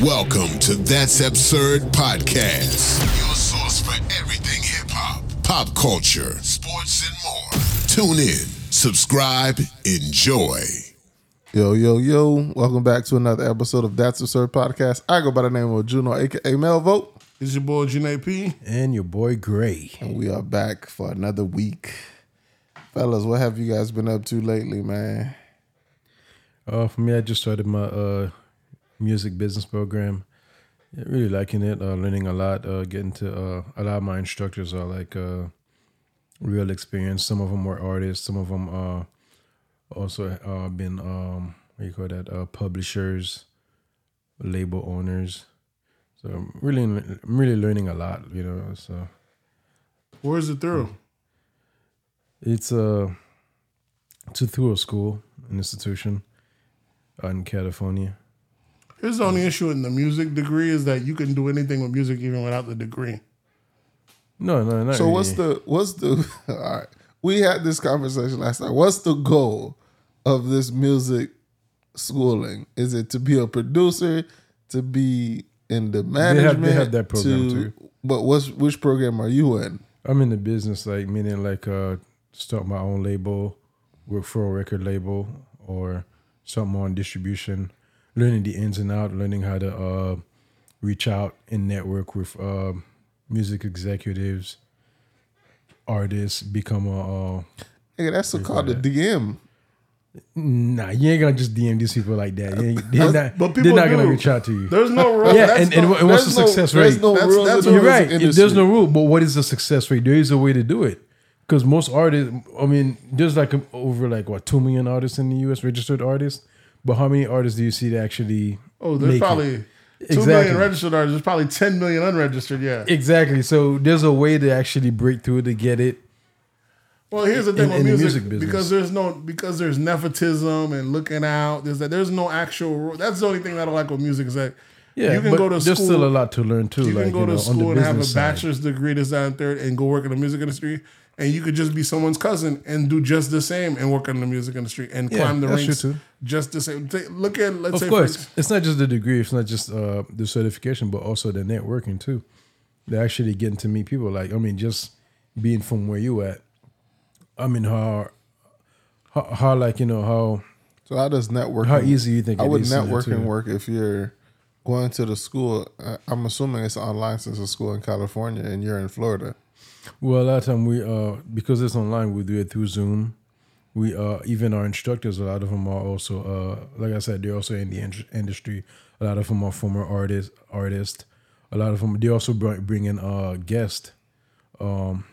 Welcome to That's Absurd Podcast, your source for everything hip hop, pop culture, sports, and more. Tune in, subscribe, enjoy. Yo, yo, yo. Welcome back to another episode of That's Absurd Podcast. I go by the name of Juno, aka Melvo. It's your boy Janae P. And your boy Gray. And we are back for another week. Fellas, what have you guys been up to lately, man? Uh, for me, I just started my uh, music business program. Yeah, really liking it, uh, learning a lot, uh, getting to uh, a lot of my instructors are like uh, real experience. Some of them were artists, some of them uh, also uh, been, um, what do you call that, uh, publishers, label owners. So I'm really, I'm really learning a lot, you know. So Where is it through? it's uh, it's a through a school, an institution out in California. Here's the only issue in the music degree is that you can do anything with music even without the degree. No, no, not So what's the what's the all right. We had this conversation last night. What's the goal of this music schooling? Is it to be a producer, to be in the management? they have that program to- too. But what's which program are you in? I'm in the business, like meaning like uh, start my own label, work for a record label, or something on distribution. Learning the ins and out, learning how to uh, reach out and network with uh, music executives, artists, become a. Uh, Nigga, that's so called the DM. nah, you ain't gonna just DM these people like that. You ain't- They're not, But they're people not gonna reach out to you. There's no rule. Yeah, and, and, and what's the there's no- success there's rate? no That's- rules that's in what- the You're right. music If there's no rule, but what is the success rate? There is a way to do it. Because most artists, I mean, there's like over like what two million artists in the U.S. registered artists, but how many artists do you see that actually? Oh, there's make it? probably two Exactly. million registered artists. There's probably 10 million unregistered. Yeah. exactly. So there's a way to actually break through to get it. Well, here's the thing in- with in the music, music business. because there's no because there's nepotism and looking out. There's that. There's no actual. That's the only thing that I don't like with music is that Yeah, you can go to there's school. still a lot to learn too. you like can go you to know, on school and have a business side. bachelor's degree, this, that, and third, and go work in the music industry, and you could just be someone's cousin and do just the same and work in the music industry and Yeah, climb the ranks. Just the same. Take- Look at let's Of say course, for, it's not just the degree. It's not just uh, the certification, but also the networking too. They're actually getting to meet people. Like I mean, just being from where you at. I mean, how, how, how like you know how So how does networking? how easy you think? How it would networking work if you're going to the school? Uh, I'm assuming it's online since it's a school in California and you're in Florida. Well, a lot of time we uh because it's online, we do it through Zoom. We uh even our instructors, a lot of them are also uh like I said, they're also in the in- industry. A lot of them are former artists. Artists. A lot of them they also bring, bring in uh guests um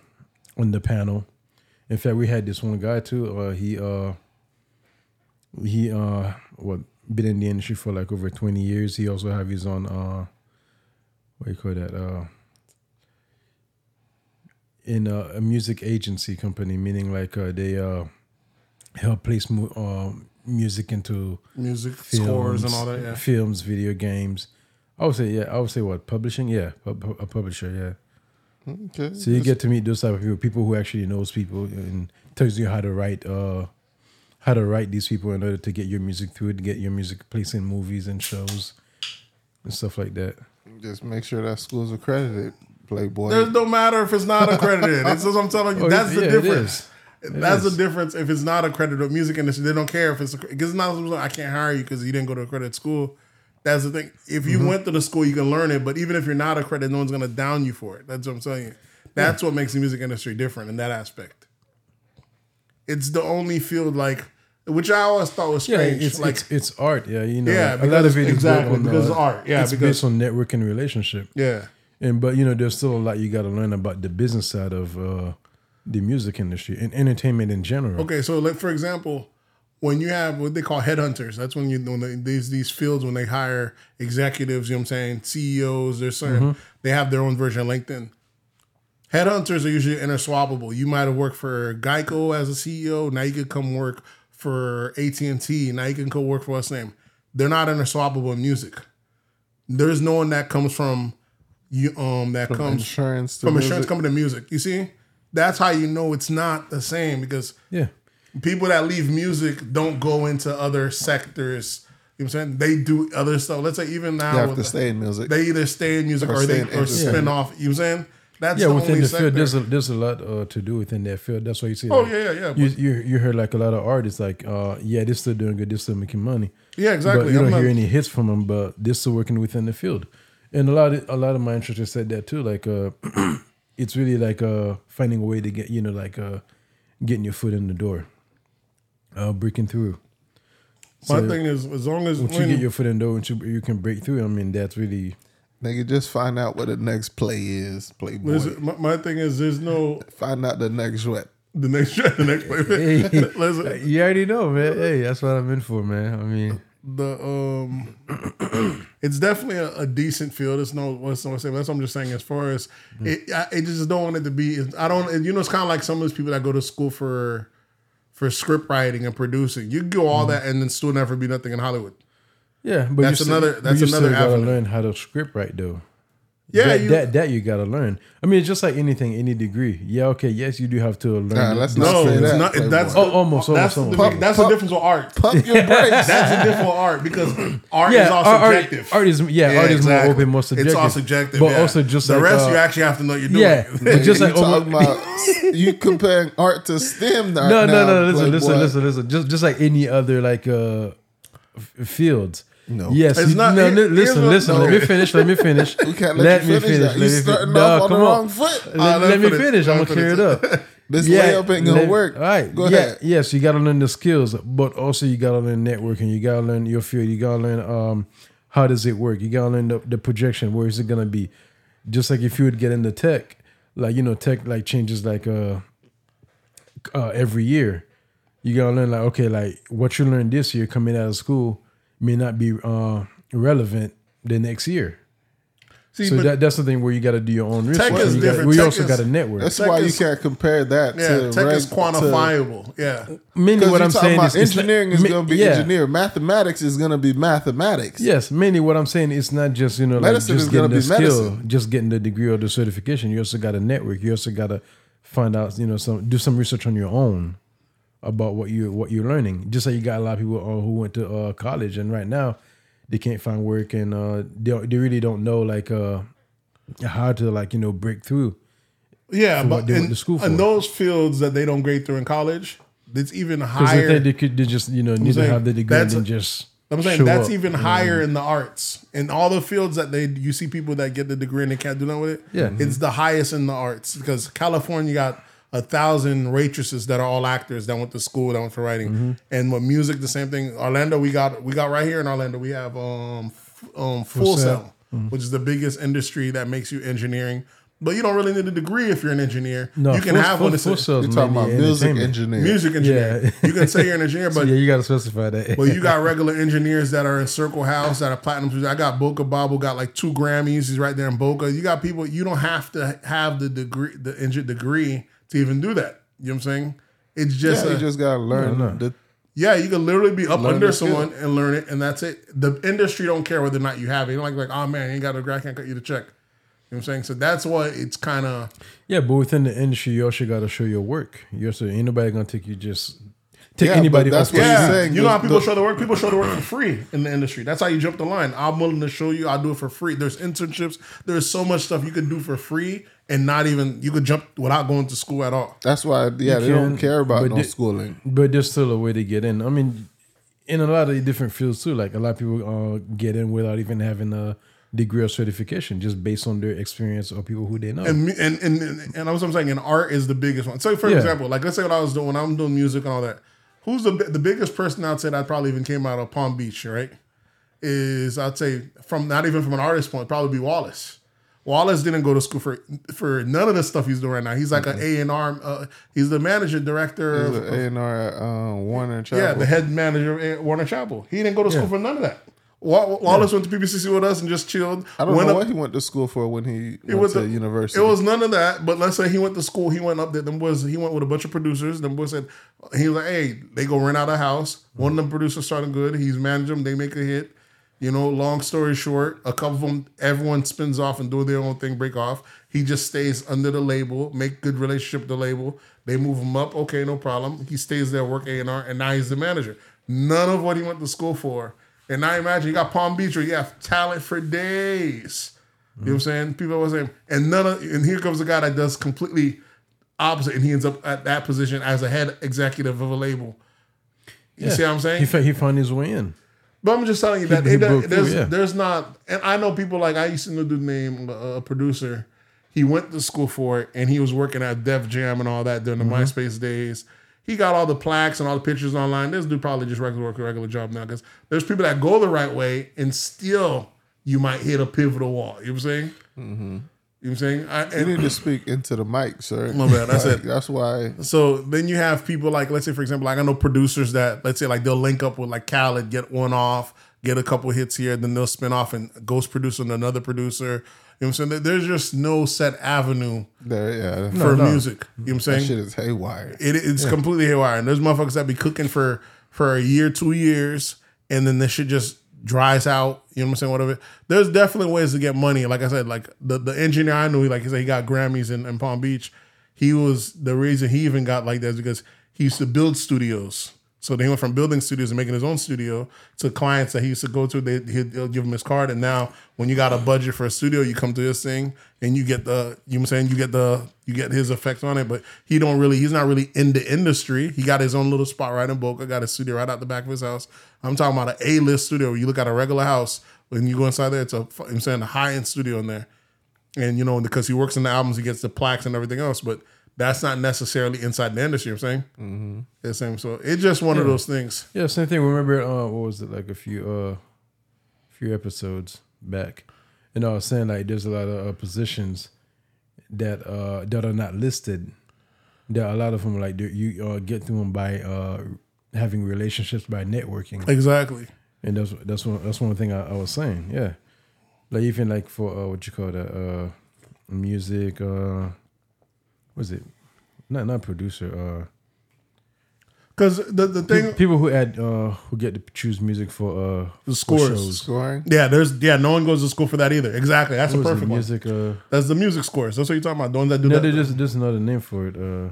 on the panel. In fact, we had this one guy too. Uh, he uh he uh what been in the industry for like over twenty years. He also have his own uh what do you call that uh in a, a music agency company, meaning like uh, they uh, help place mu- uh, music into music films, scores and all that. Yeah. films, video games. I would say yeah. I would say what publishing? Yeah, pu- pu- a publisher. Yeah. Okay. So you get to meet those type of people, people who actually knows people and tells you how to write, uh, how to write these people in order to get your music through, to get your music placed in movies and shows and stuff like that. just make sure that school's accredited. Playboy. There's no matter if it's not accredited. It's what I'm telling you. Oh, That's the yeah, it difference. Is. That's is. the difference. If it's not accredited music industry, they don't care if it's because it's not. I can't hire you because you didn't go to accredited school. That's the thing. If you went to the school, you can learn it. But even if you're not accredited, no one's gonna down you for it. That's what I'm telling you. That's what makes the music industry different in that aspect. It's the only field like, which I always thought was Yeah, strange. it's, like, it's it's art. Yeah, you know, Yeah, a lot of it is exactly, on, because uh, art. Yeah, it's because- based on networking relationship. yeah, And but you know, there's still a lot you got to learn about the business side of uh, the music industry and entertainment in general. Okay, so like for example, when you have what they call headhunters, that's when you when they, these these fields when they hire executives, you know what I'm saying, CEOs, they're certain they have their own version of LinkedIn. Headhunters are usually interswappable. You might have worked for Geico as a CEO, now you could come work for AT and T. Now you can go work for what's name. They're not interswappable in music. There's no one that comes from you um that comes insurance to from music. insurance company to music. You see, that's how you know it's not the same because Yeah. people that leave music don't go into other sectors You know what I'm saying? They do other stuff. Let's say even now You have to the- stay in music. they either stay in music Or or, they or entertainment. spin off. You know what I'm saying? That's yeah, the within only the sector. field, there's a there's a lot uh, to do within that field. That's why you see. Oh, like, yeah, yeah, yeah, You, you you heard like a lot of artists like, uh, yeah, they're still doing good, they're still making money. Yeah, exactly. But you I'm don't not- hear any hits from them, but they're still working within the field. And a lot of a lot of my instructors said that too. Like, uh, it's really like uh, finding a way to get you know like uh, getting your foot in the door, uh, breaking through. My So- thing is, as long as Once when, you get your foot in the door, and you, you can break through. I mean, that's really Nigga, just find out what the next play is. Playboy. listen, my, my thing is, there's no Find out the next sweat. the next the next play. Hey, you already know, man. Hey, that's what I'm in for, man. I mean, the um, it's definitely a, a decent field. It's no what's no say. That's what I'm just saying. As far as it, I, just don't want it to be. I don't. You know, it's kind of like some of those people that go to school for for script writing and producing. You go all that and then still never be nothing in Hollywood. yeah, but That's you still- another- but that's you still another gotta avenue. learn how to script write though. Yeah, that, you, that that you gotta learn. I mean, it's just like anything, any degree. Yeah, okay, yes, you do have to learn. Nah, let's not no, say it's that, not. Playboy. That's Oh, almost, That's almost, the, almost. that's Pump- the difference with art. Pump your brakes. That's the difference with art because art yeah, is all art, art- subjective. Art, is yeah, art is exactly. more open, more subjective. It's all subjective, but yeah. also just the like, rest uh, you actually have to know what you're doing. yeah, but just you like talking about you comparing art to STEM now. no, no, no. Listen, listen, Playboy. listen, listen. Just, just like any other like uh f- fields. No. Yes, It's you- not- No, listen, listen. no. Let me finish. Let me finish. We can't let, you finish, that. Let me starting fin- off Nah, on the wrong foot. Let, Uh, let let me me finish. I'm gonna me clear it up. This yeah, layup ain't gonna let- work. All right. Go yeah, ahead. Yes, you gotta learn the skills, but also you gotta learn networking. You gotta learn your field. You gotta learn um how does it work. You gotta learn the, the projection. Where is it gonna be? Just like if you would get into tech, like you know, tech like changes like uh, uh every year. You gotta learn like okay, like what you learned this year coming out of school may not be uh relevant the next year. See, So that, that's the thing where you got to do your own research. is and you gotta- we Tech also is- got a network. That's Tech why is- you can't compare that yeah, to tech reg- is to- quantifiable. yeah, mainly Because what I'm talking saying about is it's not- engineering is going to be yeah. engineer. Mathematics is going to be mathematics. Yes, mainly what I'm saying is not just you know like just getting the be skill, medicine. just getting the degree or the certification. You also got to network. You also got to find out you know some do some research on your own about what you what you're learning. Just like you got a lot of people uh, who went to uh, college and right now they can't find work and uh, they they really don't know like uh, how to like you know break through. yeah. But in, to school in for. those fields that they don't grade through in college, it's even higher. they they could they just you know need to have the degree and then just. I'm saying that's up. even higher in the arts. In all the fields that they you see people that get the degree and they can't do nothing with it. Yeah. It's the highest in the arts because California got a thousand waitresses that are all actors that went to school that went for writing. Mm-hmm. And with music, the same thing. Orlando, we got we got right here in Orlando, we have um um Full Sail. Sail, which is the biggest industry that makes you engineering. But you don't really need a degree if you're an engineer. No, you can full- have full- one. that full says You're talking about music engineer. music engineer. Yeah. You can say you're an engineer, So but yeah, you got to specify that. well, you got regular engineers that are in Circle House that are platinum. I got Boca Bob got like two Grammys. He's right there in Boca. You got people. You don't have to have the degree, the engine degree to even do that. You know what I'm saying? It's just, Yeah, a- you just got to learn No, no. the yeah. You can literally be up under the skill. someone and learn it, and that's it. The industry don't care whether or not you have it. You don't like like oh man, you ain't got a degree. I can't cut you the check. You know what I'm saying? So that's why it's kind of Yeah, but within the industry, you also got to show your work. You also ain't nobody gonna take you just take Yeah, anybody. that's what the he's yeah. saying. You know how people the- show the work? People show the work for free in the industry. That's how you jump the line. I'm willing to show you. I'll do it for free. There's internships. There's so much stuff you can do for free and not even you could jump without going to school at all. That's why, yeah, they don't care about but no they- schooling. But there's still a way to get in. I mean, in a lot of different fields too. Like a lot of people uh, get in without even having a degree or certification, just based on their experience or people who they know. And me- and and and, and that's what I'm saying. And art is the biggest one. So for Yeah. example, like let's say what I was doing when I'm doing music and all that. Who's the the biggest person I'd say that probably even came out of Palm Beach, right? Is I'd say from not even from an artist point, probably be Wallace. Wallace didn't go to school for for none of the stuff he's doing right now. He's like an A and R. Uh, he's the manager director. He's Of, an A&R at um, Warner Chappell. yeah, the head manager of Warner Chappell. He didn't go to school for none of that. Wa- Wallace went to PBCC with us and just chilled. I don't Went know up- what he went to school for when he it went was to the- university. It was none of that. But let's say he went to school. He went up there. Them boys. He went with a bunch of producers. Them boys said he was like, "Hey, they go rent out a house. One of them producers starting good. He's managed them. They make a hit. You know. Long story short, a couple of them, everyone spins off and do their own thing, break off. He just stays under the label, make good relationship with the label. They move him up. Okay, no problem. He stays there, work A and R, and now he's the manager. None of what he went to school for And now imagine you got Palm Beach where you have talent for days. You know what I'm saying? People always saying, and none of, and here comes a guy that does completely opposite, and he ends up at that position as a head executive of a label. You see what I'm saying? He, fa- he found his way in. But I'm just telling you that he broke through, there's yeah. there's not, and I know people like I used to know the name a producer. He went to school for it, and he was working at Def Jam and all that during the Mm-hmm. MySpace days. He got all the plaques and all the pictures online. This dude probably just regular work a regular job now because there's people that go the right way and still you might hit a pivotal wall. You know what I'm saying? Mm-hmm. You know what I'm saying? I, You need to speak into the mic, sir. My bad, that's Like, it. That's why. So then you have people like, let's say, for example, like I know producers that, let's say, like they'll link up with like Khaled, get one off, get a couple hits here, then they'll spin off and ghost produce on another producer. You know what I'm saying? There's just no set avenue There, yeah, for no. music. You know what I'm saying? that shit is haywire. It, it's completely haywire. And there's motherfuckers that be cooking for for a year, two years, and then this shit just dries out. You know what I'm saying? Whatever. There's definitely ways to get money. Like I said, like the, the engineer I knew, like he said, he got Grammys in, in Palm Beach. He was the reason he even got like that is because he used to build studios. So they went from building studios and making his own studio to clients that he used to go to. They, he'd, he'll give him his card, and now when you got a budget for a studio, you come to this thing and you get the you know what I'm saying you get the you get his effects on it. But he don't really he's not really in the industry. He got his own little spot right in Boca. Got a studio right out the back of his house. I'm talking about an A list studio. Where you look at a regular house when you go inside there, it's a I'm saying a high end studio in there and you know because he works in the albums, he gets the plaques and everything else. But that's not necessarily inside the industry. You know I'm saying, mm-hmm. the same. So it's just one of those things. Yeah, same thing. Remember, uh, what was it like a few, uh, few episodes back, and I was saying like there's a lot of uh, positions that uh that are not listed. That a lot of them like you uh, get through them by uh having relationships by networking, Exactly. and that's that's one that's one thing I, I was saying. Yeah, like even like for uh, what you call that uh music uh was it not not producer uh Because the the thing people who add uh who get to choose music for uh the for scores. shows. Scoring. Yeah, there's yeah, no one goes to school for that either. Exactly. That's What a was it, perfect one. uh That's the music scores. That's what you're talking about. The ones that do no, that. there's just there's another name for it. Uh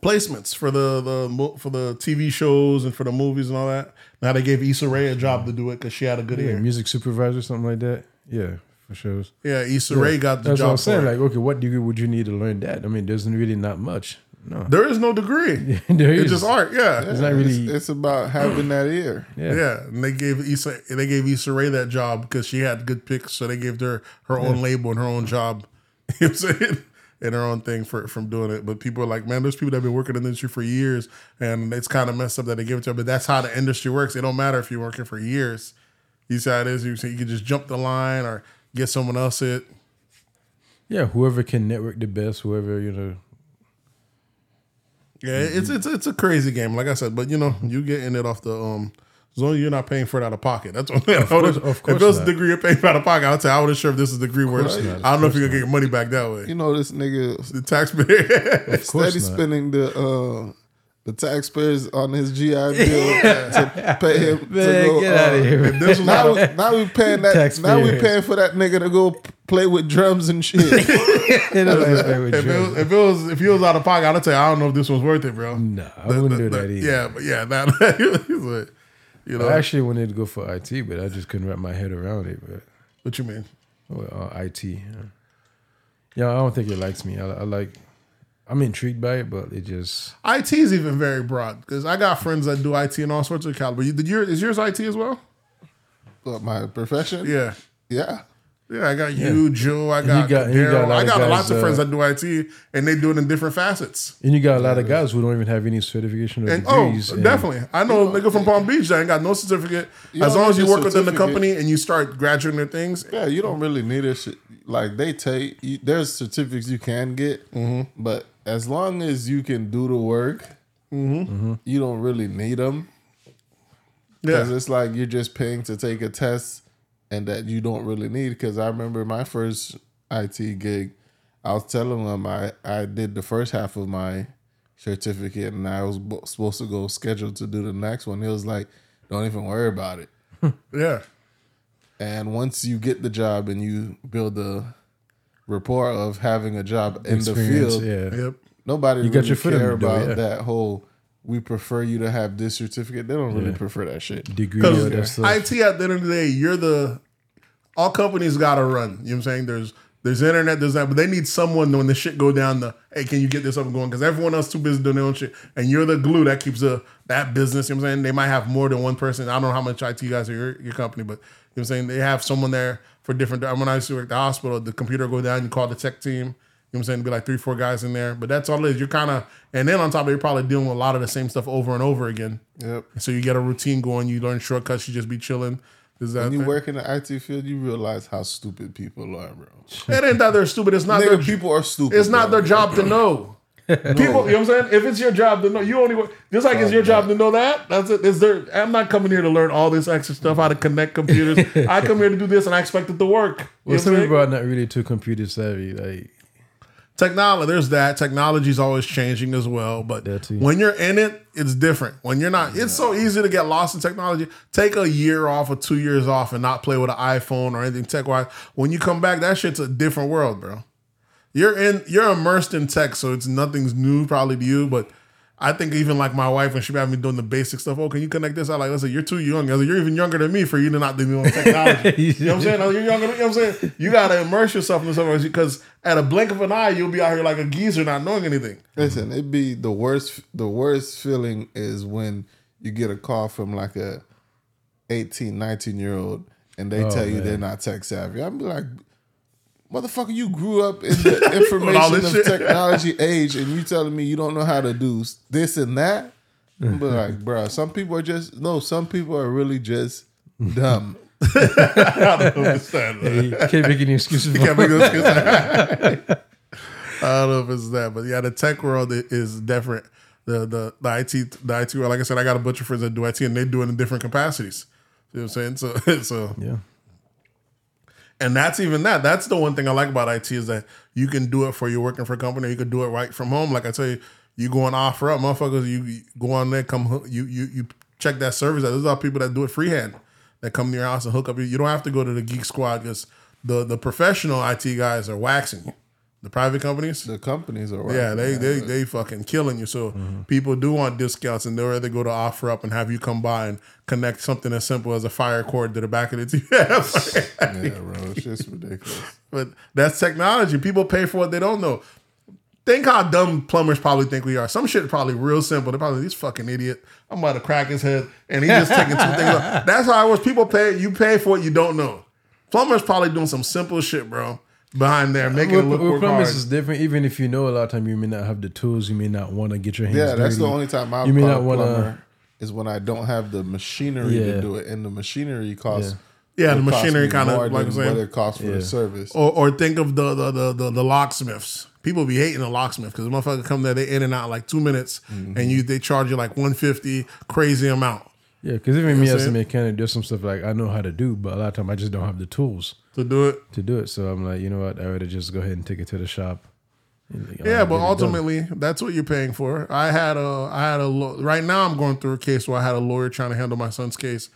placements for the the for the TV shows and for the movies and all that. Now they gave Issa Rae a job to do it because she had a good yeah, ear. music supervisor, something like that. Yeah, for shows. Yeah, Issa Rae got the That's what job. I'm saying. for. Like, okay, what degree would you need to learn that? I mean, there's really not much. No, there is no degree. there It's is. just art. Yeah. It's not really. It's, it's about having that ear. yeah. Yeah, and they gave Issa they gave Issa Rae that job because she had good picks, so they gave her her own label and her own job. You know what I'm saying? And her own thing for from doing it. But people are like, man, there's people that have been working in the industry for years, and it's kind of messed up that they give it to her. But that's how the industry works. It don't matter if you're working for years. You see how it is. You see, you can just jump the line or get someone else it. yeah, whoever can network the best, whoever you know. Yeah, it's it's it's a crazy game, like I said. But you know, you getting it off the um. As long as you're not paying for it out of pocket, that's what. Of course- of if course it was a degree you're paying for out of pocket, I'd say I would have sure if this is a degree where not, I don't know if you're gonna get your money back that way. You know, this nigga The taxpayer. Of course steady not. spending the uh the taxpayers on his GI Bill to pay him to go. get uh, out of here. man. this was Now, we, now we paying that. Now we paying for that nigga to go play with drums and shit. Nobody play with if, it was, if it was if he was out of pocket, I'd say I don't know if this was worth it, bro. Nah, I wouldn't do that either. Yeah, but yeah, that like, you know I actually wanted to go for IT, but I just couldn't wrap my head around it. But what you mean? well, uh, IT, yeah. yeah, I don't think it likes me. I, I like, I'm intrigued by it, but it just IT is even very broad because I got friends that do IT and all sorts of caliber. You, did your, is yours IT as well? What, my profession? Yeah. Yeah. Yeah, I got you, Joe. I got, got- and you got a Daryl. I got guys, lots of friends uh, that do IT, and they do it in different facets. and you got a lot of guys who don't even have any certification or And oh, and- definitely, I know a nigga from Palm Beach that ain't got no certificate. As long as you work within the company and you start graduating their things, Yeah, you don't really need a shit. Like they take, you, there's certificates you can get, Mm-hmm. but as long as you can do the work, Mm-hmm. you don't really need them. Because yeah, it's like you're just paying to take a test and that you don't really need. Because I remember my first IT gig, I was telling them I, I did the first half of my certificate and I was bo- supposed to go scheduled to do the next one. He was like, don't even worry about it. yeah, And once you get the job and you build the rapport of having a job in the field, Yeah. yep. nobody You got really your foot in care the door, about yeah. that whole we prefer you to have this certificate. They don't really prefer that shit. Degree all that Because stuff. IT at the end of the day, you're the all companies got to run. You know what I'm saying? There's there's internet, there's that, but they need someone when the shit go down. The hey, can you get this up and going? Because everyone else too busy doing their own shit, and you're the glue that keeps the that business. You know what I'm saying? They might have more than one person. I don't know how much IT guys are your, your company, but you know what I'm saying they have someone there for different. When I used to work at the hospital, the computer go down, you call the tech team. You know what I'm saying? Be like three, four guys in there, but that's all it is. You're kind of, and then on top of it, you're probably dealing with a lot of the same stuff over and over again. Yep. So you get a routine going. You learn shortcuts. You just be chilling. Is that When you thing. work in the IT field, you realize how stupid people are, bro. It ain't that they're stupid. It's not their people are stupid. It's not bro. their job to know. People, you know what I'm saying? If it's your job to know, you only work- just like it's oh, your job to know that. That's. It's there? I'm not coming here to learn all this extra stuff, how to connect computers. I come here to do this, and I expect it to work. You well, some people are not really too computer savvy. Like, Technology, there's that. Technology is always changing as well. But when you're in it, it's different. When you're not, it's so easy to get lost in technology. Take a year off or two years off and not play with an iPhone or anything tech wise. When you come back, that shit's a different world, bro. You're in, you're immersed in tech, so it's nothing's new probably to you. But I think even like my wife when she had me doing the basic stuff. Oh, can you connect this? I like, listen, you're too young. I said, you're even younger than me for you to not be doing technology. you know what I'm saying? You're younger. You know what I'm saying? You gotta immerse yourself in something because at a blink of an eye, you'll be out here like a geezer not knowing anything. Listen, it'd be the worst. The worst feeling is when you get a call from like a 18, 19 year old, and they oh, tell you man. they're not tech savvy. I'm be like, motherfucker, you grew up in the information of shit. technology age, and you telling me you don't know how to do this and that. I'm like, bruh, some people are just no. Some people are really just dumb. I don't understand that. you can't make any excuses. For Can't make no excuse. I don't know if it's that, but yeah, the tech world is different. The the the IT the IT world, like I said, I got a bunch of friends that do IT, and they do it in different capacities. You know what I'm saying? So so yeah. And that's even that. That's the one thing I like about IT is that you can do it for you working for a company. You could do it right from home. Like I tell you, you go on OfferUp, motherfuckers. You, go on there, come you you you check that service. out. There's a lot of people that do it freehand. That come to your house and hook up. You You don't have to go to the geek squad because the the professional IT guys are waxing you. The private companies, The companies are right. yeah, they they they fucking killing you. So people do want discounts, and they'll rather go to OfferUp and have you come by and connect something as simple as a fire cord to the back of the TV. yeah, bro. It's just ridiculous. But that's technology. People pay for what they don't know. Think how dumb plumbers probably think we are. Some shit probably real simple. They're probably this fucking idiot. I'm about to crack his head, and he's just taking two things. Off. That's how it was. People pay. You pay for what you don't know. Plumbers probably doing some simple shit, bro. Behind there, making it With, look with work hard. is different. Even if you know a lot of time, you may not have the tools. You may not want to get your hands. Yeah, that's the only time I You may not wanna- is when I don't have the machinery Yeah. to do it, and the machinery costs. Yeah, the machinery kinda, like than I'm saying- what it costs for Yeah. the service. Or, or think of the the, the the the locksmiths. People be hating the locksmith because the motherfucker come there, they in and out like two minutes, Mm-hmm. and you they charge you like one fifty, crazy amount Yeah, because even me what I'm as a mechanic, there's some stuff like I know how to do, but a lot of time I just don't have the tools to do it. to do it. So I'm like, you know what? I would just go ahead and take it to the shop. uh, Yeah, but ultimately, that's what you're paying for. I had a, I had a. Right now, I'm going through a case where I had a lawyer trying to handle my son's case,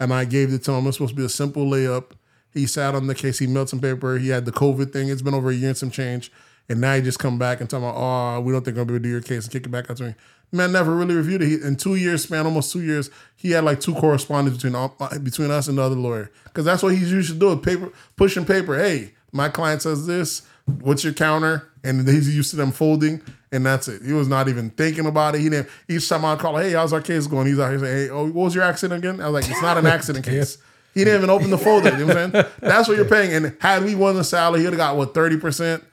and I gave it to him. It's supposed to be a simple layup. He sat on the case. He mailed some paper. He had the COVID thing. It's been over a year and some change, and now he just come back and tell me, "Oh, we don't think I'm gonna be able to do your case," and kick it back out to me. Man, never really reviewed it. He, in two years span, almost two years, he had like two correspondents between all- uh, between us and the other lawyer, because that's what he's used to do. Paper pushing paper. Hey, my client says this. What's your counter? And he's used to them folding, and that's it. He was not even thinking about it. He didn't. Each time I call, hey, how's our case going? He's out here saying, hey, oh, what was your accident again? I was like, it's not an accident case. He didn't even open the folder. You know what I'm saying? That's what you're paying. And had we won the salary, he'd have got what thirty percent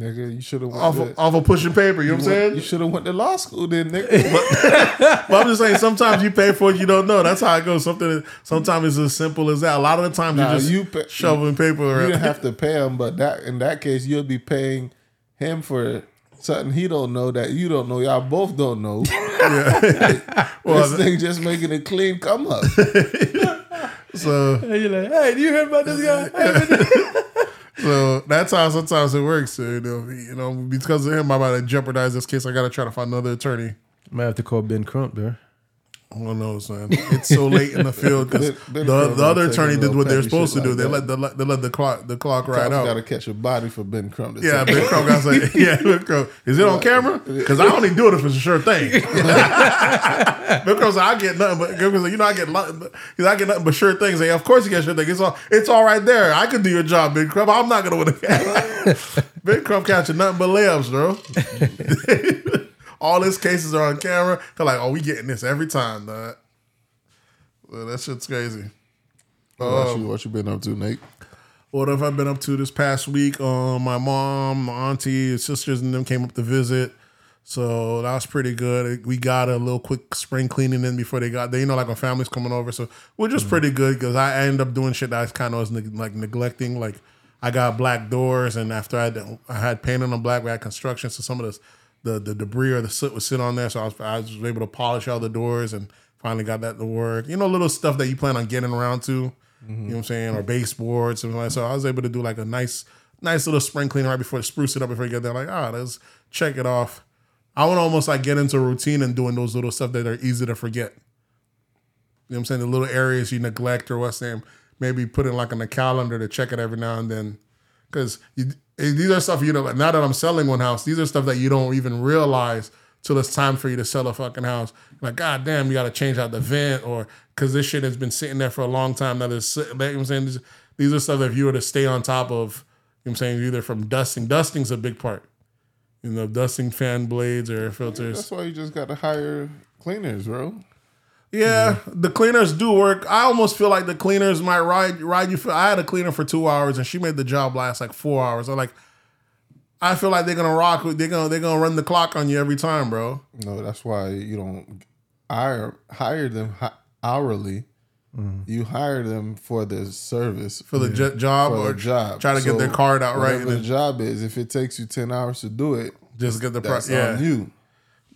Nigga, you should have went. off to- of, off of pushing paper. You know what I'm saying? You should have went to law school then, nigga. But I'm just saying, sometimes you pay for what you don't know. That's how it goes. Something sometimes it's as simple as that. A lot of the times Nah, you just you pay- shoveling paper you around. didn't have to pay him, but that in that case, you'll be paying him for something he don't know that you don't know. Y'all both don't know. Well, this thing just making a clean come up. so And you're like, hey, do you hear about this guy? So that's how sometimes it works. You know, you know, because of him, I'm about to jeopardize this case. I got to try to find another attorney. Might have to call Ben Crump there. Who knows, man? It's so late in the field because the, the other attorney did what they're supposed to do. like they that. let the they let the clock the clock ride Cops out. got to catch a body for Ben Crump. Yeah, Ben Crow got say, yeah, Big Crow. Is it on camera? Because I only do it if it's a sure thing. Crow said, I get nothing but, you know, I get but, I get nothing but sure things. Like, of course you get sure things. It's all, it's all right there. I could do your job, Ben Crow. I'm not going to win a ben Crow catching nothing but layups, bro. All his cases are on camera. They're like, oh, we getting this every time, dog. Well, that shit's crazy. What, you, what you been up to, Nate? What have I been up to this past week? Um, my mom, my auntie, sisters, and them came up to visit. So that was pretty good. We got a little quick spring cleaning in before they got there. You know, like our family's coming over, so we're just pretty good because I ended up doing shit that I kind of was neg- like neglecting. Like I got black doors, and after I had, I had painting on black, we had construction, so some of this the the debris or the soot would sit on there. So I was I was able to polish all the doors and finally got that to work. You know, little stuff that you plan on getting around to. You know what I'm saying? Or baseboards and like so I was able to do like a nice nice little spring cleaning right before spruce it up before you get there. Like, ah, let's check it off. I want to almost like get into a routine and doing those little stuff that are easy to forget. You know what I'm saying? The little areas you neglect or what's saying, maybe put it like on the calendar to check it every now and then. Because these are stuff you know, now that I'm selling one house, these are stuff that you don't even realize till it's time for you to sell a fucking house. Like, god damn, you got to change out the vent or because this shit has been sitting there for a long time. That is, you know what I'm saying? These, these are stuff that if you were to stay on top of, you know what I'm saying, either from dusting, dusting's a big part. You know, dusting fan blades or air filters. That's why you just got to hire cleaners, bro. Yeah, the cleaners do work. I almost feel like the cleaners might ride ride you. For, I had a cleaner for two hours and she made the job last like four hours. I'm like, I feel like they're gonna rock. They're gonna they're gonna run the clock on you every time, bro. No, that's why you don't hire hire them hi- hourly. Mm-hmm. You hire them for the service For the jo- job for or job. try to get their card out right. Whatever the job is, if it takes you ten hours to do it, just get the price. Yeah, on you.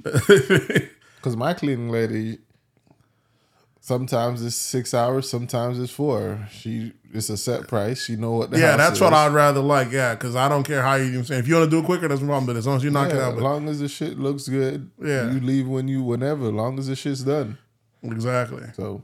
Because my cleaning lady, sometimes it's six hours, sometimes it's four. She it's a set price. She know what yeah. That's is. what I'd rather like. Yeah, because I don't care how you. you know saying if you want to do it quicker, that's no problem. But as long as you knock it Yeah, out, as long as the shit looks good, Yeah. you leave when you whenever. As long as the shit's done. exactly. So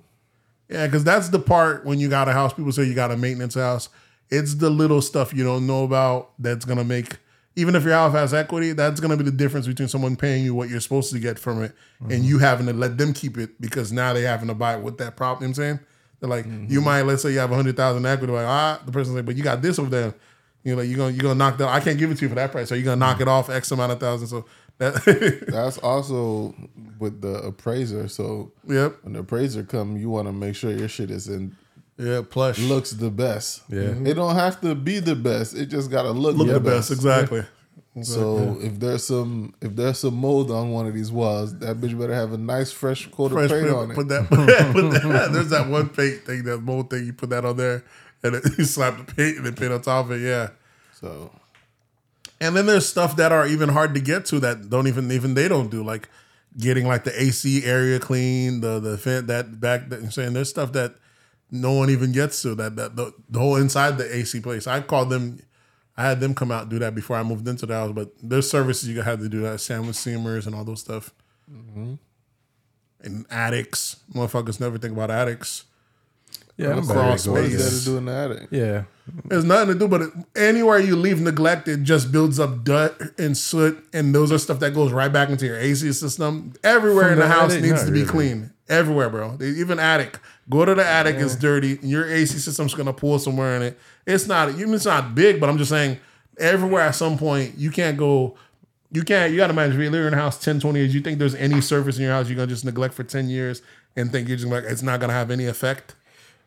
Yeah, because that's the part when you got a house. People say you got a maintenance house. It's the little stuff you don't know about that's gonna make. Even if your house has equity, that's gonna be the difference between someone paying you what you're supposed to get from it and you having to let them keep it because now they having to buy it with that prop. You know I'm saying? They're like, you might let's say you have a hundred thousand equity, like ah, the person's like, but you got this over there. You know, you're gonna you're gonna knock that. I can't give it to you for that price, so you're gonna knock it off X amount of thousand. So that, that's also with the appraiser. So yep, when the appraiser come, you want to make sure your shit is in yeah, plush. looks the best. Yeah. Mm-hmm. it don't have to be the best. It just gotta look, Look the, the best, exactly. So if there's some if there's some mold on one of these walls, that bitch better have a nice fresh coat Fresh of paint paint, on it. Put that, put that, put that. There's that one paint thing, that mold thing. You put that on there, and then you slap the paint and then paint on top of it. Yeah. so And then there's stuff that are even hard to get to that don't even even they don't do like getting like the AC area clean, the the that back that I'm saying there's stuff that no one even gets to that that the, the whole inside the AC place. I called them. I had them come out and do that before I moved into the house, but there's services you had to do that sandwich seamers and all those stuff. Mm-hmm. And attics, motherfuckers never think about attics. Yeah, I'm Crawl back. what is space. that to do in the attic? Yeah, There's nothing to do, but it, anywhere you leave neglected just builds up dirt and soot, and those are stuff that goes right back into your AC system. Everywhere From in the, the house attic? needs Not to be really. clean. Everywhere, bro. They- Even attic. Go to the attic. It's dirty. and Your AC system's gonna pull somewhere in it. It's not. It's not big, but I'm just saying. Everywhere at some point you can't go. You can't. You got to imagine if you live in a house 10, 20 years. You think there's any surface in your house you're gonna just neglect for ten years and think you're just like it's not gonna have any effect.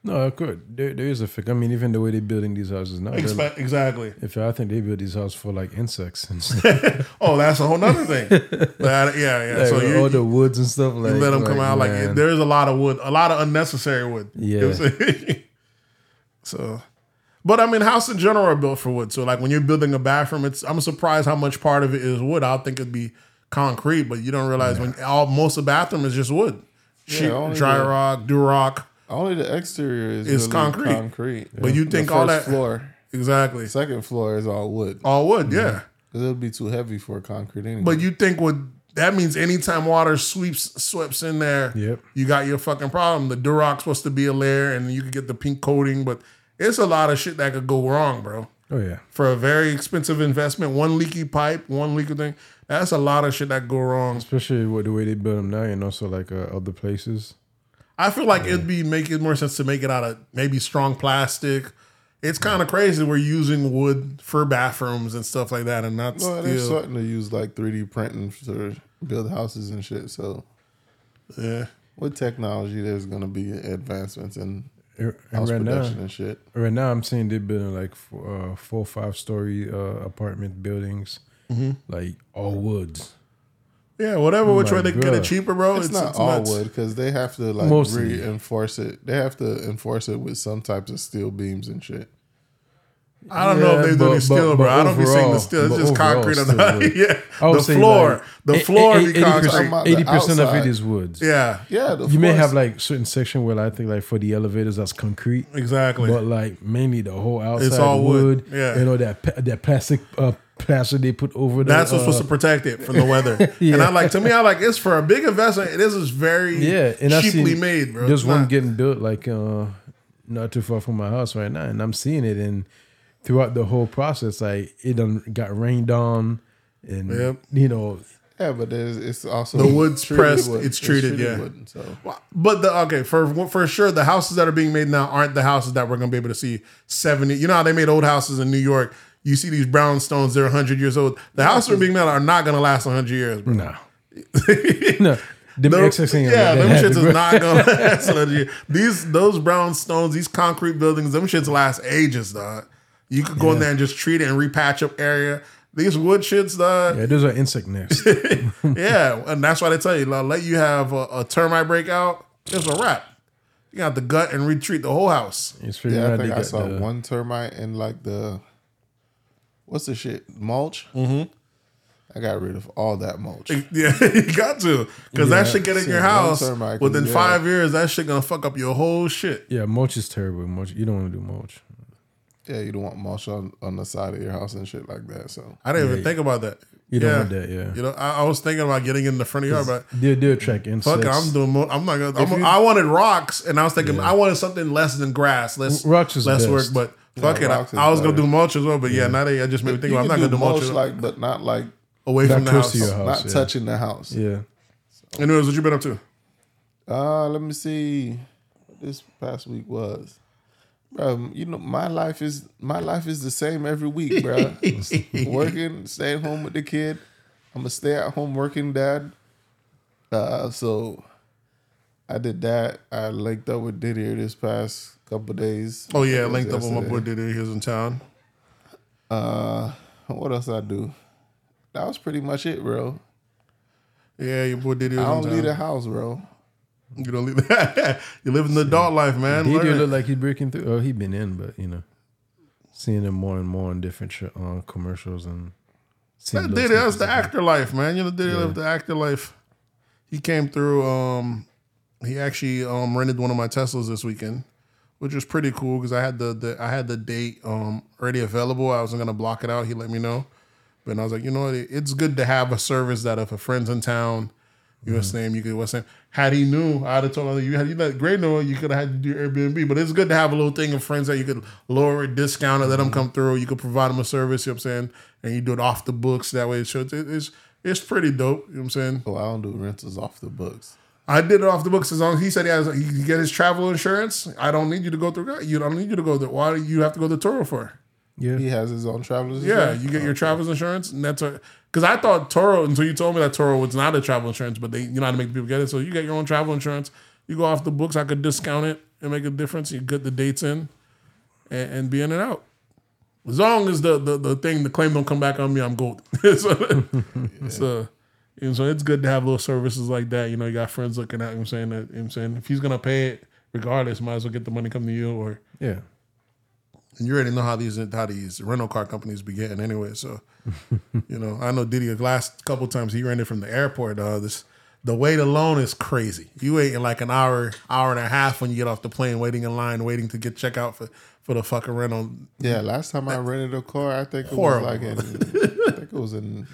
No, it could. There, there is a fix. I mean, even the way they're building these houses now. Expect exactly. If I think they build these houses for like insects and stuff, Oh, that's a whole nother thing. But, yeah, yeah. like, so you, all the woods and stuff. Like, you let them come out like there's a lot of wood, a lot of unnecessary wood. You know what I'm saying? so, but I mean, houses in general are built for wood. So like when you're building a bathroom, it's I'm surprised how much part of it is wood. I think it'd be concrete, but you don't realize when all most of the bathroom is just wood, sheet, only dry the- rock, Durock. Only the exterior is It's really concrete. concrete. But you think all first that floor, exactly second floor is all wood. all wood, yeah. Because it'll be too heavy for concrete anyway. But you think with that means anytime water sweeps sweeps in there, Yep. you got your fucking problem. The Durock's supposed to be a layer, and you could get the pink coating, but it's a lot of shit that could go wrong, bro. Oh yeah. For a very expensive investment, one leaky pipe, one leaky thing, that's a lot of shit that could go wrong. Especially with the way they build them now, and also like uh, other places. I feel like it'd be making more sense to make it out of maybe strong plastic. It's kind of crazy we're using wood for bathrooms and stuff like that, and not Well, they're steel. starting to use like 3D printing to build houses and shit. So Yeah. with technology, there's gonna be advancements in And house right now, production and shit. right now, I'm seeing they're building like four, uh, four five story uh, apartment buildings, Mm-hmm. like all woods. Yeah, whatever which my way they can get it cheaper, bro. It's, not all nuts. wood because they have to like Mostly. reinforce it. They have to enforce it with some types of steel beams and shit. I don't know if they do any steel, but- bro. I don't be saying the steel. It's just concrete on still the yeah. I The floor, like, the eight- floor eight- be concrete. Eighty percent of it is outside. is woods. Yeah, Yeah, the You may have like certain section where I think like for the elevators that's concrete, exactly. but like mainly the whole outside it's all wood. wood. Yeah. you know that pa- that plastic uh, plaster they put over. The, That's what's uh, supposed to protect it from the weather. And I like to me, I like it's for a big investment. It is very Yeah, and I cheaply made, bro. There's It's one not- getting built like uh, not too far from my house right now, and I'm seeing it. And throughout the whole process, like it done got rained on, and Yep. you know, yeah, but there's it's also The wood's pressed, wood. it's treated, yeah. wood, so But the okay for for sure, the houses that are being made now aren't the houses that we're gonna be able to see seventy. You know how they made old houses in New York. You see these brownstones; they're hundred years old. The houses that are being made are not gonna last hundred years, bro. no, no, them Those- excess ain't yeah, that them happy, shits bro. is not gonna last another year. These those brownstones, these concrete buildings, them shits last ages, dog. You could go in there and just treat it and repatch up area. These wood shits, dog. Yeah, those are insect nests. Yeah, and that's why they tell you, like, let you have a, a termite breakout, it's a wrap. You got the gut and retreat the whole house. It's pretty yeah, I think I saw the- one termite in like the what's the shit mulch. Mm-hmm. I got rid of all that mulch. Yeah, you got to. Because that Yeah, shit get in your house termite, 'cause, within yeah. five years, that shit gonna fuck up your whole shit. Yeah, mulch is terrible. Mulch, you don't want to do mulch. Yeah, you don't want mulch on, on the side of your house and shit like that. So I didn't even Yeah. think about that. You don't yeah. want that, yeah. You know, I, I was thinking about getting in the front of the yard, but They they attract insects. fuck it, I'm doing. More, I'm not gonna. I'm, you- I wanted rocks, and I was thinking I wanted something less than grass, less Rocks is less best. work. But fuck Yeah, it, I, I was gonna do mulch as well. But yeah, now that I just made me think you about. I'm not gonna do do mulch mulch, like, but not like away Not from the house. to your house. not yeah. touching the house. Yeah, Anyways, what you been up to? Uh, let me see. What this past week was. Bro, you know my life is my life is the same every week, bro. working, staying home with the kid. I'm a stay at home working dad. Uh, so I did that. I linked up with Didier this past couple days. Oh yeah, linked up with my boy. Diddy. He was in town. Uh, what else I do? That was pretty much it, bro. Yeah, your boy Diddy I don't leave the house, bro. You don't leave. you live in the adult life, man. he do look like he's breaking through. Oh, he been in, but you know, seeing him more and more in different sh- uh, commercials and. That Diddy, that's the actor life, man. You know, Diddy lived the actor life. He came through. Um, he actually um rented one of my Teslas this weekend, which was pretty cool because I had the, the I had the date um already available. I wasn't gonna block it out. He let me know, but I was like, you know what? It's good to have a service that if a friend's in town, you know what I'm mm-hmm. saying. You could what's saying. Had he knew, I'd have told him you had you let Gray know you could have had to do Airbnb. But it's good to have a little thing of friends that you could lower it, discount it, let them mm-hmm. come through. You could provide them a service. You know what I'm saying, and you do it off the books that way. It shows it's it's pretty dope. You know what I'm saying. Oh, I don't do rentals off the books. I did it off the books as long as he said he has he get his travel insurance. I don't need you to go through. That. You don't need you to go there. Why do you have to go to Turo for? Yeah, He has his own travelers. Yeah, you get your travel insurance, and that's because I thought Turo until you told me that Turo was not a travel insurance, but they you know how to make the people get it. So you get your own travel insurance. You go off the books. I could discount it and make a difference. You get the dates in, and, and be in and out. As long as the, the the thing the claim don't come back on me, I'm gold. so, so, you know, so it's good to have little services like that. You know, you got friends looking at. You know what I'm saying that. You know I'm saying if he's gonna pay it, regardless, might as well get the money come to you or yeah. And you already know how these how these rental car companies be getting anyway. So, you know, I know Diddy. The last couple times he rented from the airport. Uh, this the wait alone is crazy. You wait in like an hour, hour and a half when you get off the plane, waiting in line, waiting to get check out for for the fucking rental. Yeah, last time I rented a car, I think it Horrible. was like in, I think it was in,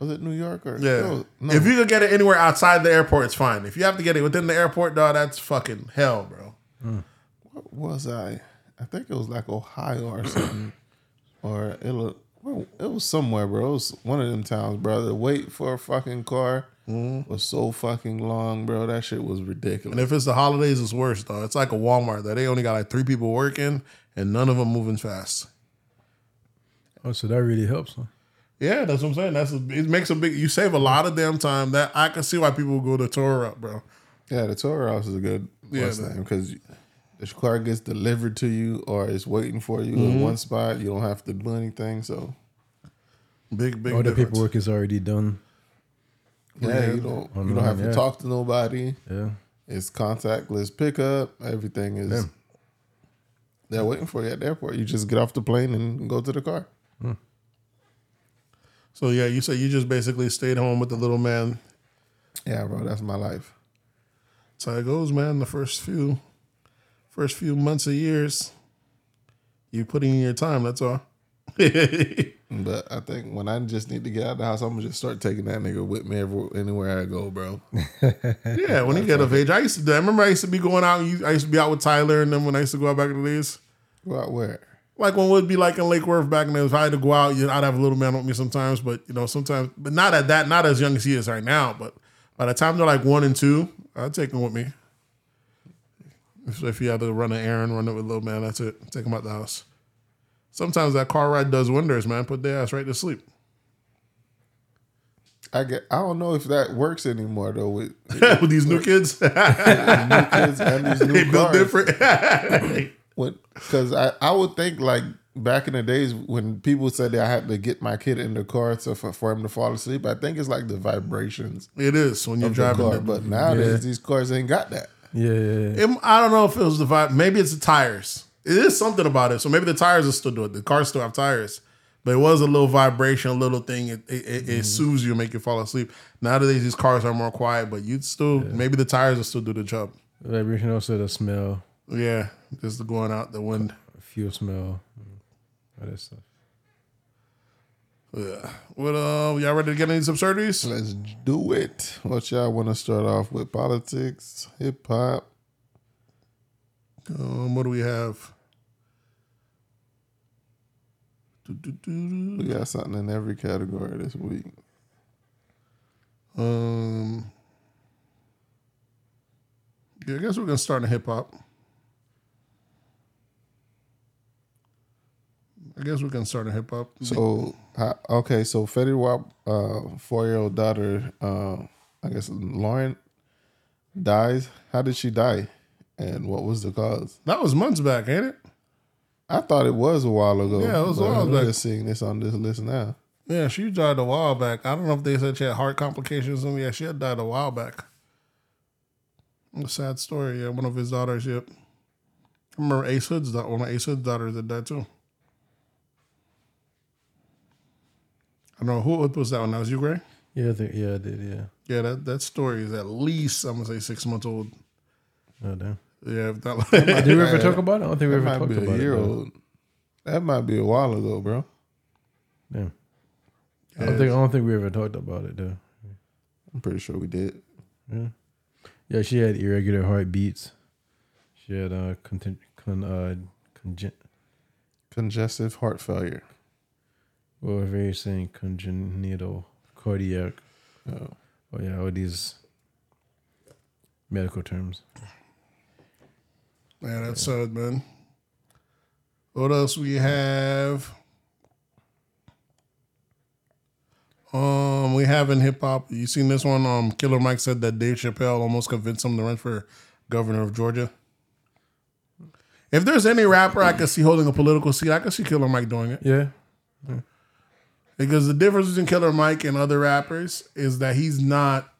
Was it New York or Yeah. no, no. If you could get it anywhere outside the airport, it's fine. If you have to get it within the airport, dog, that's fucking hell, bro. What was I? I think it was like Ohio or something, or it was, it was somewhere, bro. It was one of them towns, bro. The wait for a fucking car mm-hmm. was so fucking long, bro. That shit was ridiculous. And if it's the holidays, it's worse, though. It's like a Walmart that they only got like three people working and none of them moving fast. Oh, so that really helps, huh? Yeah, that's what I'm saying. That's a, it makes a big. You save a lot of damn time. That I can see why people go to tour route, bro. Yeah, the tour house is a good Yeah, bus name because the car gets delivered to you or it's waiting for you Mm-hmm. in one spot. You don't have to do anything. So Big, big. All the paperwork is already done. yeah, you don't you don't have to talk to nobody. Yeah. It's contactless pickup. Everything is. Damn. They're waiting for you at the airport. You just get off the plane and go to the car. So yeah, you say you just basically stayed home with the little man. Yeah, bro, that's my life. That's how it goes, man. The first few, first few months of years, you putting in your time. That's all. But I think when I just need to get out of the house, I'm gonna just start taking that nigga with me everywhere, anywhere I go, bro. Yeah, when you get of age, I used to. do I remember I used to be going out. I used to be out with Tyler, and then when I used to go out back in the days, Go out where? like when we'd be like in Lake Worth back in the days. If I had to go out, you know, I'd have a little man with me sometimes, but you know, sometimes, but not at that, not as young as he is right now. But by the time they're like one and two, I'd take him with me. If, if you had to run an errand, run it with little man, that's it. Take him out the house. Sometimes that car ride does wonders, man. Put their ass right to sleep. I get. I don't know if that works anymore though. With with these new kids, new kids and these they new built different. Because I, I would think like back in the days when people said that I had to get my kid in the car to, for, for him to fall asleep. I think it's like the vibrations it is when you're of the driving. car. the- But nowadays Yeah. these cars ain't got that. Yeah, yeah, yeah. It- I don't know if it was the vibe. Maybe it's the tires. It is something about it. So maybe the tires are still doing. it. The cars still have tires. But it was a little vibration, a little thing. It it, it, it mm-hmm. soothes you, make you fall asleep. Nowadays, these cars are more quiet, but you'd still maybe the tires will still do the job. Vibration also the smell, Yeah, just the going out the wind. fuel smell, all that stuff. Yeah. What uh, y'all ready to get into some absurdities? Let's do it. What y'all want to start off with? Politics, hip hop. Um, what do we have? We got something in every category this week. Um, yeah, I guess we're gonna start in hip hop. I guess we can start in hip hop. So how, okay, so Fetty Wap, uh, four year old daughter, uh, I guess Lauren, dies. How did she die, and what was the cause? that was months back, ain't it? I thought it was a while ago. Yeah, it was a while I'm back. just seeing this on this list now. Yeah, she died a while back. I don't know if they said she had heart complications or something. Yeah, she had died a while back. A sad story. Yeah, one of his daughters. Yep. I remember Ace Hood's daughter. One of Ace Hood's daughters that died too. I don't know who was that one. That was you, Gray. Yeah, I think, yeah, I did. Yeah. Yeah, that, that story is at least I'm gonna say six months old. Oh damn. Yeah, if not, Did we ever talk about it? I don't think we That ever might talked be about a year it. though. old. That might be a while ago, bro. Damn. I don't think I don't think we ever talked about it though. I'm pretty sure we did. Yeah, Yeah, she had irregular heartbeats. She had uh, contin- con, uh, congen- Congestive heart failure. Well, if you're saying congenital cardiac. Oh. Oh yeah, all these medical terms. yeah, that's sad, man. What else we have? Um, we have in hip hop. You seen this one? Um, Killer Mike said that Dave Chappelle almost convinced him to run for governor of Georgia. If there's any rapper I could see holding a political seat, I could see Killer Mike doing it. Yeah, Because the difference between Killer Mike and other rappers is that he's not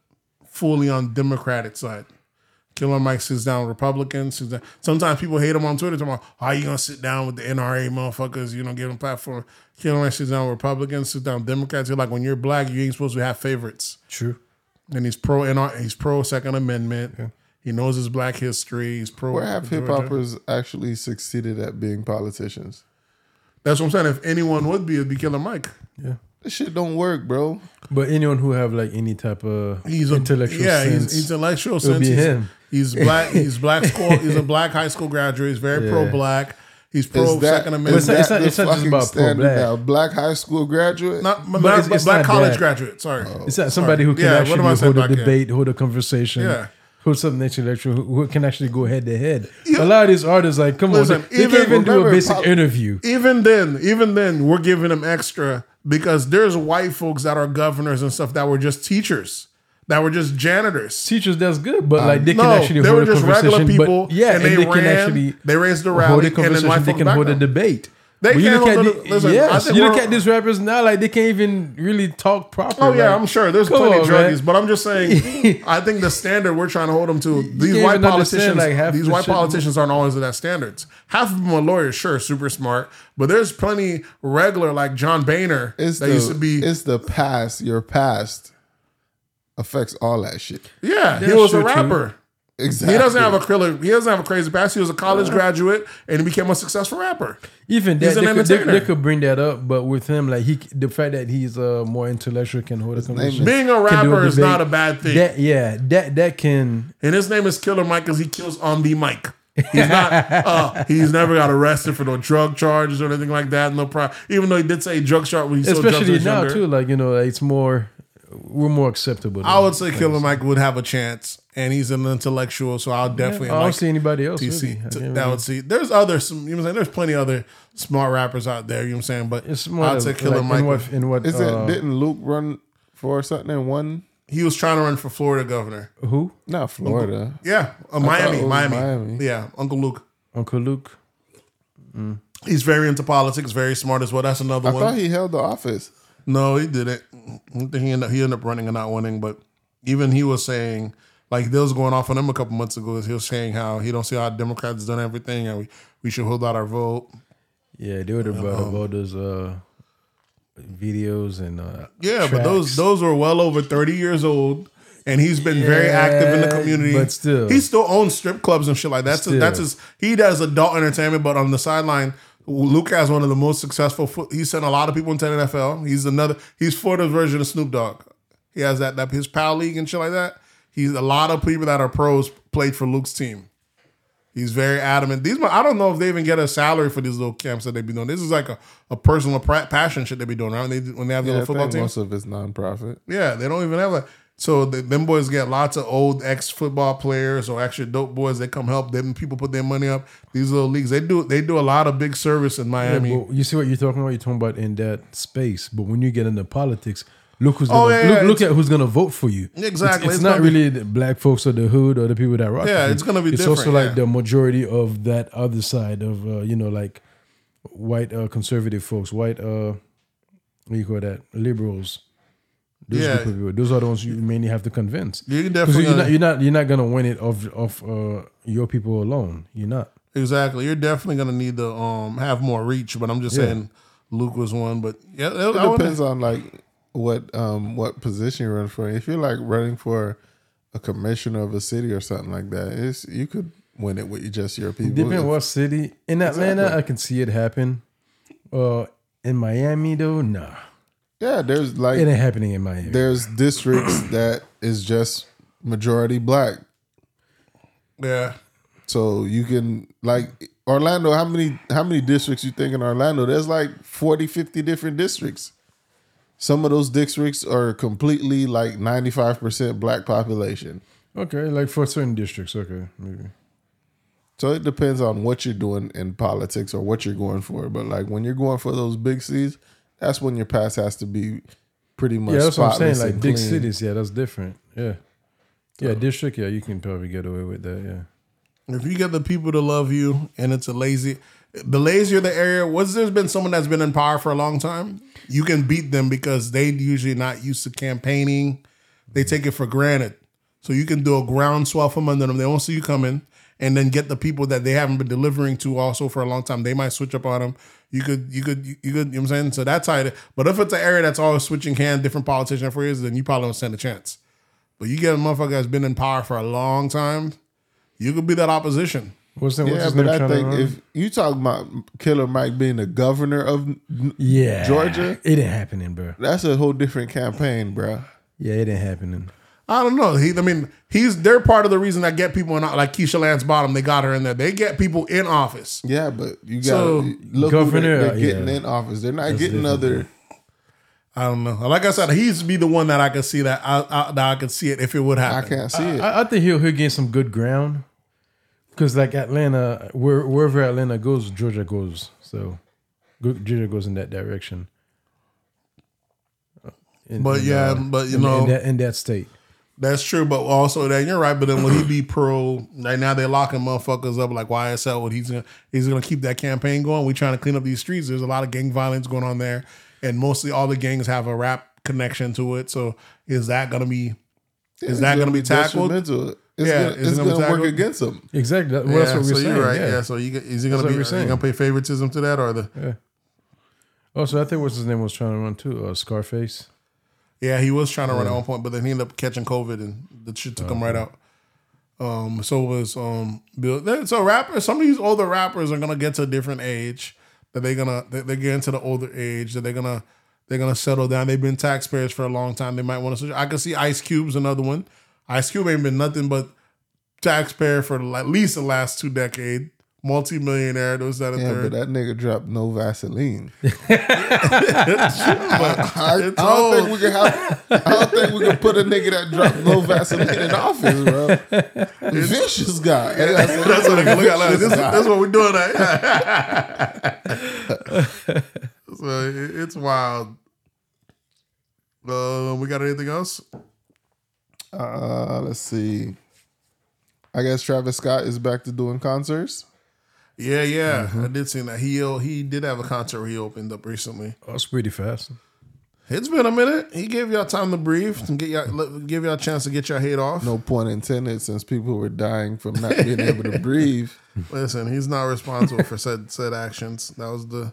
fully on Democratic side. Killer Mike sits down with Republicans. Sits down. Sometimes people hate him on Twitter. Talking about how you gonna sit down with the NRA motherfuckers? You know, give them platform. Killer Mike sits down with Republicans. Sits down with Democrats. You're like when you're black, you ain't supposed to have favorites. true. And he's pro NR. He's pro Second Amendment. He knows his black history. He's pro. Where have hip hoppers actually succeeded at being politicians? That's what I'm saying. If anyone would be, it'd be Killer Mike. Yeah, This shit don't work, bro. But anyone who have like any type of He's a intellectual yeah, sense, he's intellectual sense. be he's, him. he's black. He's black school. He's a black high school graduate. He's very Yeah. pro black. He's pro that, Second Amendment. It's not- it's not- it's not just about pro-black. now? Black high school graduate. not, but, But not, it's- it's black not college that. graduate. Sorry. Oh. It's not somebody who can Yeah, what actually am I hold a back here? debate, hold a conversation, Yeah. Hold something intellectual, who, who can actually go head to head. A lot of these artists, like, come Listen, on, they, they even- can't even do a basic pop- interview. even then, even then, we're giving them extra because there's white folks that are governors and stuff that were just teachers, that were just janitors. Teachers, that's good, but like they uh, can no, actually they hold were a just regular people. yeah, and they, they can ran. actually they raised the hold rally, a and then They can hold a debate. They you can't look at hold the, listen, yes, you look at these rappers now, like they can't even really talk properly. Oh yeah, like, I'm sure there's plenty on, of man. druggies, but I'm just saying. I think the standard we're trying to hold them to these white politicians. like, half these the white politicians aren't always at that standards. Half of them are lawyers, sure, super smart, but there's plenty regular like John Boehner it's that the, used to be. It's the past. Your past affects all that shit. Yeah, he was a rapper. too. Exactly. He doesn't have a killer. He doesn't have a crazy past. He was a college graduate and he became a successful rapper. Even that, they could, they, they could bring that up, but with him, like he, the fact that he's uh, more intellectual can hold a conversation. Being a rapper is not a bad thing. That yeah, that that can And his name is Killer Mike because he kills on the mic. He's not. Uh, he's never got arrested for no drug charges or anything like that. No problem. Even though he did say drug charge when he sold drugs when he especially now younger. too. Like you know, like, it's more we're more acceptable. I would say Killer Mike would have a chance, and he's an intellectual, so I'll definitely I don't like see anybody else. TC. Really. I to- can't that really- would see. There's other, some, you know, what I'm saying. There's plenty other smart rappers out there. You know what I'm saying? But It's more. I'd of, say Killer like, Mike. In what? In what Is uh, it? Didn't Luke run for something in one? he was trying to run for Florida governor. who? Not Florida. Yeah, uh, Miami, Miami, Miami. Yeah, Uncle Luke. Uncle Luke. He's very into politics, very smart as well. That's another I one. thought he held the office. No, he didn't. He ended, up, he ended up running and not winning. But even he was saying, like, they was going off on him a couple months ago. He was saying how he don't see how Democrats done everything, and we, we should hold out our vote. Yeah, they would about all those uh, videos and uh, Yeah, but those those were well over thirty years old, and he's been very active in the community. but still. he still owns strip clubs and shit like that. That's Still. that's his. He does adult entertainment, but on the sideline. Luke has one of the most successful. Foot, he sent a lot of people into the NFL. He's another. He's Florida's version of Snoop Dogg. He has that that his pal league and shit like that. He's a lot of people that are pros played for Luke's team. He's very adamant. These I don't know if they even get a salary for these little camps that they be doing. This is like a, a personal passion shit they be doing, right? When they when they have their Yeah, I little football team. most of it's nonprofit. Yeah, they don't even have a. So the, them boys get lots of old ex football players or actually dope boys. that come help them. People put their money up. These little leagues, they do they do a lot of big service in Yeah, Miami. but you see what you're talking about. You're talking about in that space, but when you get into politics, look who's Oh, gonna, yeah, look, yeah, look at who's gonna vote for you. Exactly. It's, it's It's not gonna be- really the black folks or the hood or the people that rock. Yeah, it's gonna be It's also like the majority of that other side of uh, you know like white uh, conservative folks, white uh, what do you call that? Liberals. Those, Yeah. group of people. Those are the ones you mainly have to convince. You Because definitely you're not, you're not you're not gonna win it of of uh, your people alone. You're not. exactly. You're definitely gonna need to um have more reach. But I'm just Yeah. saying, Luke was one. But yeah, It depends on like what um what position you're running for. If you're like running for a commissioner of a city or something like that, it's you could win it with just your people. Depending If- what city. In Atlanta, Exactly. I can see it happen. Uh, in Miami, though, nah, yeah, there's like it ain't happening in Miami. there's districts that is just majority black. yeah. So you can like Orlando, how many how many districts you think in Orlando? There's like 40, 50 different districts. Some of those districts are completely like 95% black population. Okay, like for certain districts, okay, maybe. So it depends on what you're doing in politics or what you're going for. But like when you're going for those big C's, that's when your pass has to be pretty much Yeah, that's what I'm saying. spotless Like and big clean. cities, yeah, that's different. Yeah, yeah, district, yeah, you can probably get away with that. Yeah, If you get the people to love you, and it's a lazy, the lazier the area. Was there's been someone that's been in power for a long time, you can beat them because they usually not used to campaigning. They mm-hmm. take it for granted. So you can do a groundswell from under them. They won't see you coming, and then get the people that they haven't been delivering to also for a long time. They might switch up on them. You could, you could, you could. You know what I'm saying? So that's how. It, but if it's an area that's always switching hands, different politician for years, then you probably don't stand a chance. But you get a motherfucker that's been in power for a long time, you could be that opposition. What's, that, what's Yeah, his but I think if you talk about Killer Mike being the governor of yeah, Georgia? it ain't happening, bro. that's a whole different campaign, bro. Yeah, it ain't happening. I don't know. He, I mean, he's they're part of the reason that get people in like Keisha Lance Bottom. They got her in there. They get people in office. Yeah, but you got So, look governor, who they're, they're getting yeah. in office. They're not That's getting different, other. I don't know. Like I said, he's be the one that I could see that I, I that I could see it if it would happen. I can't see it. I, I think he'll he'll gain some good ground because like Atlanta, where, wherever Atlanta goes, Georgia goes. So Georgia goes in that direction. In- But in, yeah, uh, but you in- know in that, in that state. That's true. But also that you're right. But then will he be pro? Like now they're locking motherfuckers up like YSL. What he's gonna he's gonna keep that campaign going. We trying to clean up these streets. There's a lot of gang violence going on there, and mostly all the gangs have a rap connection to it. So is that gonna be? Is that gonna be tackled? detrimental. It's Yeah, gonna, it's gonna gonna work against them. Exactly. That, well, that's what we're so saying. you're right. Yeah. Yeah. So you is he gonna That's be? we're you saying. gonna pay favoritism to that or the? yeah. so I think what's his name was trying to run too. Uh, Scarface. Yeah, he was trying to run at one point, but then he ended up catching COVID and the shit took him right out. Um, so was um Bill. So rappers, some of these older rappers are gonna get to a different age. That they're gonna they- they're getting to the older age. That they're gonna they're gonna settle down. They've been taxpayers for a long time. They might want to. I can see Ice Cube's another one. Ice Cube ain't been nothing but taxpayer for at least the last two decades. Multi-millionaire. Those that a Yeah, third. but that nigga dropped no Vaseline. But I, I don't think we can have. I don't think we can put a nigga that dropped no Vaseline in office, bro. Vicious guy. That's That's what look at. Like, this, that's what we're doing. At. so it- it's wild. Uh, we got anything else? Uh, let's see. I guess Travis Scott is back to doing concerts. Yeah, yeah, I did see that. He he did have a concert where he opened up recently. Oh, it's pretty fast. It's been a minute. He gave y'all time to breathe and get y'all give y'all a chance to get your head off. No pun intended, since people were dying from not being able to breathe. Listen, he's not responsible for said said actions. That was the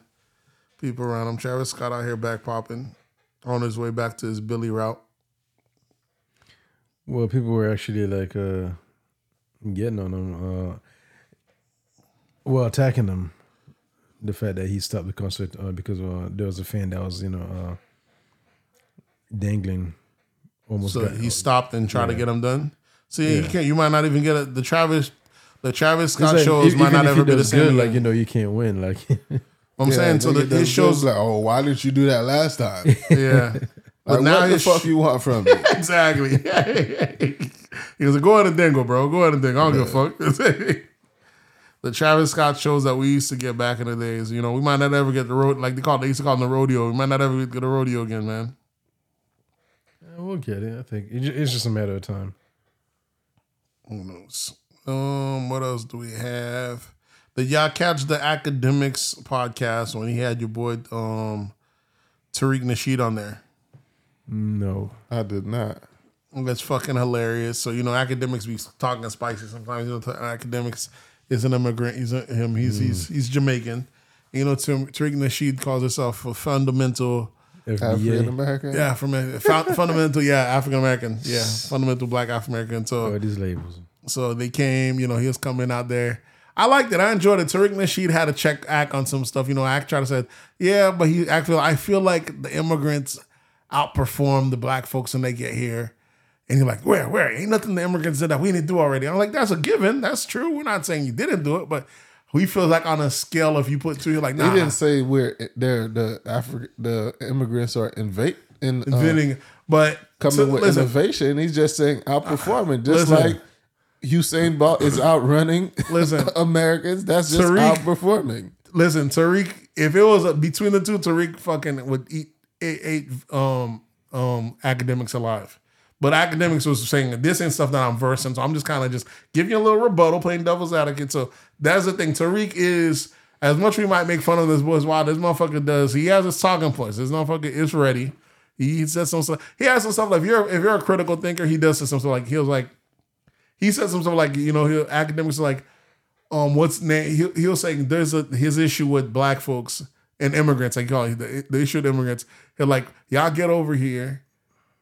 people around him. Travis Scott out here back popping on his way back to his Billy route. Well, people were actually like uh getting on him. Uh, well, attacking him. The fact that he stopped the concert uh, because uh, there was a fan that was, you know, uh, dangling. Almost. So got- he stopped and tried to get them done. See, you can't. You might not even get it. The Travis, the Travis Scott like, shows e- might not if ever be the same. good, like you know, you can't win. Like, I'm saying, so the, his shows, like, oh, why didn't you do that last time? yeah. But Like, now what the fuck you want from me? exactly. he was like, "Go ahead and dingle, bro. Go ahead and dingle. I don't give a fuck." The Travis Scott shows that we used to get back in the days. You know, we might not ever get the road like they call they used to call them the rodeo. We might not ever get the rodeo again, man. we'll get it. I think it's just a matter of time. Who knows? Um, what else do we have? Did y'all catch the Akademiks podcast when he had your boy um Tariq Nasheed on there? No, I did not. That's fucking hilarious. So you know, Akademiks be talking spicy sometimes. You know, Akademiks is an immigrant. He's a, him. He's hmm. he's he's Jamaican. You know, Tim- Tariq Nasheed calls himself a fundamental. African American. Yeah, from fun- fundamental. Yeah, African American. Yeah, fundamental Black African American. So Oh, these labels. So they came, you know, he was coming out there. I liked it. I enjoyed it. Tariq Nasheed had to check act on some stuff. You know, act tried to say, yeah, but he actually I feel like the immigrants outperform the black folks when they get here. And you're like, where, where? Ain't nothing the immigrants did that we didn't do already. I'm like, that's a given. That's true. We're not saying you didn't do it, but we feel like on a scale if you put two, you're like, He nah. didn't say where they're the Afri- the immigrants are invade in uh, but coming so, with listen, innovation. He's just saying outperforming, just Listen. like Usain Bolt is outrunning Listen. Americans. That's just Tariq- outperforming. Listen, Tariq, if it was a, between the two, Tariq fucking would eat eight, eight um um Akademiks alive. But Akademiks was saying this ain't stuff that I'm versed in, so I'm just kind of just giving a little rebuttal, playing devil's advocate. So that's the thing. Tariq is as much we might make fun of this boy's wild, this motherfucker does. He has his talking points. This motherfucker is ready. He says some stuff. He has some stuff like if you're if you're a critical thinker, he does some stuff like he was like he said some stuff like you know he Akademiks like um what's name he he'll say there's a his issue with black folks and immigrants like call it the, the issue immigrants he're like y'all get over here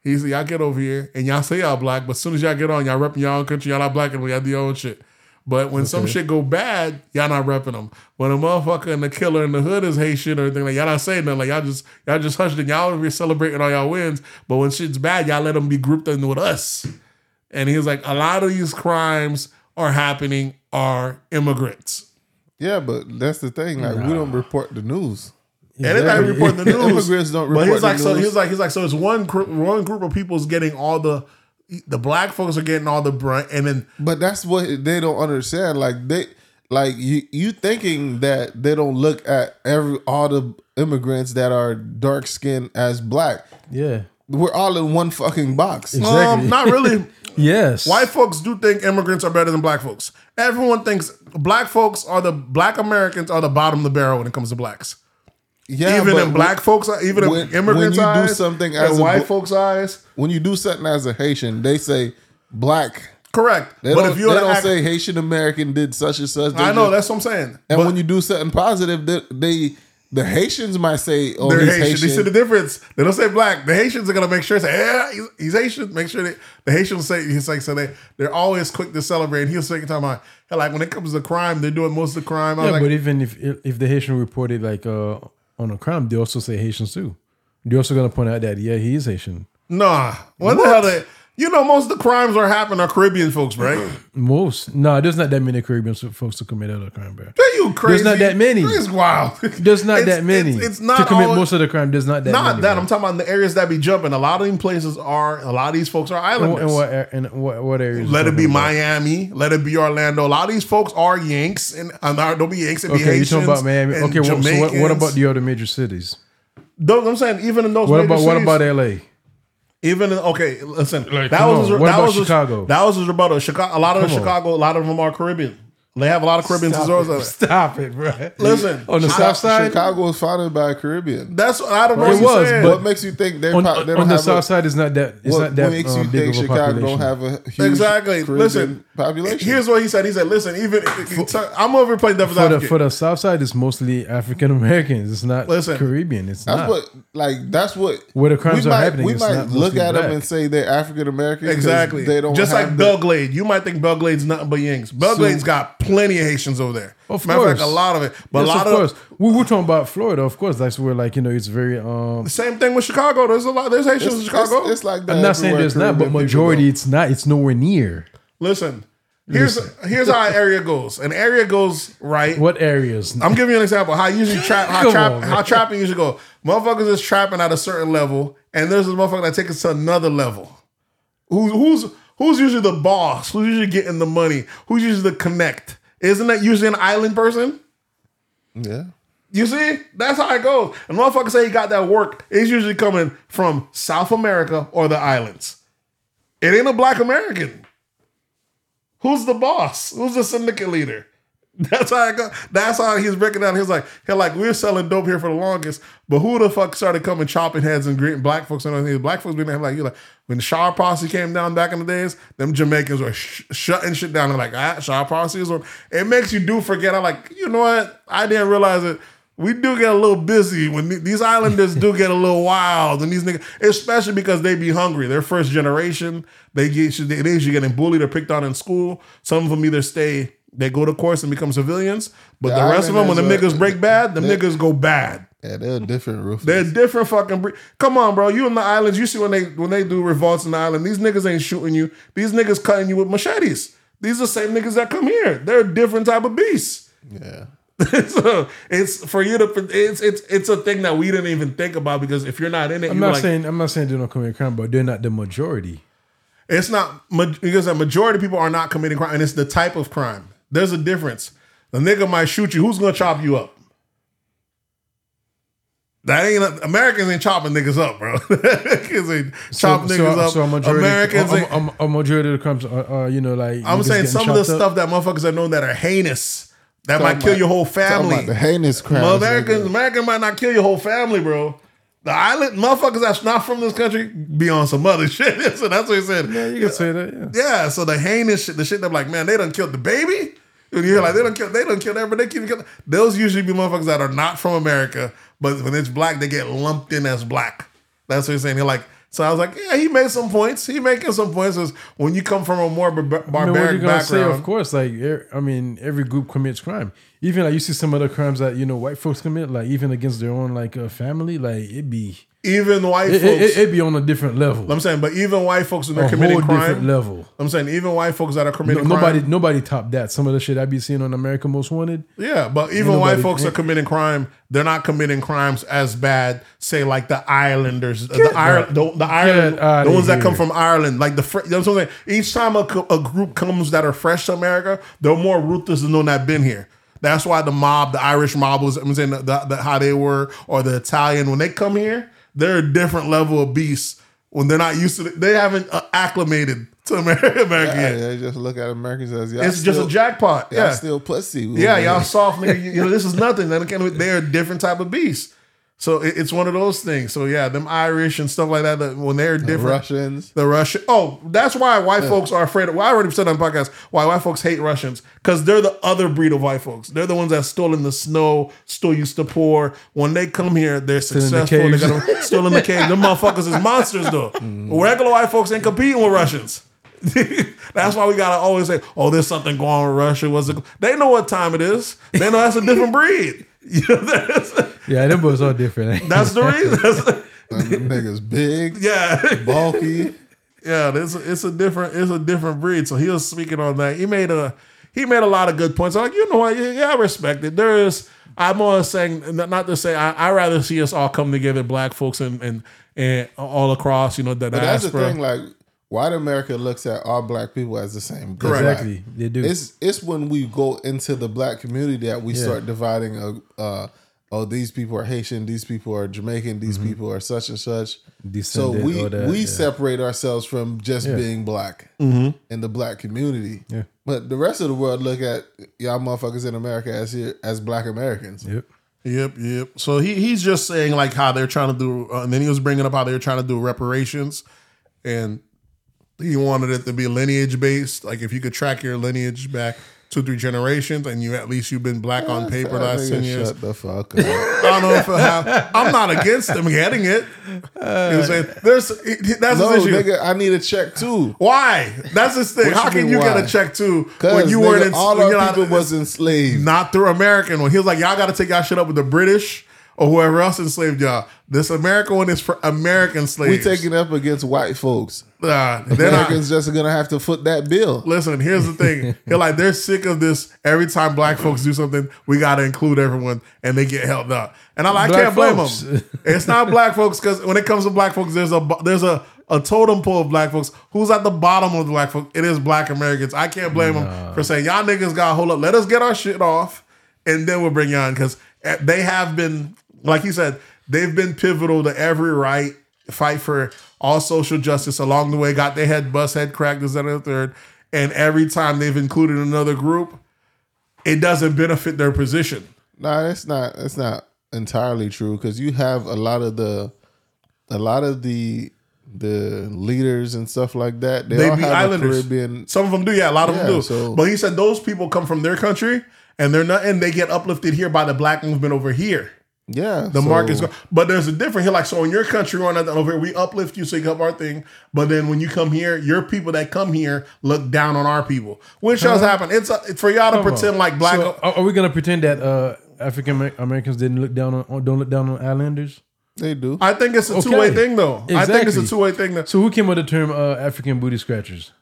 he's y'all get over here and y'all say y'all black but as soon as y'all get on y'all repping your own country y'all not black and y'all do your own shit But when some shit go bad, y'all not repping them. When a motherfucker and the killer in the hood is Haitian or anything like y'all not saying nothing. Like y'all just y'all just hushed and y'all be celebrating all y'all wins. But when shit's bad, y'all let them be grouped in with us. And he was like, a lot of these crimes are happening are immigrants. Yeah, but that's the thing. Like we don't report the news. Anybody report the news? Immigrants don't But he was report like, the so he news. was like, he's like, so it's one group, one group of people's getting all the, the black folks are getting all the brunt, and then But that's what they don't understand. Like they like you you thinking that they don't look at every all the immigrants that are dark skinned as black. Yeah. We're all in one fucking box. Exactly. um, not really. Yes. White folks do think immigrants are better than black folks. Everyone thinks black folks are the black Americans are the bottom of the barrel when it comes to blacks. Yeah, even but in black folks, even when- in immigrants' when you do eyes, something and as a white folks' eyes, when you do something as a Haitian, they say black. correct. They but don't, if you don't act, say Haitian American did such and such. I know just- that's what I'm saying. And But when you do something positive, they, they the Haitians might say, "Oh, they're Haitian. Haitian." They see the difference. They don't say black. The Haitians are gonna make sure say, yeah, he's, he's Haitian. Make sure that the Haitians say he's like so they they're always quick to celebrate. And he was saying talking about like when it comes to crime, they're doing most of the crime. I Yeah, like, but even if if the Haitian reported like uh on a crime, they also say Haitians too. They're also gonna point out that yeah, he is Haitian. nah. What, the hell? They, you know, most of the crimes are happening are Caribbean folks, right? Most no, there's not that many Caribbean folks to commit other crime, bro. Are you crazy? There's not that many. It's wild. There's not It's- that many. It's, it's not to commit all- most of the crime. There's not that Not many. that bro. I'm talking about in the areas that be jumping. A lot of these places are. A lot of these folks are islanders. and what ar- and what what areas? Let it be about? Miami. Let it be Orlando. A lot of these folks are Yanks, and uh, don't be Yanks. It be Okay, you Haitians. talking about Miami? Okay, well, so what, what about the other major cities? Those, I'm saying even in those. What major about what about L.A.? Even okay, listen. Like, that was his. What that about was his- Chicago? that was his rebuttal. Chicago. A lot of Come on. Chicago. A lot of them are Caribbean. They have a lot of Caribbean resorts. Stop it, bro. Listen, on the south side. Chicago was founded by a Caribbean. That's I don't know. It what was, saying. but- what makes you think they're on, po- they on the south a, side is not that. It's what, not that what makes uh, you think Chicago don't have a huge Exactly. Caribbean Listen, population? Here's what he said. He said, "Listen, even if I'm over playing devil's for the advocate. for the south side, it's mostly African Americans. It's not Listen, Caribbean. It's That's not. what like that's what Where the crimes we are might, happening, We might look at them and say they're African American. Exactly. They don't just like the- Belle Glade. You might think Belle Glade's nothing but Yanks. Belle Glade's got plenty of Haitians over there. Of Matter course. fact, a lot of it. But Yes, a lot of of. We were talking about Florida, of course. That's where, like, you know, it's very. um same thing with Chicago. There's a lot. There's Haitians in It's, Chicago. it's, it's like that I'm not saying everywhere there's not, but majority, it's not. It's nowhere near. Listen, here's here's how an area goes. An area goes right. What areas? I'm giving you an example. How usually trap, how Come trap, on, how trapping usually go. Motherfuckers is trapping at a certain level, and there's this motherfucker that takes it to another level. Who's who's who's usually the boss? Who's usually getting the money? Who's usually the connect? Isn't that usually an island person? Yeah. You see, that's how it goes. And motherfucker say he got that work. It's usually coming from South America or the islands. It ain't a black American. Who's the boss? Who's the syndicate leader? That's how I go. That's how he's breaking down. He's like, like, we're selling dope here for the longest, but who the fuck started coming chopping heads and greeting black folks and everything? Black folks being like you like when the Shower Posse came down back in the days, them Jamaicans were sh- shutting shit down. They're like, ah, Shower Posse is. It makes you do forget. I'm like, you know what? I didn't realize it. We do get a little busy when th- these islanders do get a little wild, and these niggas, especially because they be hungry. They're first generation. They get they usually getting bullied or picked on in school. Some of them either stay, they go to course and become civilians, but the, The rest of them, when the islanders niggas are- break bad, the they- niggas go bad. Yeah, they're different roof. They're different fucking. Bre- Come on, bro. You in the islands? You see when they when they do revolts in the island? These niggas ain't shooting you. These niggas cutting you with machetes. These are the same niggas that come here. They're a different type of beast. yeah. so it's for you to. It's it's it's a thing that we didn't even think about because if you're not in it, I'm you're not like, saying I'm not saying they don't commit crime, but they're not the majority. It's not because the majority of people are not committing crime, and it's the type of crime. There's a difference. The nigga might shoot you. Who's gonna chop you up? That ain't Americans ain't chopping niggas up, bro. Americans ain't chopping niggas up. a majority, Americans a, a, a majority of the crimes are, are you know, like I'm saying some of the up. stuff that motherfuckers are known that are heinous that might kill about- your whole family. about the heinous crimes. Well, Americans. American might not kill your whole family, bro. The island motherfuckers that's not from this country be on some other shit. so that's what he said. Yeah, you can say that. Yeah. Yeah, so the heinous shit, the shit that like, man, they done killed the baby. And you hear like they don't kill, they don't kill everybody. They keep killing. Those usually be motherfuckers that are not from America, but when it's black, they get lumped in as black. That's what he's saying. They're like So I was like, yeah, he made some points. He making some points. Is when you come from a more bar- I mean, what barbaric you gonna say? background. Of course, like er- I mean, every group commits crime. Even like you see some other crimes that you know white folks commit, like even against their own like uh, family, like it be even white it, folks. it, it be on a different level, I'm saying, but even white folks when they're committing whole different crime. level. I'm saying, even white folks that are No, committing nobody, crime. nobody top that. Some of the shit I be seeing on America Most Wanted. Yeah, but even nobody- white folks are committing crime. They're not committing crimes as bad, say like the Islanders, the Ireland, the, the Ireland, the ones that come from Ireland, like the fr- you know what I'm saying. Each time a, a group comes that are fresh to America, they're more ruthless than those that been here. That's why the mob, the Irish mob, was I'm saying the, the, how they were, or the Italian when they come here, they're a different level of beasts when they're not used to. it. They haven't uh, acclimated to America, America Yeah, yet. they just look at Americans as y'all It's just a jackpot. Y'all Yeah, still pussy. yeah, y'all soft nigga. You, you know, this is nothing. They're a different type of beast. So it- it's one of those things. So yeah, them Irish and stuff like that. that when they're different, Russians. the Russian. Oh, that's why white folks are afraid. Of, well, I already said on the podcast why white folks hate Russians because they're the other breed of white folks. They're the ones that stole in the snow, still used to pour. When they come here, they're in the successful. They got them still in the cave. Them motherfuckers is monsters though. Mm. Regular white folks ain't competing with Russians. that's why we gotta always say, "Oh, there's something going on with Russia." What's it? They know what time it is. They know that's a different breed. You know, that's, Yeah, them boys are different. eh? that's the reason. That's- Them niggas big, yeah. bulky. Yeah, it's a, it's a different it's a different breed. So he was speaking on that. He made a he made a lot of good points. I'm like you know what? Yeah, yeah, I respect it. There is. I'm always saying not not to say I I rather see us all come together, black folks and and and all across. You know the But that's the thing. Like white America looks at all black people as the same. Correct. Exactly, they do. It's it's when we go into the black community that we start dividing. A, uh, oh, these people are Haitian. These people are Jamaican. These people are such and such. So Mm-hmm. We that, we yeah. separate ourselves from just Yeah. being black Mm-hmm. in the black community. Yeah. But the rest of the world look at y'all motherfuckers in America as here as black Americans. Yep. Yep, yep. So he he's just saying like how they're trying to do, uh, and then he was bringing up how they're trying to do reparations, and he wanted it to be lineage based. Like if you could track your lineage back two three generations, and you at least you've been black on paper the last nigga ten years. Shut the fuck up. I don't know if I have, I'm not against them getting it. You know saying? There's that's no, his issue. nigga, I need a check too. Why? That's his thing. What How you can you get a check too when you weren't in all our you're not- people was enslaved. not through American one. He was like, y'all got to take y'all shit up with the British or whoever else enslaved y'all. This American one is for American slaves. We taking up against white folks. Nah, they're not. Americans just gonna have to foot that bill. Listen, here's the thing. They're like they're sick of this. Every time black folks do something, we got to include everyone, and they get held up. And I'm like, I can't blame folks. them. It's not black folks because when it comes to black folks, there's a there's a a totem pole of black folks. Who's at the bottom of the black folks? It is black Americans. I can't blame them for saying y'all niggas got hold up. Let us get our shit off, and then we'll bring you on because eh, they have been, like he said, they've been pivotal to every right fight for all social justice along the way. Got their head bust, head cracked, this, that, and the third. And every time they've included another group, it doesn't benefit their position. Nah, that's not that's not entirely true because you have a lot of the a lot of the the leaders and stuff like that. They, They all be have islanders. a Caribbean. Some of them do, yeah. A lot of them do. so- but he said those people come from their country and they're not, and they get uplifted here by the black movement over here. Yeah, The market's go, but there's a difference here. Like so, in your country, on over here, we uplift you so you help our thing. But then when you come here, your people that come here look down on our people, which does happen. It's, a, it's for y'all to Come on. pretend like black. So are, are we gonna pretend that uh, African Americans didn't look down on don't look down on islanders? they do. I think it's a Okay. two way thing, though. I think it's a two way thing. That So who came up with the term uh, African booty scratchers?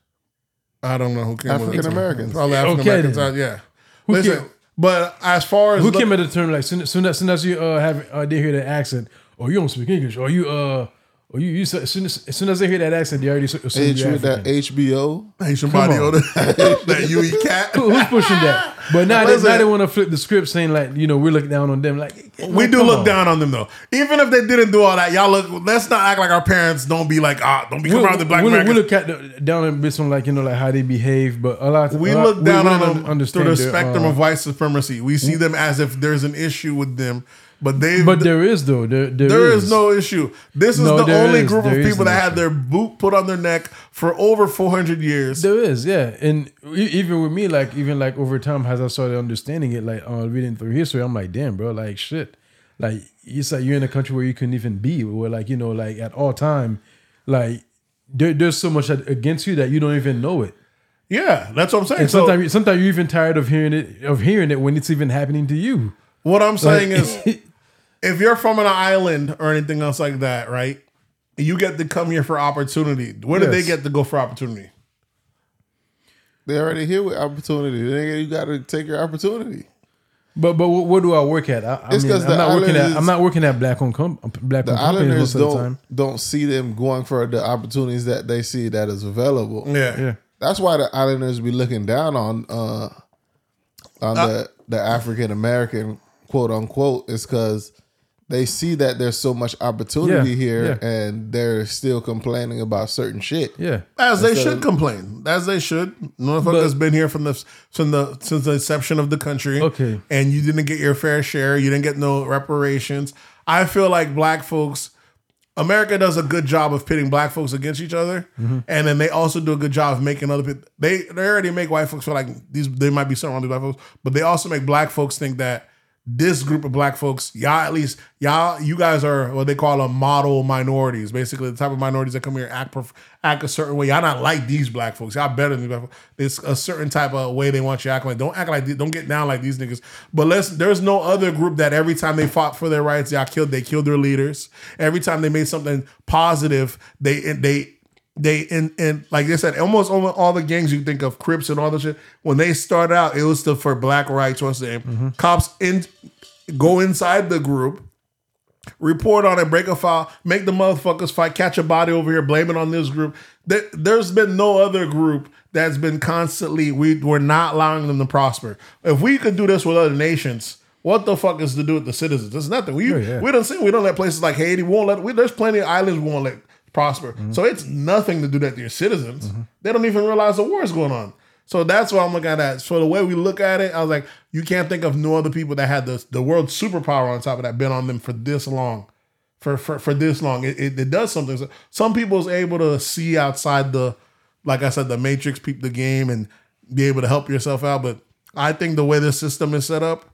I don't know who came. with. African Americans. Probably African Okay, Americans. then. uh, Yeah. Who Listen, came- but as far as Who look- came with the term like soon, soon, as, soon as you uh, have uh, they hear the accent, or you don't speak English, or you uh, or you, you as soon as, as soon as they hear that accent, they already assume Hey, you're that African. HBO. Haitian Come body on. odor, that UE cat. Who- Who's pushing that? But now they, now they want to flip the script, saying like you know we're looking down on them. Like We do look on. down on them though. Even if they didn't do all that, y'all look. Let's not act like our parents don't be like ah, don't be We, around the black we, look- we look at the, down on based on like you know like how they behave, but a lot We a lot- look down we on them through the spectrum uh, of white supremacy. We see them as if there's an issue with them, but they. But there is though. There, there, there is no issue. This is No, the there only is. group of There is people that had issue. their boot put on their neck for over 400 years. There is, yeah, and e- even with me, like even like over time, as I started understanding it, like uh, reading through history, I'm like, damn, bro, like shit, like it's like you're in a country where you couldn't even be, where like you know, like at all time, like there, there's so much against you that you don't even know it. Yeah, that's what I'm saying. And So sometimes, sometimes you're even tired of hearing it of hearing it when it's even happening to you. what I'm saying is, if you're from an island or anything else like that, right? You get to come here for opportunity. Where do they Yes. get to go for opportunity? They already here with opportunity. Then you got to take your opportunity. But but what, what do I work at? I, I It's mean, 'cause I'm the not working at islanders- I'm not working at black on com, black The on companies Islanders most of the don't time. don't see them going for the opportunities that they see that is available. Yeah. Yeah. That's why the Islanders be looking down on uh on the the African American quote unquote is because they see that there's so much opportunity Yeah, here yeah. and they're still complaining about certain shit. Yeah. As they should of- complain, as they should. Motherfuckers been here from the from the since the inception of the country. Okay. and you didn't get your fair share. You didn't get no reparations. I feel like black folks, America does a good job of pitting black folks against each other, Mm-hmm. and then they also do a good job of making other people. They they already make white folks feel like these. They might be something wrong with black folks, but they also make black folks think that. This group of black folks, y'all at least y'all, you guys are what they call a model minorities. Basically, the type of minorities that come here act prof- act a certain way. Y'all not like these black folks. Y'all better than black. It's a certain type of way they want you to act like. Don't act like don't get down like these niggas. But let's. There's no other group that every time they fought for their rights, y'all killed. They killed their leaders. Every time they made something positive, they they they and and like they said, almost all, all the gangs you think of, Crips and all the shit. When they started out, it was to, for black rights. What's the name? Cops in go inside the group, report on it, break a file, make the motherfuckers fight, catch a body over here, blame it on this group. There, there's been no other group that's been constantly we we're not allowing them to prosper. If we could do this with other nations. What the fuck is to do with the citizens? There's nothing. We yeah. we don't see we don't let places like Haiti. We won't let. We, there's plenty of islands we won't let prosper. So it's nothing to do that to your citizens. They don't even realize the war is going on. So that's what I'm looking at. that. So the way we look at it, I was like, you can't think of no other people that had the the world superpower on top of that been on them for this long, for for, for this long. It, it, it does something. So Some people is able to see outside the, like I said, the matrix, peep the game, and be able to help yourself out. But I think the way the system is set up,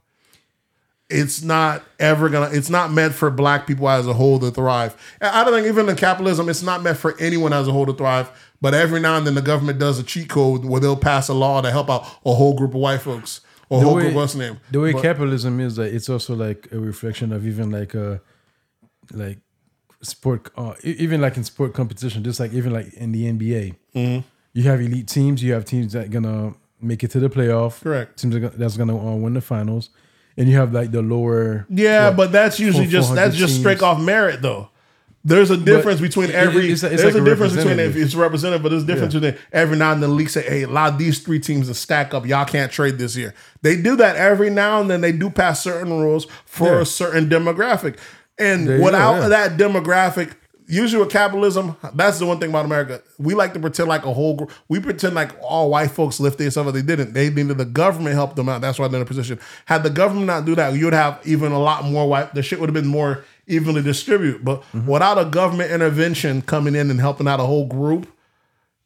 it's not ever gonna it's not meant for black people as a whole to thrive. I don't think even in capitalism it's not meant for anyone as a whole to thrive but every now and then the government does a cheat code where they'll pass a law to help out a whole group of white folks or The whole way- group what's name? The way But- capitalism is, that it's also like a reflection of even like a like sport, uh, even like in sport competition, just like even like in the NBA, Mm-hmm. you have elite teams, you have teams that gonna make it to the playoff, Correct. Teams that's gonna uh, win the finals, and you have like the lower, yeah but that's usually just 400 that's just teams. straight off merit though there's a difference between every. it's- it's there's like a a difference between if it's representative, but there's a difference between every now and then the league say, "Hey, allow these three teams to stack up. Y'all can't trade this year." They do that every now and then. They do pass certain rules for Yeah. a certain demographic, and There go, without yeah. that demographic, usually with capitalism, that's the one thing about America. We like to pretend like a whole group. We pretend like all white folks lifted up, but they didn't. They needed the government help them out. That's why they're in a position. Had the government not do that, you would have even a lot more white. The shit would have been more evenly distributed. But Mm-hmm. without a government intervention coming in and helping out a whole group,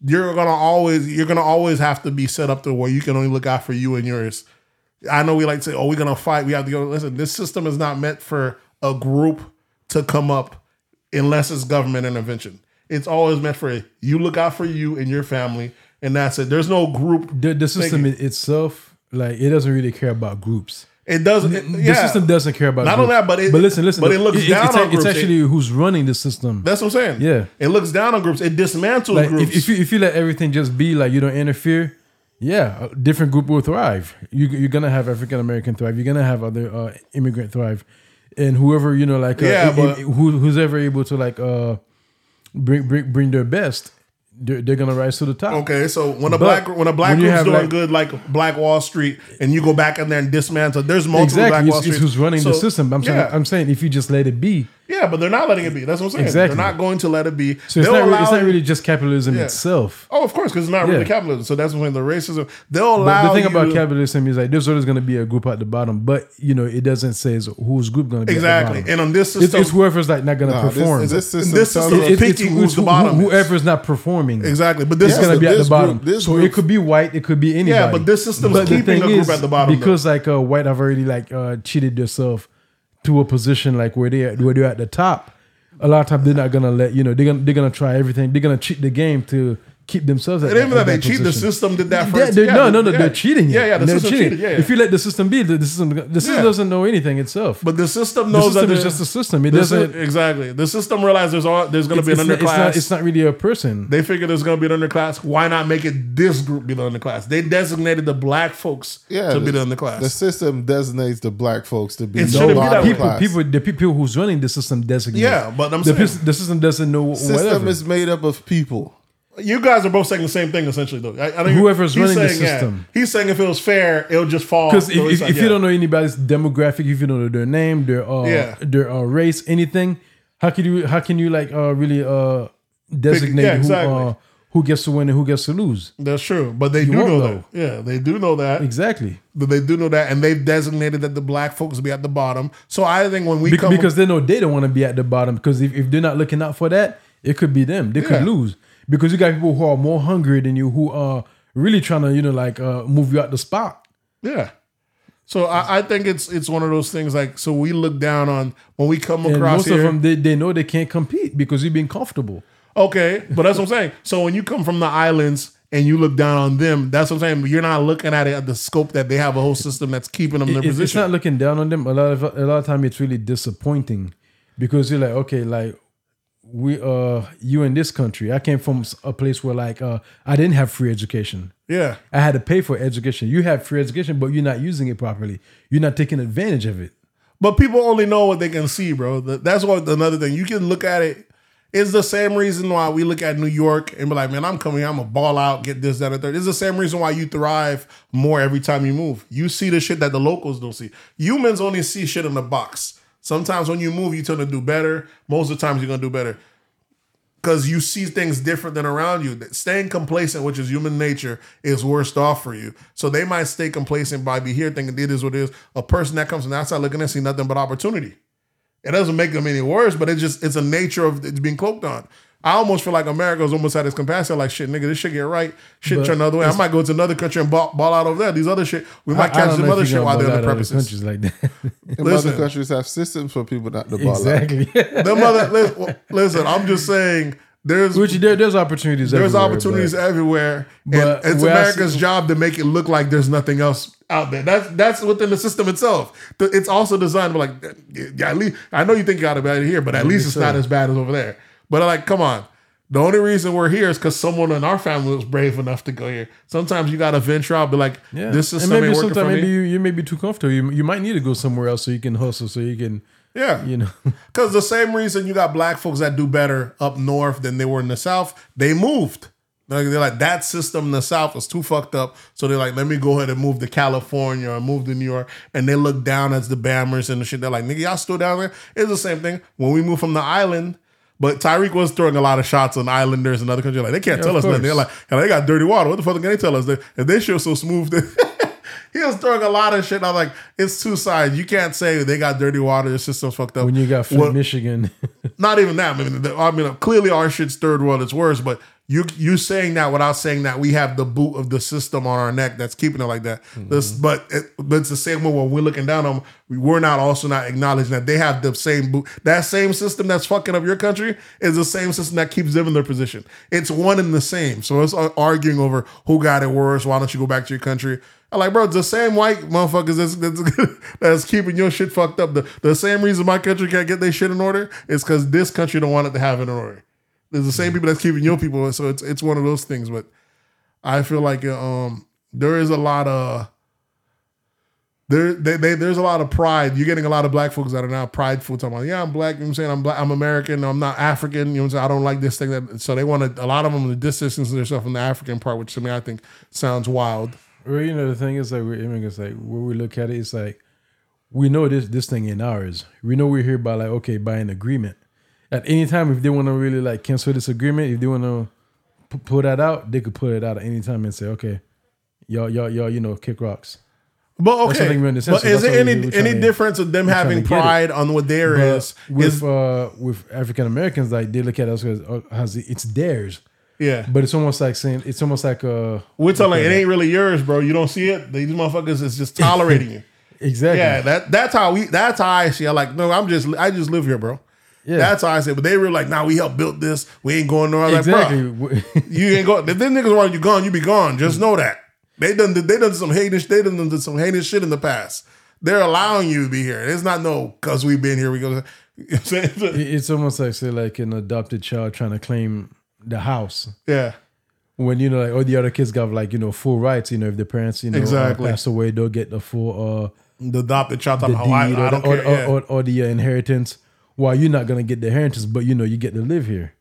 you're gonna always you're gonna always have to be set up to where you can only look out for you and yours. I know we like to say, "Oh, we're gonna fight." We have to go. Listen, this system is not meant for a group to come up unless it's government intervention. It's always meant for you look out for you and your family, and that's it. There's no group. the, the system thinking. itself, like it doesn't really care about groups. It doesn't. it- The yeah. system doesn't care about. Not only groups. that, but it- but listen, listen. but it looks down it's, on it's groups. It's actually who's running the system. That's what I'm saying. Yeah. it looks down on groups. It dismantles like groups. if, if you if you let everything just be like you don't interfere, yeah, a different group will thrive. You you're gonna have African American thrive. You're gonna have other uh, immigrant thrive, and whoever you know like uh, Yeah, but- who, who's ever able to like uh bring bring bring their best, they're, they're gonna rise to the top. Okay, so when a But black when a black when group's doing like- good, like Black Wall Street, and you go back in there and dismantle, there's multiple Black Exactly, Wall it's, it's Street. who's running the system. I'm saying. I'm saying, if you just let it be, yeah, but they're not letting it be. That's what I'm saying. Exactly. They're not going to let it be. so it's They'll not, really, it's not really just capitalism Yeah. itself. Oh, of course, because it's not really capitalism. So that's when the racism. They'll But allow. the thing about capitalism is like there's always going to be a group at the bottom, but you know it doesn't say is whose group going to be exactly, At the and on this It's, system, it's whoever's like not going to Nah, this- perform. this system This system us- is picking who's the who- bottom is. Whoever's not performing, exactly, but this is going to be at the this bottom. group- this so group- it could be white, it could be anybody. Yeah, but this system's But the keeping thing a group at the bottom, because like uh, white have already like uh, cheated themselves to a position like where they where they're at the top. a lot of times they're not gonna let you know they're gonna they're gonna try everything. They're gonna cheat the game to keep themselves. At It ain't that, even that at they cheat. The system did that Yeah, first. they're- Yeah, no, no, no. yeah. They're cheating. Yeah, yeah. The they're system cheating. cheated. Yeah, yeah. If you let the system be, the, the system the system Yeah. doesn't know anything itself. But the system the knows system that is the- just a system. It doesn't. sy- exactly. The system realizes there's all, there's going to be an it's, not, underclass. it's, not, it's not really a person. they figure there's going to be an underclass. Why not make it this group be the underclass? They designated the black folks Yeah, to be the the- underclass. The system designates the black folks to be It the shouldn't be that way. people, class. people, the people who's running the system designate. Yeah, but I'm the, saying- the system doesn't know what system is made up of people. You guys are both saying the same thing essentially, though. I, I think Whoever's he's running the saying, yeah, system. he's saying if it was fair, it'll just fall. Because if, if, side, if yeah. you don't know anybody's demographic, if you don't know their name, their uh, Yeah. their uh, race, anything, how can you how can you like uh, really uh, designate yeah, who uh, who gets to win and who gets to lose? that's true, but they do won't know know. that. Yeah, they do know that. Exactly. But they do know that, and they've designated that the black folks be at the bottom. So I think when we Bec- come because they know they don't want to be at the bottom. Because if, if they're not looking out for that, it could be them. They Yeah. could lose. Because you got people who are more hungry than you, who are really trying to, you know, like uh, move you out the spot. Yeah. So I, I think it's it's one of those things like so we look down on when we come And across most here. of them, they, they know they can't compete because you've been comfortable. okay, but that's what I'm saying. So when you come from the islands and you look down on them, that's what I'm saying. But you're not looking at it at the scope that they have a whole system that's keeping them in their It- it's not looking down on them. A lot of a lot of time, it's really disappointing because you're like, okay, like we uh you in this country. I came from a place where like uh I didn't have free education. yeah. I had to pay for education. You have free education, but you're not using it properly. You're not taking advantage of it. But people only know what they can see, bro. That's what another thing. You can look at it. It's the same reason why we look at New York and be like, man, I'm coming here, I'm gonna ball out, get this, that, and third. It's the same reason why you thrive more every time you move. You see the shit that the locals don't see. Humans only see shit in the box. Sometimes when you move, you tend to do better. Most of the times you're gonna do better. Because you see things different than around you. Staying complacent, which is human nature, is worst off for you. So they might stay complacent by be here thinking it is what it is. A person that comes from the outside looking in see nothing but opportunity. It doesn't make them any worse, but it's just it's a nature of it's being cloaked on. I almost feel like America's almost at its capacity. Like shit, nigga, this shit get right. Shit But turn the other way. I might go to another country and ball, ball out over there. These other shit, we might I- I catch don't some other shit while gonna they're on the ball out of premises. countries like that. And Listen. other countries have systems for people not to ball out. exactly. Them other, li- listen, I'm just saying there's Which there, there's opportunities. there's everywhere, opportunities but- everywhere, but and it's America's see- job to make it look like there's nothing else out there. That's that's within the system itself. It's also designed to be like, yeah, at least I know you think you got it bad here, but at least it's so. not as bad as over there. But I'm like, come on. The only reason we're here is because someone in our family was brave enough to go here. Sometimes you got to venture out, be like, Yeah. this is and maybe working for sometimes maybe me. you, you may be too comfortable. You, you might need to go somewhere else so you can hustle, so you can, yeah, you know. Because the same reason you got black folks that do better up north than they were in the south, they moved. Like, they're like, that system in the south was too fucked up. So they're like, let me go ahead and move to California or move to New York. And they look down as the Bammers and the shit. They're like, nigga, y'all still down there? It's the same thing. When we moved from the island, but Tariq was throwing a lot of shots on islanders and other countries. Like, they can't tell of us nothing. They're like, "Hell, they got dirty water. What the fuck can they tell us? If they shit so smooth, he was throwing a lot of shit. I'm like, it's two sides. You can't say they got dirty water. The system's fucked up. When you got Flint, What- Michigan, not even that. I mean, I mean, clearly our shit's third world. It's worse, but you you saying that without saying that we have the boot of the system on our neck that's keeping it like that. This, mm-hmm. but it, but it's the same way when we're looking down on them. We, we're not also not acknowledging that they have the same boot. That same system that's fucking up your country is the same system that keeps them in their position. It's one and the same. So it's uh, arguing over who got it worse. Why don't you go back to your country? I'm like, bro, it's the same white motherfuckers that's, that's, that's keeping your shit fucked up. The, the same reason my country can't get their shit in order is because this country don't want it to have it in order. There's the same people that's keeping your people. So it's it's one of those things. But I feel like um there is a lot of there they, they, there's a lot of pride. You're getting a lot of black folks that are now prideful talking about, yeah, I'm black, you know what I'm saying? I'm black, I'm American, I'm not African, you know what I'm saying? I don't like this thing that so they want to a lot of them to distance themselves from the African part, which to me I think sounds wild. Well, you know, the thing is like we're immigrants. Like when we look at it, it's like we know this this thing in ours. We know we're here by like okay by an agreement. At any time, if they want to really like cancel this agreement, if they want to p- pull that out, they could pull it out at any time and say, okay, y'all y'all y'all you know kick rocks. But okay, something we understand. but So is there any we- any to- difference of them having to get it. pride on what there But is? with Is uh, with African Americans, like they look at us as, uh, as it's theirs. yeah, But it's almost like saying it's almost like uh we're telling it ain't really yours, bro. You don't see it. These motherfuckers is just tolerating you. exactly Yeah, that that's how we. That's how I see. I like no. I'm just I just live here, bro. Yeah. That's how I say. But they were like, "Nah, we helped build this. We ain't going nowhere." Like, exactly. "Bruh, you ain't going. If them niggas want you gone, you be gone. Just know that they done they done some heinous they done done some heinous shit in the past. They're allowing you to be here. It's not no because we've been here. We go. You know what I'm saying? It- it's almost like say like an adopted child trying to claim the house yeah, when you know like all the other kids got like you know full rights. You know if the parents you know uh, Exactly. pass away, they'll get the full uh the adopted child. the Talking about, oh, I, deed I or, the, or, care. yeah. or, or, or the uh, inheritance. While you're not gonna get the inheritance, but you know you get to live here.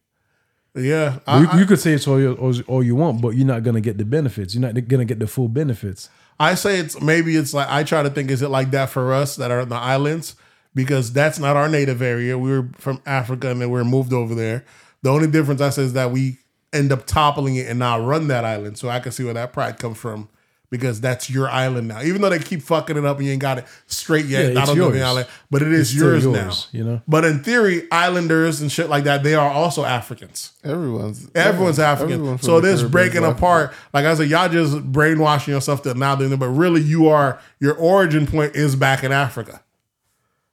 yeah, I, you, you could say it's all you, all, all you want, but you're not gonna get the benefits. You're not gonna get the full benefits. I say it's maybe it's like I try to think is it like that for us that are in the islands because that's not our native area. We were from Africa and then we are moved over there. The only difference I say is that we end up toppling it and now run that island. So I can see where that pride comes from because that's your island now. Even though they keep fucking it up and you ain't got it straight yet. Yeah, I it's don't know the yours. island, but it is It's yours, yours, now. you know? But in theory, islanders and shit like that, they are also Africans. Everyone's Everyone's African. everyone so this breaking is African. apart, like I said, y'all just brainwashing yourself to now doing it, but really you are your origin point is back in Africa.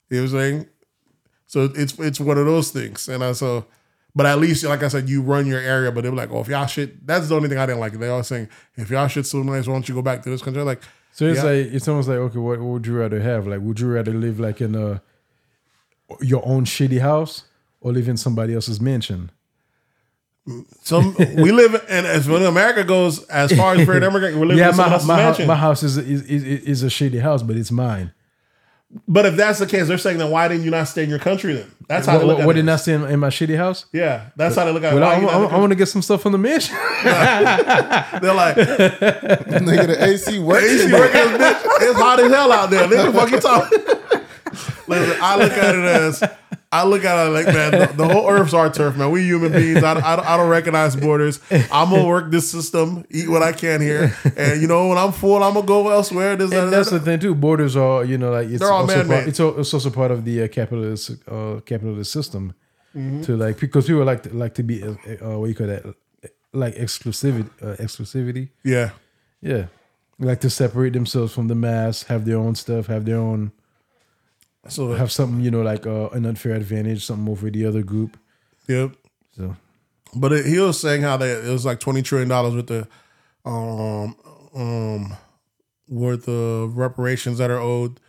You know what I'm saying? So it's it's one of those things. And I so but at least like I said, you run your area, but they were like, oh, if y'all shit, that's the only thing I didn't like. They always saying, if y'all shit so nice, why don't you go back to this country? Like, So it's Yeah. like it's almost like okay, what, what would you rather have? Like, would you rather live like in a your own shitty house or live in somebody else's mansion? some we live in as when America goes as far as Great America, we live yeah, in my else's my, mansion. my house is, is is is a shitty house, but it's mine. But if that's the case, they're saying then why didn't you not stay in your country then? That's how What, they look what, at what it. did I stay in, in my shitty house? Yeah, that's how they look at it. Well, Why I, you not in the I, want to get some stuff from the mansion. They're like, Nigga, the AC works. AC working bitch. It's hot as hell out there. Nigga, fuck you talking. Listen, I look at it as, I look at it like, man, the, the whole earth's our turf, man. We human beings. I, I, don't- I don't recognize borders. I'm gonna work this system, eat what I can here, and you know when I'm full, I'm gonna go elsewhere. This, that, and that's that. the thing too. Borders are you know like it's They're all also man-made. part, it's also part of the uh, capitalist uh, capitalist system Mm-hmm. to like because people like to, like to be uh, uh, what you call that like exclusivity uh, exclusivity. yeah. Yeah, like to separate themselves from the mass, have their own stuff, have their own So have something you know like uh, an unfair advantage, something over the other group. yep. So But it, he was saying how they it was like twenty trillion dollars with the um um worth of reparations that are owed.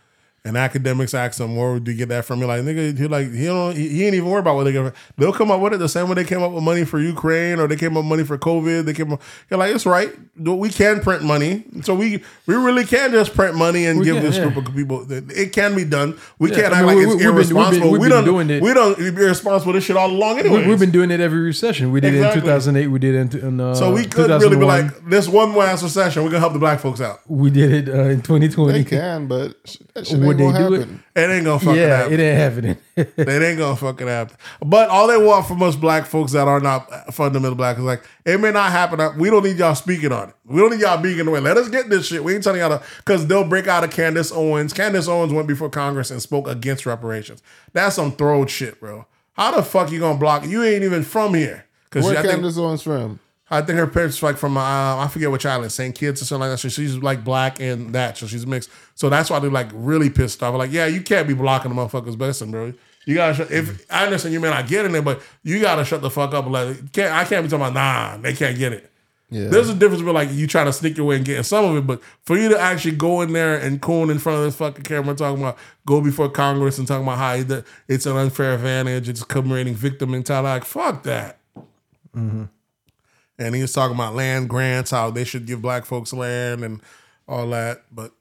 And Akademiks ask him, "Where would you get that from?" You're like, "Nigga, he like he don't he, he ain't even worried about what they get. They'll come up with it the same way they came up with money for Ukraine or they came up with money for COVID. They came up. You're like, it's right. We can print money, so we we really can just print money and We give can, this yeah. group of people. It can be done. We Yeah, can't I act mean, like we- it's we've been- we've irresponsible. we've we been don't doing it. we don't be irresponsible with this shit all along anyway. we, we've been doing it every recession. We did it in 2008. We did it in, in uh, So we could really be like, this one last recession, we're gonna help the black folks out. we did it uh, in 2020. They can, but that shit Would ain't gonna they do it? happen. It ain't gonna fucking Yeah, happen. it ain't happening. it ain't gonna fucking happen. But all they want from us black folks that are not fundamental black is like, it may not happen. We don't need y'all speaking on it. We don't need y'all being in the way. Let us get this shit. We ain't telling y'all to, because they'll break out of Candace Owens. Candace Owens went before Congress and spoke against reparations. That's some throw shit, bro. How the fuck you gonna block? You ain't even from here. Where I think Candace Owens from? I think her parents like from uh, I forget which island, St. Kitts or something like that. So she's like black and that, so she's mixed. So that's why they're like really pissed off. Like, yeah, you can't be blocking the motherfuckers' blessing, bro. You gotta shut. If I understand you may not get in it, but you gotta shut the fuck up. Like, can't I can't be talking about nah, they can't get it. Yeah. There's a difference between like you trying to sneak your way and getting some of it, but for you to actually go in there and coon in front of this fucking camera talking about go before Congress and talking about how it- it's an unfair advantage, it's commemorating victim mentality, like fuck that. And he was talking about land grants, how they should give black folks land and all that. But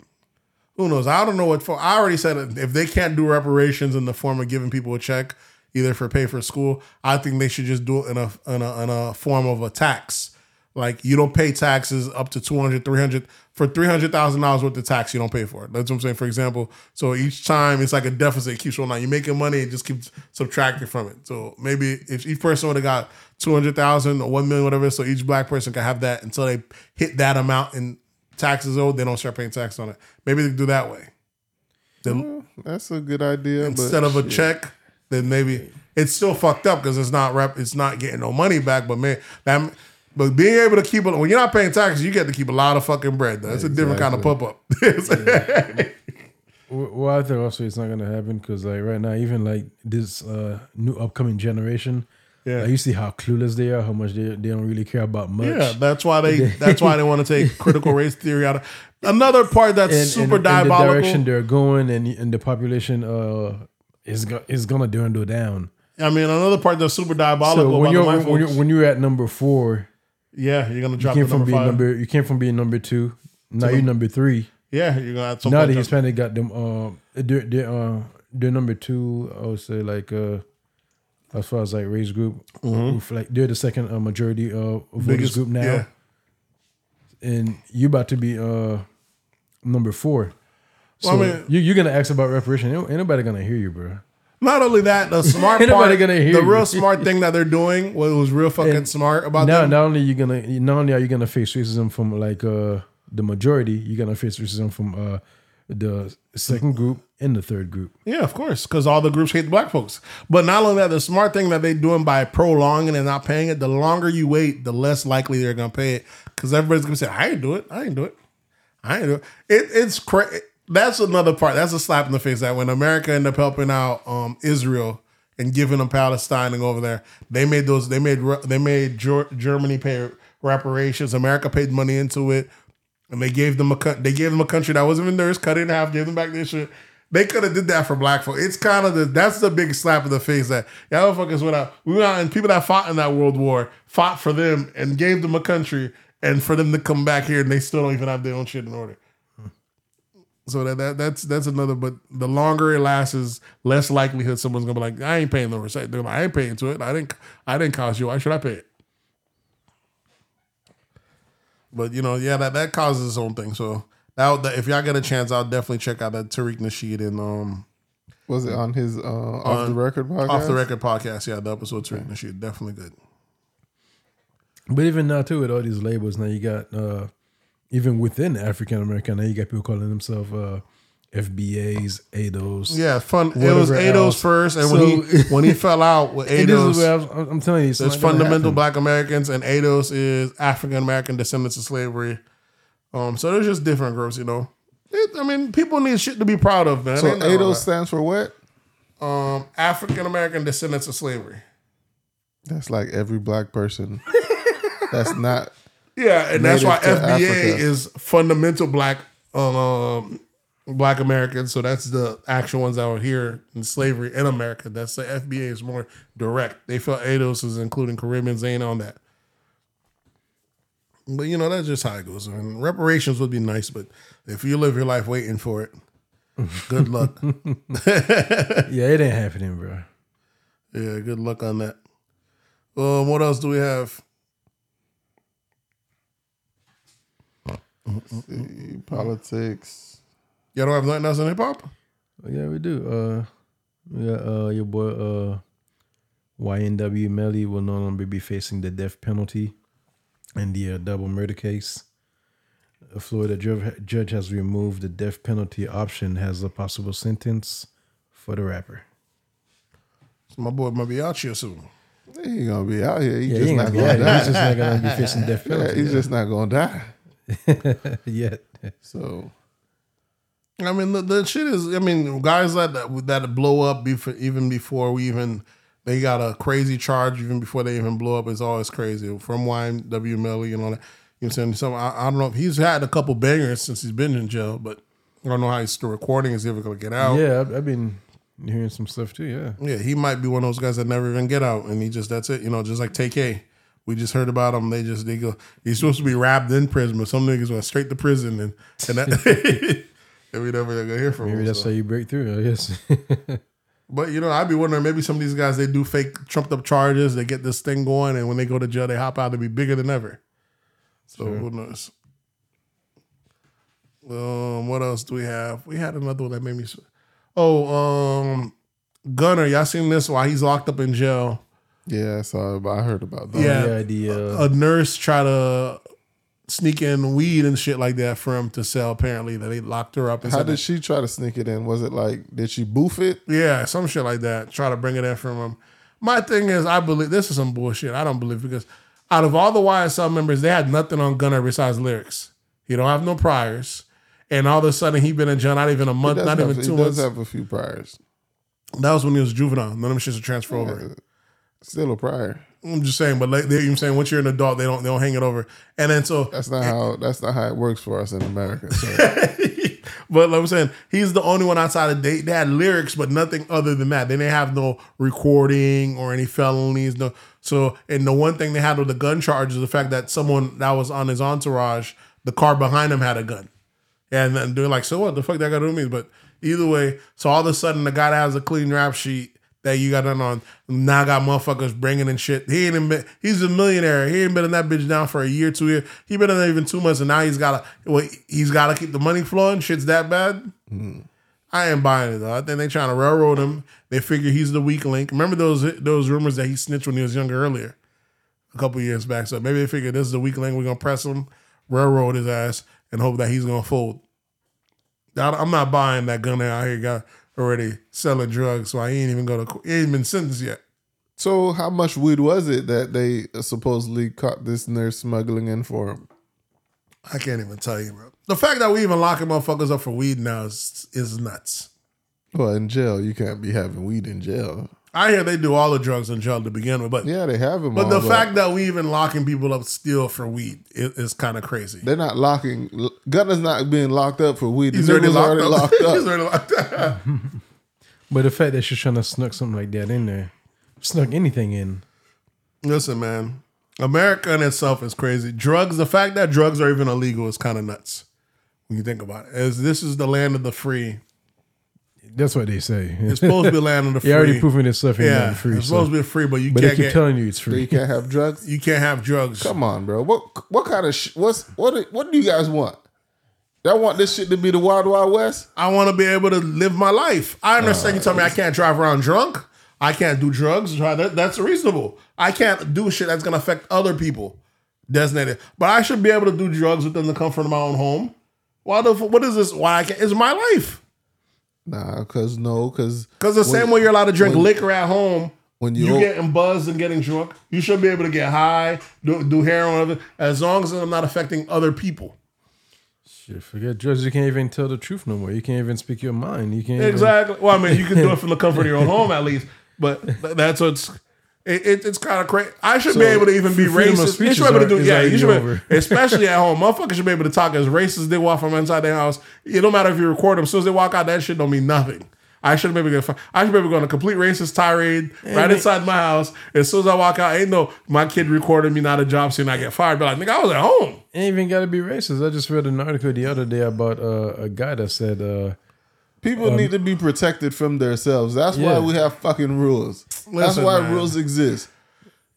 who knows? I don't know what for. I already said it. if they can't do reparations in the form of giving people a check, either for pay for school, I think they should just do it in a in a, in a form of a tax. Like you don't pay taxes up to 200, 300 for three hundred thousand dollars worth of tax. You don't pay for it. That's what I'm saying. For example, so each time it's like a deficit. It keeps rolling out. You're making money, it just keeps subtracting from it. So maybe if each person would have got two hundred thousand or one million, whatever, so each black person can have that until they hit that amount in taxes owed, they don't start paying tax on it. Maybe they can do that way. Then That's a good idea. instead but of a shit. check, then maybe it's still fucked up because it's not rep, it's not getting no money back. But man, that but being able to keep it when you're not paying taxes, you get to keep a lot of fucking bread. Though. It's a different kind of pump up. Wh- Well, I think also it's not gonna happen because like right now, even like this uh new upcoming generation, Yeah. like, you see how clueless they are, how much they they don't really care about much. Yeah, that's why they that's why they want to take critical race theory out of another part that's and, super and, and the direction they're going, and and the population uh is go, is gonna dwindle down. I mean, another part that's super diabolical. So when about you're when, when you're when you're at number four, yeah, you're gonna you drop came from number being five. number you came from being number two. Now you're number three. yeah, you're gonna have some. now the Hispanic got them. Uh, they're they're, uh, they're number two. I would say like uh, as far as like race group, with, like they're the second uh, majority uh, voters group now, Yeah. and you about to be uh number four. So Well, I mean- you you're gonna ask about reparation. Ain't nobody gonna hear you, bro. Not only that, the smart part, gonna hear the you. real smart thing that they're doing, what was real fucking And smart about Now, them. not only you gonna not only are you gonna face racism from like uh the majority, you're gonna face racism from uh the second group and the third group. Yeah, of course, because all the groups hate the black folks. But not only that, the smart thing that they're doing by prolonging and not paying it, the longer you wait, the less likely they're gonna pay it. Because everybody's gonna say, "I ain't do it. I ain't do it. I ain't do it." it it's crazy. That's another part. That's a slap in the face. That when America ended up helping out um, Israel and giving them Palestine and over there, they made those. They made they made Germany pay reparations. America paid money into it. And they gave them a they gave them a country that wasn't even theirs, cut it in half, gave them back their shit. They could have did that for black folk. It's kind of the that's the big slap in the face that y'all motherfuckers went out. We went out and people that fought in that world war fought for them and gave them a country and for them to come back here and they still don't even have their own shit in order. So that, that that's that's another. But the longer it lasts, is less likelihood someone's gonna be like, I ain't paying the receipt. They're like, I ain't paying to it. I didn't I didn't cost you. Why should I pay it? But you know, yeah, that that causes its own thing. So that, that if y'all get a chance, I'll definitely check out that Tariq Nasheed and um Was it on his uh, off the record podcast? off the record podcast. Yeah, the episode Tariq Nasheed definitely good. But even now too, with all these labels, now you got uh even within African American, now you got people calling themselves uh FBAs, ADOS. Yeah, fun. it was ADOS else. first, and So- when he when he fell out with And this is where ADOS, I'm, I'm telling you, it's there's not fundamental happen. Black Americans, and ADOS is African American descendants of slavery. Um, so there's just different groups, you know. It, I mean, people need shit to be proud of, man. So Ain't nothing wrong ADOS with stands for what? um, African American descendants of slavery. That's like every black person. That's not. Yeah, and that's why FBA Africa. is fundamental black um black Americans. So that's the actual ones that were here in slavery in America. That's the FBA is more direct. They felt ADOS is including Caribbeans they ain't on that. But you know, that's just how it goes. I mean, reparations would be nice, but if you live your life waiting for it, good luck. Yeah, it ain't happening, bro. yeah, good luck on that. Um, what else do we have? See, politics. Y'all don't have nothing else in hip hop? Yeah, we do. Uh, we got uh, your boy uh, YNW Melly will no longer be facing the death penalty in the uh, double murder case. A Florida judge has removed the death penalty option as a possible sentence for the rapper. So my boy might be out here soon. He ain't gonna be out here. He Yeah, just he not gonna be gonna out here. die. He's just not gonna be facing death yeah, penalty. he's just not gonna die. yet. So I mean, the, the shit is. I mean, guys that that, that blow up before, even before we even they got a crazy charge even before they even blow up It's always crazy. From YNW Melly and all that. You know what I'm saying? So I, I don't know if he's had a couple bangers since he's been in jail, but I don't know how he's still recording. Is he ever gonna get out? Yeah, I've, I've been hearing some stuff too. Yeah. Yeah, he might be one of those guys that never even get out, and he just that's it. You know, just like TK. We just heard about him. They just they go. He's supposed to be wrapped in prison, but some niggas went straight to prison, and and that. and we never gonna hear from Maybe him. that's so. how you break through. I guess. But you know, I'd be wondering maybe some of these guys they do fake trumped up charges. They get this thing going, and when they go to jail, they hop out to be bigger than ever. So who knows? Um, what else do we have? We had another one that made me. s- Oh, um, Gunna, y'all seen this while he's locked up in jail? yeah, I saw it, but I heard about that. Yeah. yeah, the uh, A nurse tried to sneak in weed and shit like that for him to sell. Apparently, that they locked her up. And How did that- she try to sneak it in? Was it like did she boof it? Yeah, some shit like that. Try to bring it in from him. My thing is, I believe this is some bullshit. I don't believe because out of all the YSL members, they had nothing on Gunna besides lyrics. He don't have no priors, and all of a sudden he been in jail not even a month, not have- even two he months. does have a few priors. that was when he was juvenile. None of them shits are transfer over. Still a prior. I'm just saying, but like, they, you know what I'm saying once you're an adult, they don't they don't hang it over. And then so That's not how. That's not how it works for us in America. So but like I'm saying, he's the only one outside of they, they had lyrics, but nothing other than that. They didn't have no recording or any felonies. No. So and the one thing they had with the gun charge is the fact that someone that was on his entourage, the car behind him had a gun. And then they're like, so what the fuck that got to do with me? But either way, so all of a sudden the guy that has a clean rap sheet that you got done on now got motherfuckers bringing in shit. He ain't been, he's a millionaire. He ain't been in that bitch down for a year, two years. He been in there even two months, and now he's got to well, he's got to keep the money flowing. Shit's that bad. I ain't buying it though. I think they trying to railroad him. They figure he's the weak link. Remember those those rumors that he snitched when he was younger earlier, a couple years back. So maybe they figure this is the weak link. We're gonna press him, railroad his ass, and hope that he's gonna fold. I'm not buying that Gunna out here got already selling drugs, so I ain't even gonna. He ain't been sentenced yet. So how much weed was it that they supposedly caught this nurse smuggling in for him? I can't even tell you, bro. The fact that we even locking motherfuckers up for weed now is is nuts. Well, in jail, you can't be having weed in jail. I hear they do all the drugs in jail to begin with, but Yeah, they have them. but all, the fact that we even locking people up still for weed is, is kind of crazy. they're not locking Gunna's not being locked up for weed. He's the already locked already up. locked up. He's already locked up. But the fact that she's trying to snuck something like that in there, snuck anything in. Listen, man, America in itself is crazy. Drugs, the fact that drugs are even illegal is kind of nuts when you think about it. As this is the land of the free. That's what they say. It's supposed to be the land of the free. You're already proving this stuff ain't Yeah, nothing free. it's so- supposed to be free, but you but they can't keep get, telling you it's So you can't have drugs. you can't have drugs. Come on, bro. What what kind of sh- what's what what do you guys want? Y'all want this shit to be the Wild Wild West? I want to be able to live my life. I understand you uh, tell me I can't drive around drunk. I can't do drugs. That- That's reasonable. I can't do shit that's gonna affect other people. Designated, but I should be able to do drugs within the comfort of my own home. Why the? fu- What is this? Why I can't? It's my life. Nah, cause no, cause Because the same way you're allowed to drink when- liquor at home, when you you getting buzzed and getting drunk, you should be able to get high, do, do heroin, as long as I'm not affecting other people. Shit, forget drugs. You can't even tell the truth no more. You can't even speak your mind. You can't even- Exactly. Well, I mean, you can do it from the comfort of your own home at least, but that's what's. It, it, it's kind of crazy. I should be able to even be racist. You should be able to do, yeah. You should be, especially at home. Motherfuckers should be able to talk as racist as they walk from inside their house. It don't matter if you record them. As soon as they walk out, that shit don't mean nothing. I should be able to. get- I should be able to go on a complete racist tirade right it- inside my house. As soon as I walk out, ain't no my kid recorded me not a job scene. I get fired. But like, nigga, I was at home. Ain't even got to be racist. I just read an article the other day about uh, a guy that said, uh, people um, need to be protected from themselves. That's Yeah. why we have fucking rules. That's why man. rules exist.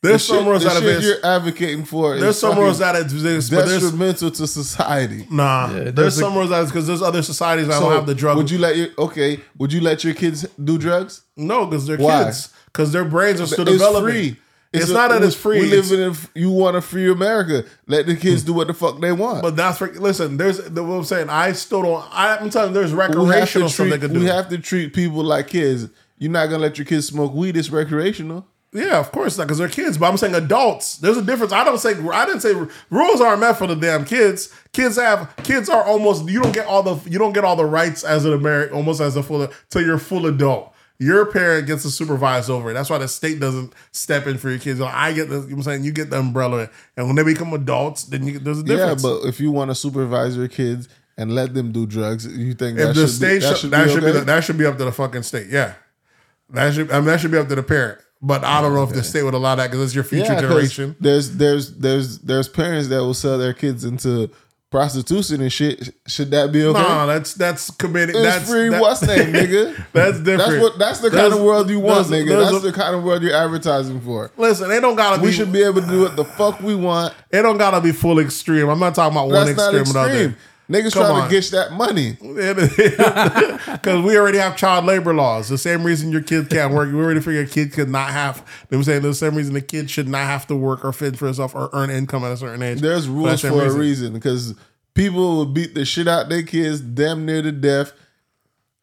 There's The some shit- rules the that shit exist. you're advocating for. There's some fucking rules that exist, but there's detrimental to society. Nah, Yeah, there's, there's a- some rules that because there's other societies that So don't have the drug. Would you let your okay? Would you let your kids do drugs? no, because they're Why? kids. Because their brains are still it's developing. free. It's, a- not that it's free. We it's- live in. A, you want a free America? Let the kids do what the fuck they want. but that's for listen. There's the, what I'm saying. I still don't. I, I'm telling you, there's we have to recreational stuff they could do. We have to treat people like kids. You're not gonna let your kids smoke weed. It's recreational. yeah, of course not, because they're kids. But I'm saying adults. There's a difference. I don't say. I didn't say rules aren't meant for the damn kids. Kids have. Kids are almost. You don't get all the. You don't get all the rights as an American. Almost as a full. Till you're full adult. Your parent gets to supervise over it. That's why the state doesn't step in for your kids. I get the, you know what I'm saying, you get the umbrella, and when they become adults, then you, there's a difference. Yeah, but if you want to supervise your kids and let them do drugs, you think if that the should state be, that should, should that be should be okay? the, that should be up to the fucking state. Yeah, that should I mean that should be up to the parent. But I don't know if the state would allow that because it's your future Yeah, generation. There's there's there's there's parents that will sell their kids into prostitution and shit. Should that be okay? No, that's that's committing. it's That's free. that- what's name, nigga? That's different. That's what. That's the kind of world you want, nigga. That's a- the kind of world you're advertising for. Listen, they don't gotta We be. should be able to do what the fuck we want. It don't gotta be full extreme. I'm not talking about one That's extreme or extreme. Niggas Come trying on. to get that money. Because we already have child labor laws. The same reason your kid can't work. We already figure a kid could not have. Know I'm saying? The same reason the kid should not have to work or fend for himself or earn income at a certain age. There's rules same for a reason because people will beat the shit out their kids damn near to death,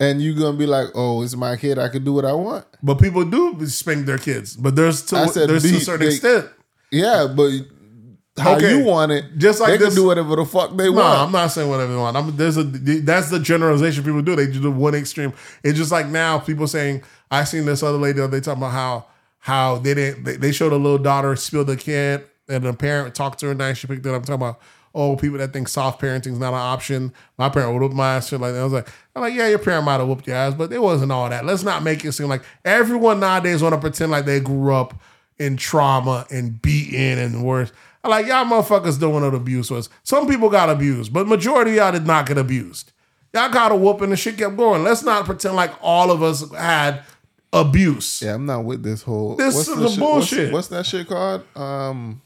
and you're gonna be like, "Oh, it's my kid. I can do what I want." But people do spank their kids. But there's to I said there's to a certain they- extent. Yeah, but how Okay. you want it. Just like they this- can do whatever the fuck they want. No, want. I'm not saying whatever they want. I'm, there's a that's the generalization people do. They do the one extreme. It's just like now people saying I seen this other lady the other day talking about how how they didn't they, they showed a little daughter spill the can and the parent talked to her nice. She picked it up talking about oh people that think soft parenting is not an option. My parent would whoop my ass shit like that. I was like I'm like yeah your parent might have whooped your ass, but it wasn't all that. Let's not make it seem like everyone nowadays want to pretend like they grew up in trauma and beaten and worse. I like y'all motherfuckers don't know what abuse was. Some people got abused, but majority of y'all did not get abused. Y'all got a whooping and shit kept going. Let's not pretend like all of us had abuse. yeah, I'm not with this whole. This what's is the shit- bullshit. What's, what's that shit called? Um,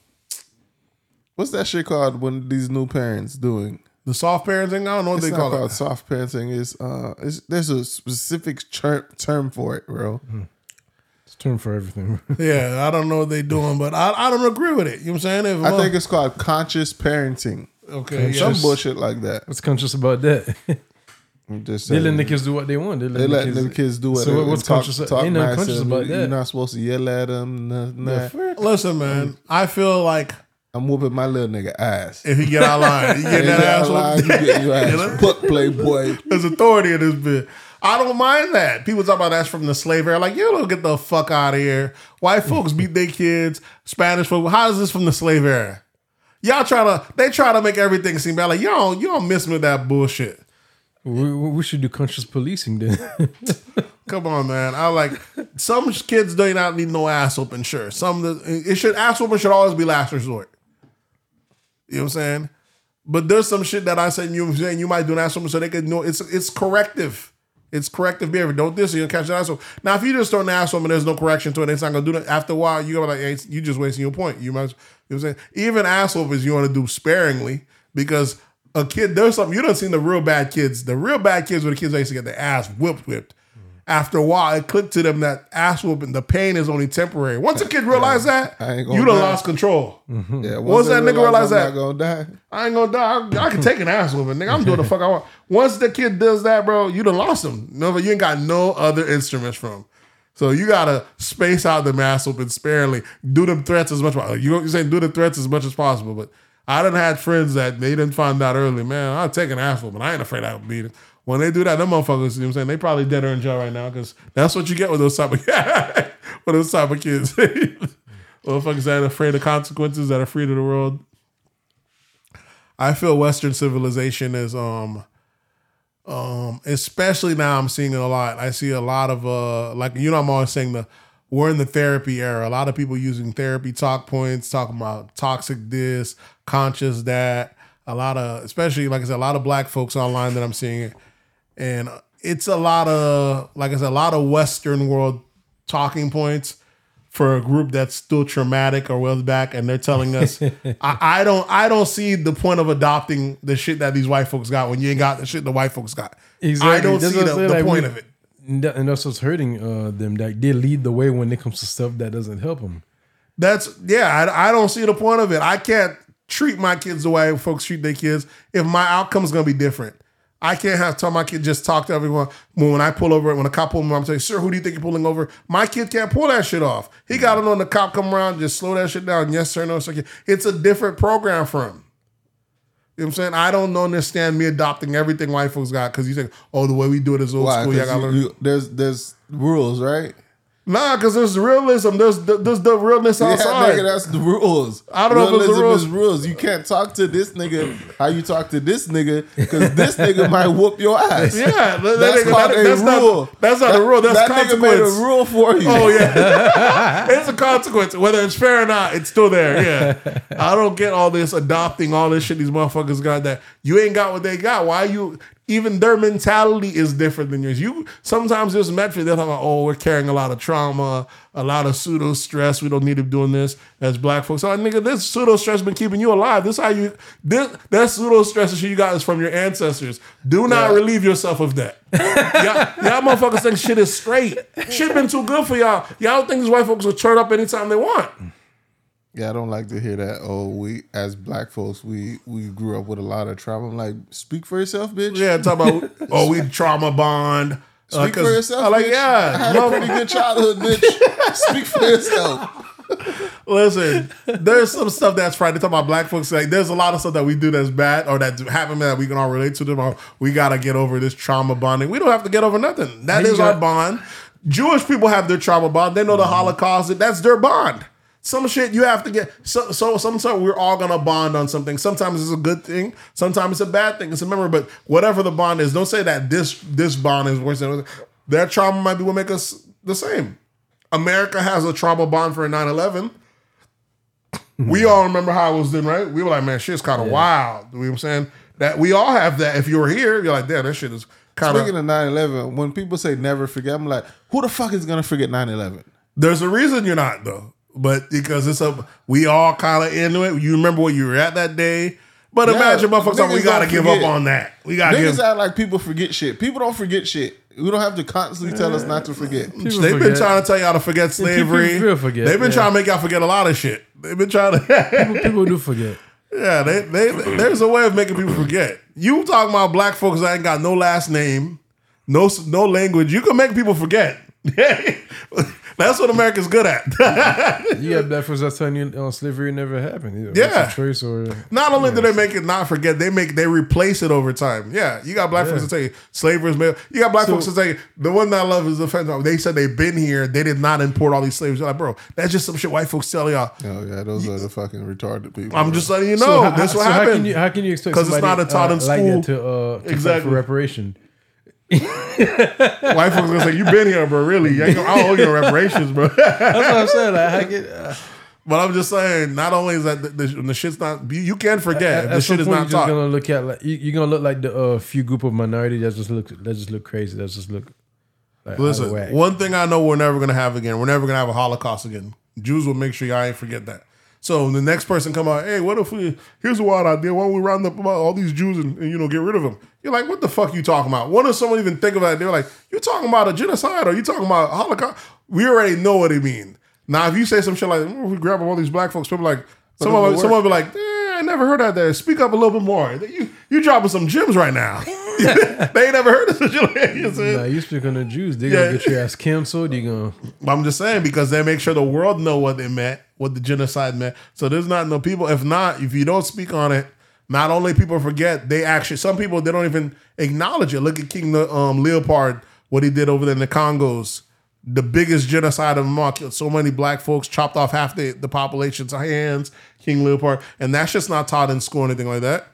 what's that shit called when these new parents doing? The soft parenting, I don't know what It's they call called it. soft parenting. Is uh, it's, there's a specific ter- term for it, bro. A term for everything. Yeah, I don't know what they're doing, but I, I don't agree with it. You know what I'm saying? If, I think it's called conscious parenting. okay. Some yes. bullshit like that. What's conscious about that? I'm just they saying. letting the kids do what they want. They They letting let the kids do what So they what's talk, conscious? Talk ain't nothing nice conscious to them. about You're not supposed to yell at them. Nothing, that. Listen, man, I feel like I'm whooping my little nigga ass. if he get out of line, you get that get ass out of line, whooped. you get your ass put playboy. There's authority in this bit. I don't mind that. People talk about that's from the slave era. Like, you don't get the fuck out of here. White hmm. folks beat their kids. Spanish folks. How is this from the slave era? Y'all try to they try to make everything seem bad. Like you don't you don't miss me with that bullshit. We, we should do conscious policing then. Come on, man. I like some kids do not need no ass open. Sure, some it should ass open should always be last resort. You know what I'm saying? But there's some shit that I said you saying you might do an ass open so they could know it's it's corrective. It's corrective behavior. Don't this, you'll catch an ass open. Now, if you just throw an ass open, there's no correction to it. It's not gonna do that. After a while, you go like, hey, you just wasting your point. You might, you know what I'm saying? Even ass opens, you want to do sparingly because a kid, there's something you don't seen the real bad kids. The real bad kids were the kids that used to get their ass whipped, whipped. After a while, it clicked to them that ass whooping, the pain is only temporary. Once a kid realized that, ain't gonna you done lost control. Mm-hmm. Yeah, Once that nigga realize I'm that- gonna die. I ain't gonna die. I, I can take an ass whooping, nigga. I'm doing the fuck I want. Once the kid does that, bro, you done lost him. No, but you ain't got no other instruments from. So you gotta space out the ass whooping sparingly. Do them threats as much. You you saying do the threats as much as possible, but I done had friends that they didn't find out early. Man, I'll take an ass whooping. I ain't afraid I'll beat it. When they do that, them motherfuckers, you know what I'm saying? They probably dead or in jail right now because that's what you get with those type of with those type of kids. Motherfuckers that are afraid of consequences, that are free to the world. I feel Western civilization is um um especially now I'm seeing it a lot. I see a lot of uh like you know I'm always saying the we're in the therapy era. A lot of people using therapy talk points, talking about toxic this, conscious that. A lot of especially like I said, a lot of black folks online that I'm seeing and it's a lot of like I said, a lot of Western world talking points for a group that's still traumatic or well back, and they're telling us, I, I don't, I don't see the point of adopting the shit that these white folks got when you ain't got the shit the white folks got. I don't That's see the, the like, point we- of it. And that's what's hurting uh, them. That they lead the way when it comes to stuff that doesn't help them. That's yeah. I, I don't see the point of it. I can't treat my kids the way folks treat their kids if my outcome is gonna be different. I can't have tell my kid just talk to everyone. When, when I pull over, when a cop pull me, I'm saying, "Sir, who do you think you're pulling over?" My kid can't pull that shit off. He got it on. the cop come around, just slow that shit down. Yes, sir, no, sir. It's a different program for him. You know what I'm saying? I don't understand me adopting everything white folks got because you think, oh, the way we do it is old Why? school. Yeah, 'Cause gotta learn. you- there's there's rules, right? Nah, because there's realism. There's the, there's the realness Yeah, outside. nigga, that's the rules. I don't know if it's the rules. is rules. You can't talk to this nigga how you talk to this nigga because this nigga might whoop your ass. Yeah, that- that that's nigga- called that- a that's not- rule. that's not a rule, that's that nigga made a rule for you. Oh yeah, it's a consequence. Whether it's fair or not, it's still there. Yeah, I don't get all this adopting all this shit. These motherfuckers got that you ain't got what they got. Why you? Even their mentality is different than yours. You sometimes there's metric they're talking about. Oh, we're carrying a lot of trauma, a lot of pseudo stress. We don't need to be doing this as black folks. Oh, nigga, this pseudo stress been keeping you alive. This how you this that pseudo stress you got is from your ancestors. Do not Yeah. relieve yourself of that. y'all, y'all motherfuckers think shit is straight. Shit been too good for y'all. Y'all think these white folks will turn up anytime they want. Yeah, I don't like to hear that. Oh, we as black folks, we we grew up with a lot of trauma. I'm like, speak for yourself, bitch. Yeah, talk about oh we trauma bond. Uh, for yourself. I like bitch. yeah, I had a pretty good childhood, bitch. speak for yourself. Listen, there's some stuff that's right. They talk about black folks. Like, there's a lot of stuff that we do that's bad or that happen that we can all relate to. Them. Or we gotta get over this trauma bonding. We don't have to get over nothing. That is our bond. Jewish people have their trauma bond. They know the Holocaust. That's their bond. Some shit you have to get. So, so sometimes we're all gonna bond on something. Sometimes it's a good thing. Sometimes it's a bad thing. It's a memory. But whatever the bond is, don't say that this this bond is worse than their trauma. Might be what make us the same. America has a trauma bond for 9-11. Hmm. we all remember how it was then, right? We were like, man, shit's kind of wild. You know what I'm saying? That we all have that. If you were here, you're like, damn, that shit is kind of. Speaking of. of 9-11, when people say never forget, I'm like, who the fuck is gonna forget 9-11? There's a reason you're not though, but because it's a we all kind of into it. You remember where you were at that day. But Yeah, imagine, motherfuckers, like, we gotta don't give up on that. We gotta Niggas give. act like people forget shit. People don't forget shit. We don't have to constantly tell us not to forget. People They've been trying to tell y'all to forget people slavery. will forget, They've been yeah. trying to make y'all forget a lot of shit. They've been trying to. People, people do forget. Yeah, they, they there's a way of making people forget. You talking about black folks that ain't got no last name, no no language. You can make people forget. That's what America's good at. You got black folks that's telling you uh, slavery never happened. Either. Yeah. Choice or Not only do they make it not forget, they make they replace it over time. Yeah, you got black folks to say slavery is male. You got black So- folks to say the one that I love is the that they said they've been here. They did not import all these slaves. You're like, bro, that's just some shit white folks tell y'all. Oh yeah, those are the fucking retarded people. I'm just letting you know. So how- that's what so How can you how can you expect 'Cause it's not taught in uh, like school. that to uh to Exactly. for reparation? white folks gonna say you been here, bro. Really, you ain't gonna, I owe you no reparations, bro. That's what I'm saying. Like, how get, uh, But I'm just saying, not only is that the, the, the shit's not, you, you can forget at the shit is not you're gonna look at like you, you're gonna look like the uh, few group of minority that just look that just look crazy. That just look like Listen, one thing I know we're never gonna have again. We're never gonna have a Holocaust again. Jews will make sure y'all ain't forget that. So the next person come out, hey, what if we? Here's a wild idea. Why don't we round up about all these Jews and, and, you know get rid of them? You're like, what the fuck you talking about? When does someone even think of that? They're like, you're talking about a genocide or you talking about a Holocaust? We already know what they mean. Now, if you say some shit like, "Oh, we grab up all these black folks, people like, someone, it'll work. someone be like, eh, I never heard that there. Speak up a little bit more. You you dropping some gems right now. they ain't never heard of such a thing. You? Nah, you speaking to Jews, they Yeah. gonna get your ass canceled. You gonna But I'm just saying because they make sure the world know what they meant, what the genocide meant. So there's not no people. If not, if you don't speak on it, not only people forget, they actually some people they don't even acknowledge it. Look at King um, Leopold, what he did over there in the Congos, the biggest genocide of them all. Killed so many black folks, chopped off half the the population's hands. King Leopold, and that's just not taught in school or anything like that.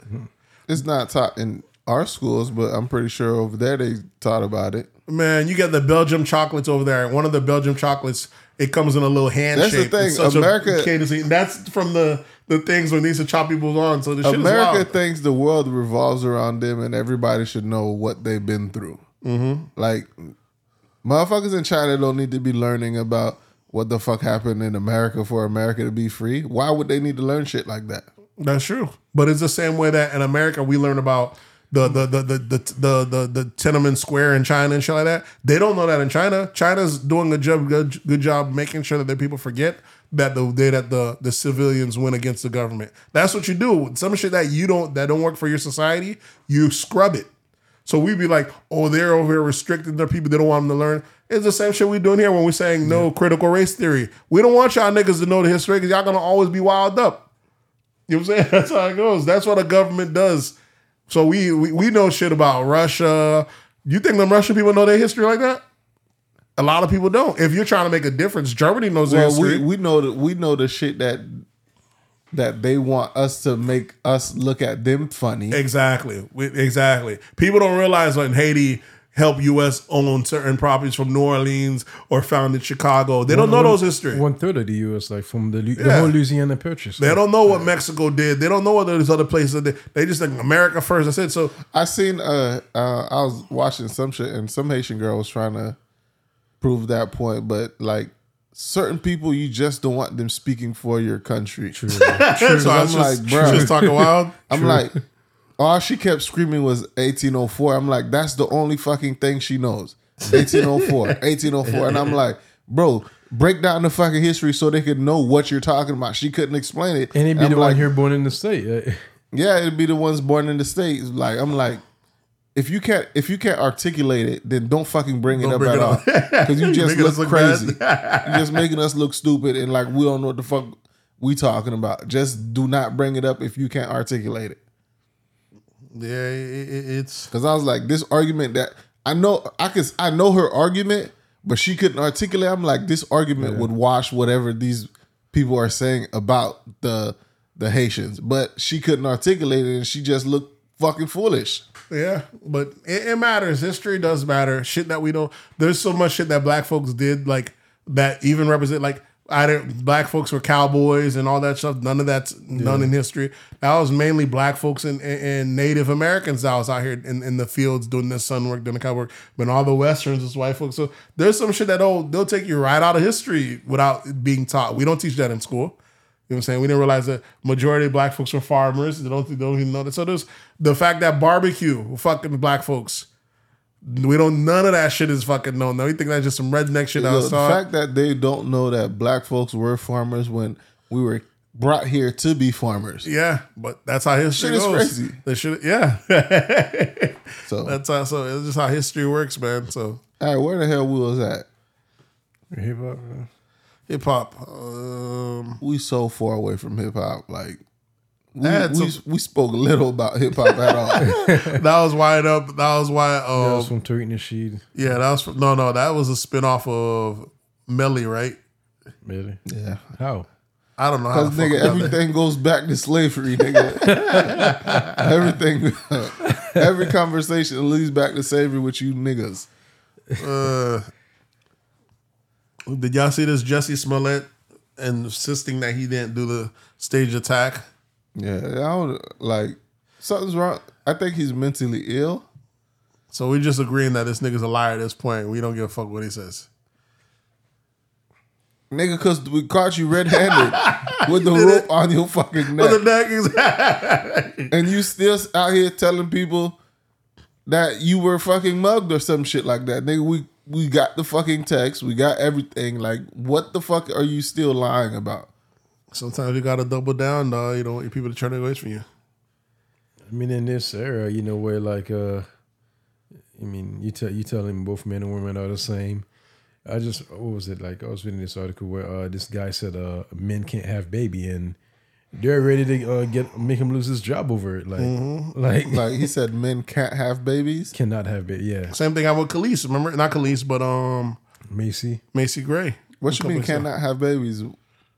It's not taught in our schools, but I'm pretty sure over there they taught about it. Man, you get the Belgium chocolates over there. One of the Belgium chocolates, it comes in a little hand That's the shape. thing, America-. That's from the the things when they used to chop people's on. So the shit America thinks the world revolves around them, and everybody should know what they've been through. Mm-hmm. Like, motherfuckers in China don't need to be learning about what the fuck happened in America for America to be free. Why would they need to learn shit like that? That's true. But it's the same way that in America we learn about the the the the the the, the, the Tiananmen Square in China and shit like that. They don't know that in China. China's doing a job good, good job making sure that their people forget that the day that the the civilians went against the government. That's what you do. Some shit that you don't that don't work for your society, you scrub it. So we be like, oh, they're over here restricting their people. They don't want them to learn. It's the same shit we doing here when we're saying no critical race theory. We don't want y'all niggas to know the history because y'all gonna always be wild up. You know what I'm saying? That's how it goes. That's what a government does. So we we, we know shit about Russia. You think them Russian people know their history like that? A lot of people don't. If you're trying to make a difference, Germany knows their Well, we, history. we know that we know the shit that that they want us to make us look at them funny. exactly. We- Exactly. People don't realize when Haiti helped U.S. own certain properties from New Orleans or founded Chicago. They don't know those history. one third of the U.S. like from the Lu- the whole Louisiana Purchase. They don't know what Mexico did. They don't know what those other places did. They just think America first. I said So I seen uh, uh I was watching some shit and some Haitian girl was trying to prove that point, but like certain people you just don't want them speaking for your country. True. True. So I I'm was just, like, she bruh. just talking wild. I'm like, all she kept screaming was 1804. I'm like, that's the only fucking thing she knows. 1804, 1804. And I'm like, bro, break down the fucking history so they could know what you're talking about. She couldn't explain it. and it'd be I'm the like, one here born in the state. Yeah, it'd be the ones born in the states. Like I'm like, if you can't if you can't articulate it, then don't fucking bring it Don't up bring at it all. Because you just look, look crazy. You're just making us look stupid and like we don't know what the fuck we talking about. Just do not bring it up if you can't articulate it. Yeah, it, it, it's Because I was like, this argument that I know I could I know her argument, but she couldn't articulate. I'm like, this argument would wash whatever these people are saying about the the Haitians, but she couldn't articulate it, and she just looked fucking foolish. Yeah, but it, it matters. History does matter. Shit that we don't. There's so much shit that black folks did, like that even represent like either black folks were cowboys and all that stuff. None of that's none in history. That was mainly black folks and, and, and Native Americans that was out here in, in the fields doing the sun work, doing the cow work. But all the westerns was white folks. So there's some shit that they'll they'll take you right out of history without being taught. We don't teach that in school. You know what I'm saying? We didn't realize that majority of black folks were farmers. They don't, they don't even know that. So there's the fact that barbecue fucking black folks. We don't. None of that shit is fucking known. Now we think that's just some redneck shit. I the fact that they don't know that black folks were farmers when we were brought here to be farmers. Yeah, but that's how history Shit is goes. crazy. They should. Yeah, So, that's how. So it's just how history works, man. So all right, where the hell we was at? Hip hop. hip hop. Um, We so far away from hip hop. Like we, That's we, a- we spoke little about hip hop at all. that was wide up. That was why. That Um, was from Tariq Nasheed. yeah, that was from, no, no. That was a spinoff of Melly, right? Melly. yeah. How? I don't know how. Because nigga, about that. everything goes back to slavery, nigga. everything, every conversation leads back to slavery with you niggas. Uh, did y'all see this Jussie Smollett insisting that he didn't do the stage attack? Yeah, I don't like something's wrong. I think he's mentally ill. So we're just agreeing that this nigga's a liar at this point. We don't give a fuck what he says. Nigga, cause we caught you red-handed with the rope on your fucking But the neck, neck is and you still out here telling people that you were fucking mugged or some shit like that. Nigga, we we got the fucking text, we got everything. Like, what the fuck are you still lying about? Sometimes you gotta double down, dog. You don't want your people to turn away from you. I mean, in this era, you know, where like, uh, I mean, you tell you telling both men and women are the same. I just what was it like? I was reading this article where uh, this guy said uh, men can't have baby, and they're ready to uh, get make him lose his job over it. Like, like, Like he said, men can't have babies. cannot have baby. Yeah, Same thing happened with Khalees. Remember, not Khalees, but um, Macy. Macy Gray. What you mean cannot have babies?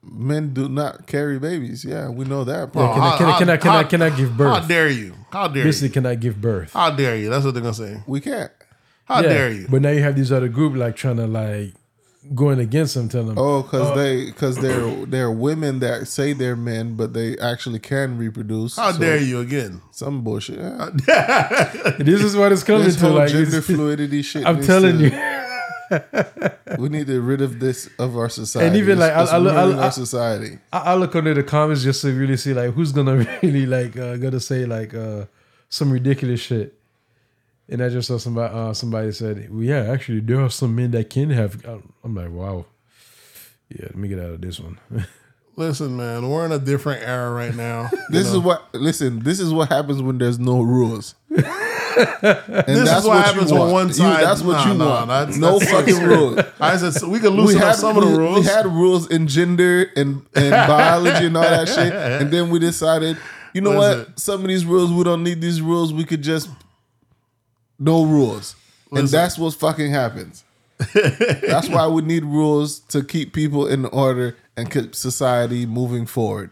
Men do not carry babies. Yeah, we know that. bro. Yeah, can, I, can, I, can, I, can, I, can I give birth? How dare you? How dare Basically, you? can I give birth? How dare you? That's what they're gonna say. we can't. How Yeah, dare you? But now you have these other group like trying to like going against them, telling them, Oh, because uh, they because they're they're women that say they're men, but they actually can reproduce. How So, dare you again? Some bullshit. Yeah. this is what it's coming This to. whole Like, gender it's- fluidity shit. I'm telling to- you. we need to get rid of this of our society. And even, like, It's- it's I- I look- I- our society. I, I look under the comments just to really see like who's gonna really like uh, gonna say like uh, some ridiculous shit. And I just saw somebody uh, somebody said, well, "Yeah, actually, there are some men that can have." I'm like, "Wow, yeah." Let me get out of this one. Listen, man, we're in a different era right now. This know? is what listen. This is what happens when there's no rules. And This is what happens when one You- side. that's what Nah, you nah, want. that's- no that's- fucking rules. I said so we could loosen up some of the rules. we had rules in gender and, and biology and all that shit, and then we decided, you know What what? Some of these rules we don't need these rules. We could just no rules, and Listen. that's what fucking happens. that's why we need rules to keep people in order and keep society moving forward.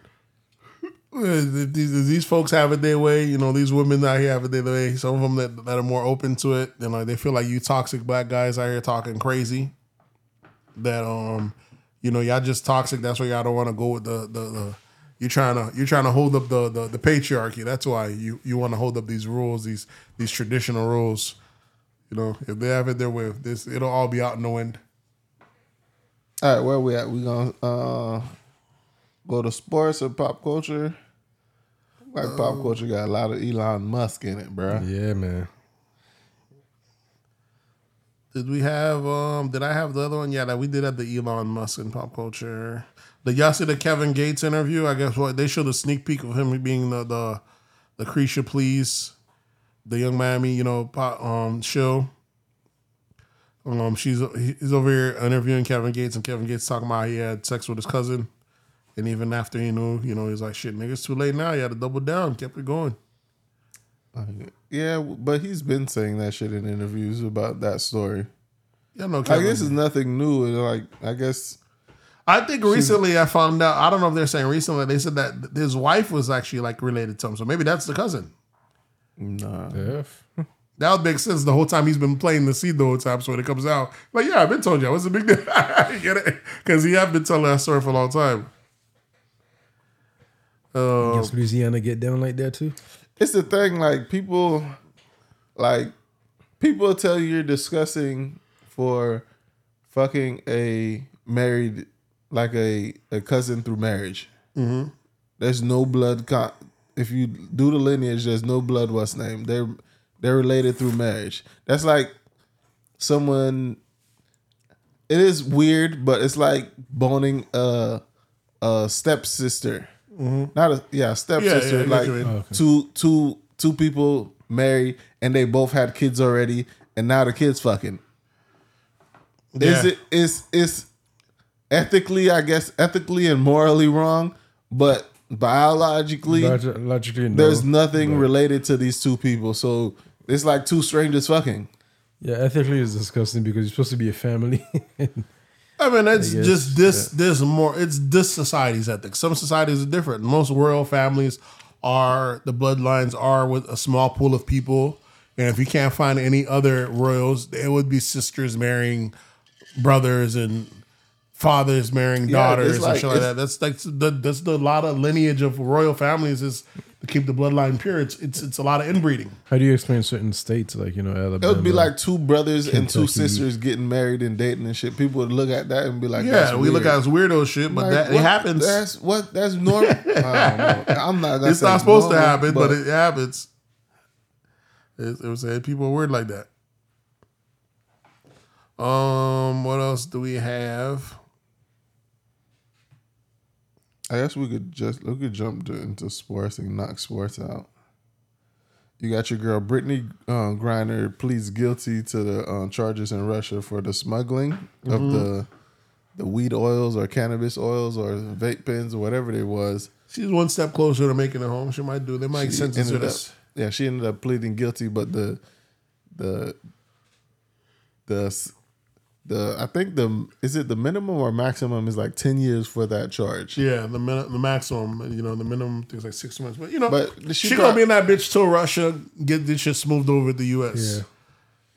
These, these folks have it their way. You know, these women out here have it their way. Some of them that, that are more open to it, and like they feel like you toxic black guys out here talking crazy. That um, you know, y'all just toxic. That's why y'all don't want to go with the the. the you're trying to you're trying to hold up the, the the patriarchy. That's why you you want to hold up these rules, these these traditional rules. You know, if they have it their way, this it'll all be out in the wind. All right, where we at? We gonna uh, go to sports or pop culture? Like pop culture got a lot of Elon Musk in it, bro. yeah, man. Did we have um did I have the other one? Yeah, that we did have the Elon Musk in pop culture. Did y'all see the Kevin Gates interview? I guess what they showed a sneak peek of him being the the the Caresha Please, the Yung Miami, you know, pop, um show. Um she's he's over here interviewing Kevin Gates and Kevin Gates talking about he had sex with his cousin. And even after you know, you know, he's like, "Shit, nigga, it's too late now. You had to double down." Kept it going. Yeah, but he's been saying that shit in interviews about that story. Yeah, no. Like Kevin. this is nothing new. Like I guess I think recently I found out. I don't know if they're saying recently. They said that his wife was actually like related to him, so maybe that's the cousin. nah. Yeah. That would make sense the whole time he's been playing the seed the whole time. So when it comes out, like, yeah, I've been told you. What's the big deal? you get it? Because he have been telling that story for a long time. Does Louisiana get down like that too? It's the thing. Like people, like people tell you you're discussing for fucking a married, like a a cousin through marriage. Mm-hmm. There's no blood. Con- if you do the lineage, there's no blood. What's name? They're they're related through marriage. That's like someone. It is weird, but it's like boning a a stepsister. Mm-hmm. Not a yeah stepsister. yeah, I get like what you mean. Oh, okay. two two two people married and they both had kids already, and now the kids fucking. Is Yeah. it is is ethically, I guess, ethically and morally wrong, but biologically, Log- logically, no. there's nothing related to these two people. So it's like two strangers fucking. Yeah, ethically it's disgusting because you're supposed to be a family. I mean, it's I guess, just this. This more. It's this society's ethics. Some societies are different. Most royal families are the bloodlines are with a small pool of people, and if you can't find any other royals, it would be sisters marrying brothers and fathers marrying daughters it's like- and shit like that. That's like the that's the lot of lineage of royal families is keep the bloodline pure. It's it's it's a lot of inbreeding. How do you explain certain states like you know Alabama? It would be like two brothers and two sisters getting married and dating and shit. People would look at that and be like, Yeah, that's we look at it as weirdo shit, but Like, that it happens. That's what that's normal. I don't know. I'm not. Gonna it's say not supposed to normal, happen, but, it happens. It, it was saying people are weird like that. Um, what else do we have? I guess we could just we could jump into sports and knock sports out. You got your girl Brittney uh, Griner pleads guilty to the uh, charges in Russia for the smuggling of Mm-hmm. the the weed oils or cannabis oils or vape pens or whatever it was. She's one step closer to making it home. She might do. They might She sentence her up, yeah, she ended up pleading guilty, but the the the the I think the is it the minimum or maximum is like ten years for that charge. Yeah, the min- the maximum. You know, the minimum things like six months. But you know, But she, she gonna be in that bitch till Russia get this shit smoothed over to the U.S. Yeah.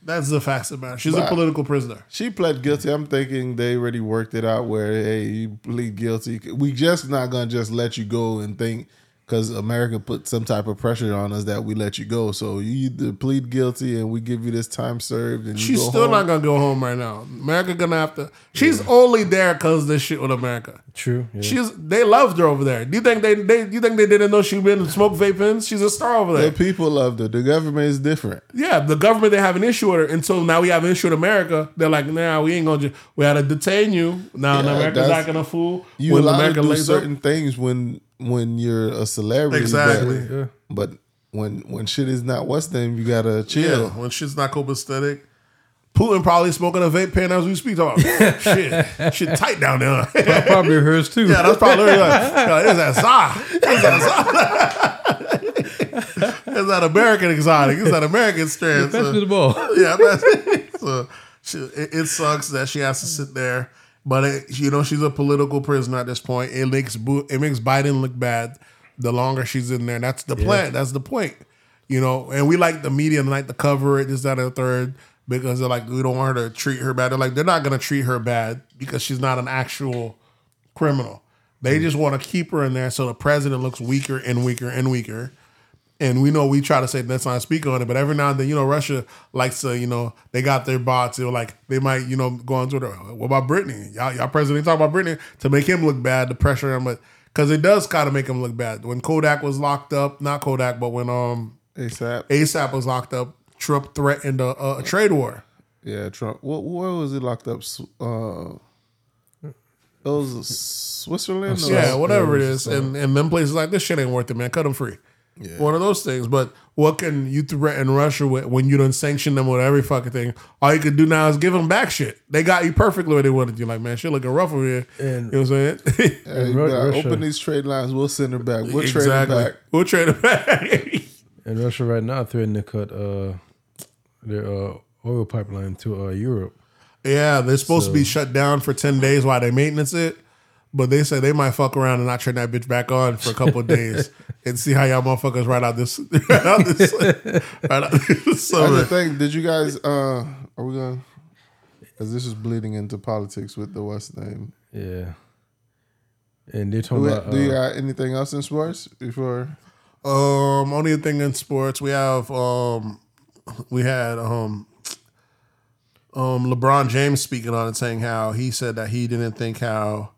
That's the facts about it. She's a political prisoner. She pled guilty. I'm thinking they already worked it out where hey, you plead guilty. We just not gonna just let you go and think because America put some type of pressure on us that we let you go. So you either plead guilty and we give you this time served and you She's go still home. not gonna go home right now. America gonna have to. She's only there because this shit with America. True. Yeah. She's they loved her over there. Do you think they they you think they didn't know she been smoke vape pens? She's a star over there. the people loved her. The government is different. Yeah, the government they have an issue with her, and so now we have an issue with America. They're like, nah, we ain't gonna. We had to detain you. Now Yeah, America's that's- acting a fool. You when allowed America to do lays up- certain things when when you're a celebrity. Exactly. But, yeah. but when when shit is not what's name, you gotta chill. Yeah, when shit's not copacetic. Putin probably smoking a vape pen as we speak. Talking about, shit, shit tight down there. Probably hers too. Yeah, that's probably like, like there's that Za. There's that Za. There's that American exotic. It's that American strand. Pass So, me the ball. yeah, so she, it, it sucks that she has to sit there. But uh, it, you know, she's a political prisoner at this point. It makes it makes Biden look bad. The longer she's in there, that's the plan. That's the point. You know, and we like the media and like to cover it, this, that, and the third, because they're like, we don't want her to treat her bad. They're like, they're not gonna treat her bad because she's not an actual criminal. They hmm. just want to keep her in there so the president looks weaker and weaker and weaker. And we know we try to say let's not speak on it, but every now and then, you know, Russia likes to, you know, they got their bots. They're like, they might, you know, go on Twitter. What about Brittney? Y'all, y'all president talk about Brittney to make him look bad, to pressure him, but because it does kind of make him look bad. When Kodak was locked up, not Kodak, but when um ASAP. ASAP was locked up, Trump threatened a, a, a trade war. Yeah, Trump. What where was he locked up? Uh, it was Switzerland. or- Yeah, whatever it is, and and them places like this shit ain't worth it, man. Cut him free. One of those things. But what can you threaten Russia with when you don't sanction them with every fucking thing? All you can do now is give them back shit. They got you perfectly where they wanted you. Like, man, shit looking rough over here. And- you know what I'm saying? Hey, Ru- you Russia- open these trade lines. We'll send her back. We'll trade her back. We'll trade it back. And Russia right now threatening to cut uh, their uh, oil pipeline to uh, Europe. yeah, they're supposed to be shut down for 10 days while they maintenance it. But they said they might fuck around and not turn that bitch back on for a couple of days and see how y'all motherfuckers right out this right out this right out this I summer. just think, did you guys? uh Are we going? Because this is bleeding into politics with the West the name. Yeah. And they're Do, talking we, about do you uh, got anything else in sports before? Um, only thing in sports we have um we had um um LeBron James speaking on it saying how he said that he didn't think how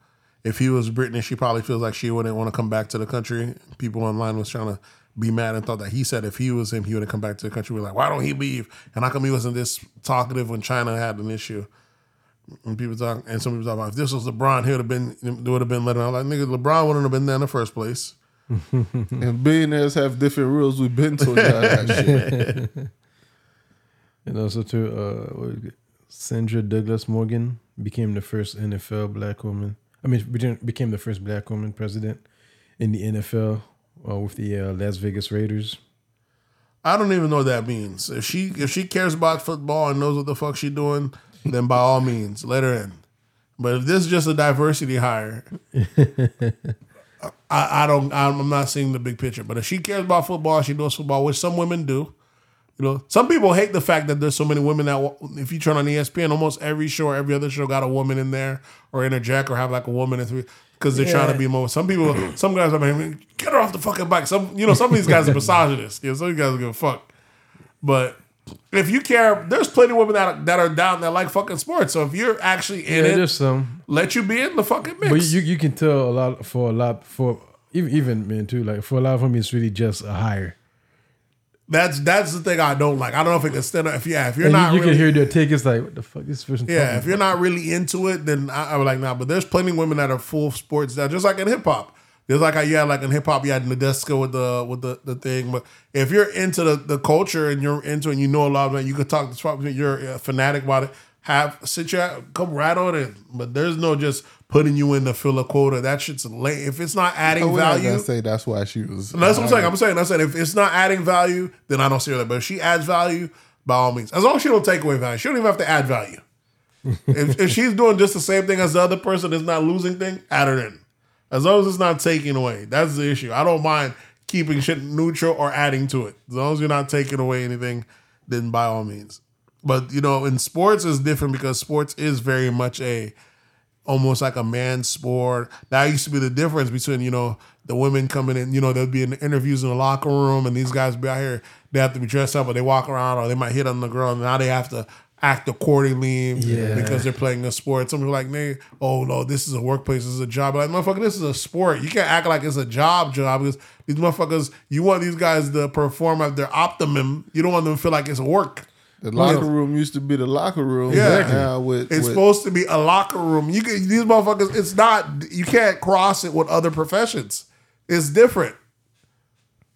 if he was British she probably feels like she wouldn't want to come back to the country. People online was trying to be mad and thought that he said if he was him he wouldn't come back to the country. We're like, why don't he leave? And how come he wasn't this talkative when China had an issue? And people talk, and some people talk about if this was LeBron, he would have been, they would have been let letting out. Like nigga, LeBron wouldn't have been there in the first place. And billionaires have different rules. We've been told y'all that shit. and also too, uh, what is it? Sandra Douglas Morgan became the first NFL black woman. I mean, became- became the first black woman president in the NFL uh, with the uh, Las Vegas Raiders. I don't even know what that means. If she if she cares about football and knows what the fuck she doing, then by all means, let her in. But if this is just a diversity hire, I, I don't. I'm not seeing the big picture. But if she cares about football, she knows football, which some women do. You know, some people hate the fact that there's so many women that if you turn on ESPN, almost every show or every other show got a woman in there or interject or have like a woman in three because they're trying to be more. Some people, some guys are like, get her off the fucking bike. Some, you know, some of these guys are misogynists. You know, some of these guys are give a fuck. But if you care, there's plenty of women that are, that are down that like fucking sports. So if you're actually in Yeah, it, there's some, let you be in the fucking mix. but you you can tell a lot for a lot for even even men too. Like for a lot of them, it's really just a hire. That's that's the thing I don't like. I don't know if it can stand up. If yeah, if you're And not you, you really, can hear their take. It's like what the fuck is this person? Yeah, if you're not really into it, then I, would like nah. But there's plenty of women that are full sports now, just like in hip hop. There's like how you had like in hip hop, you had Nadeska with the with the, the thing. But if you're into the, the culture and you're into it and you know a lot of it, you can talk to you're a fanatic about it. Have sit your come right on it. But there's no just putting you in to fill a quota. That shit's late. If it's not adding Oh, value, gonna say that's why she was. that's what I'm saying. I'm saying. I said if it's not adding value, then I don't see her there. But if she adds value, by all means, as long as she don't take away value, she don't even have to add value. if, if she's doing just the same thing as the other person, is not losing thing, add her in. As long as it's not taking away, that's the issue. I don't mind keeping shit neutral or adding to it. As long as you're not taking away anything, then by all means. But you know, in sports is different because sports is very much a almost like a man's sport. That used to be the difference between, you know, the women coming in, you know, there'd be in interviews in the locker room and these guys be out here, they have to be dressed up or they walk around or they might hit on the girl and now they have to act accordingly Yeah. because they're playing a sport. Some people are like, "Nay, oh no, this is a workplace, this is a job. Like, motherfucker, this is a sport. You can't act like it's a job job because these motherfuckers, you want these guys to perform at their optimum. You don't want them to feel like it's work. The locker room used to be the locker room. Yeah. Now with, It's with supposed to be a locker room. You can these motherfuckers. It's not. You can't cross it with other professions. It's different.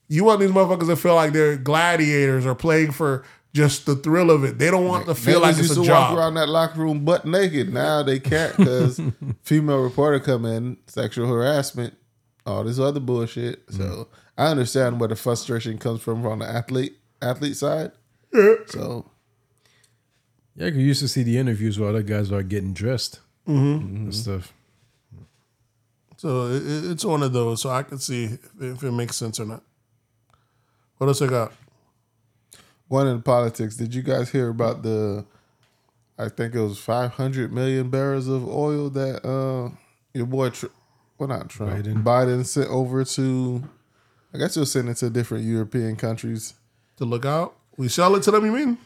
You want these motherfuckers to feel like they're gladiators or playing for just the thrill of it. They don't want to feel Niggas like it's used a to job. walk around that locker room butt naked. Now they can't because female reporter come in, sexual harassment, all this other bullshit. Mm-hmm. So I understand where the frustration comes from from the athlete athlete side. So Yeah, 'cause you used to see the interviews where other guys are getting dressed Mm-hmm. and stuff. So it, it- it's one of those. So I can see if, if it makes sense or not. What else I got? one in politics. Did you guys hear about the? I think it was five hundred million barrels of oil that uh your boy, Tr- well not Trump, Biden. Biden sent over to. I guess he'll send it to different European countries. To look out. We sell it to them. You mean?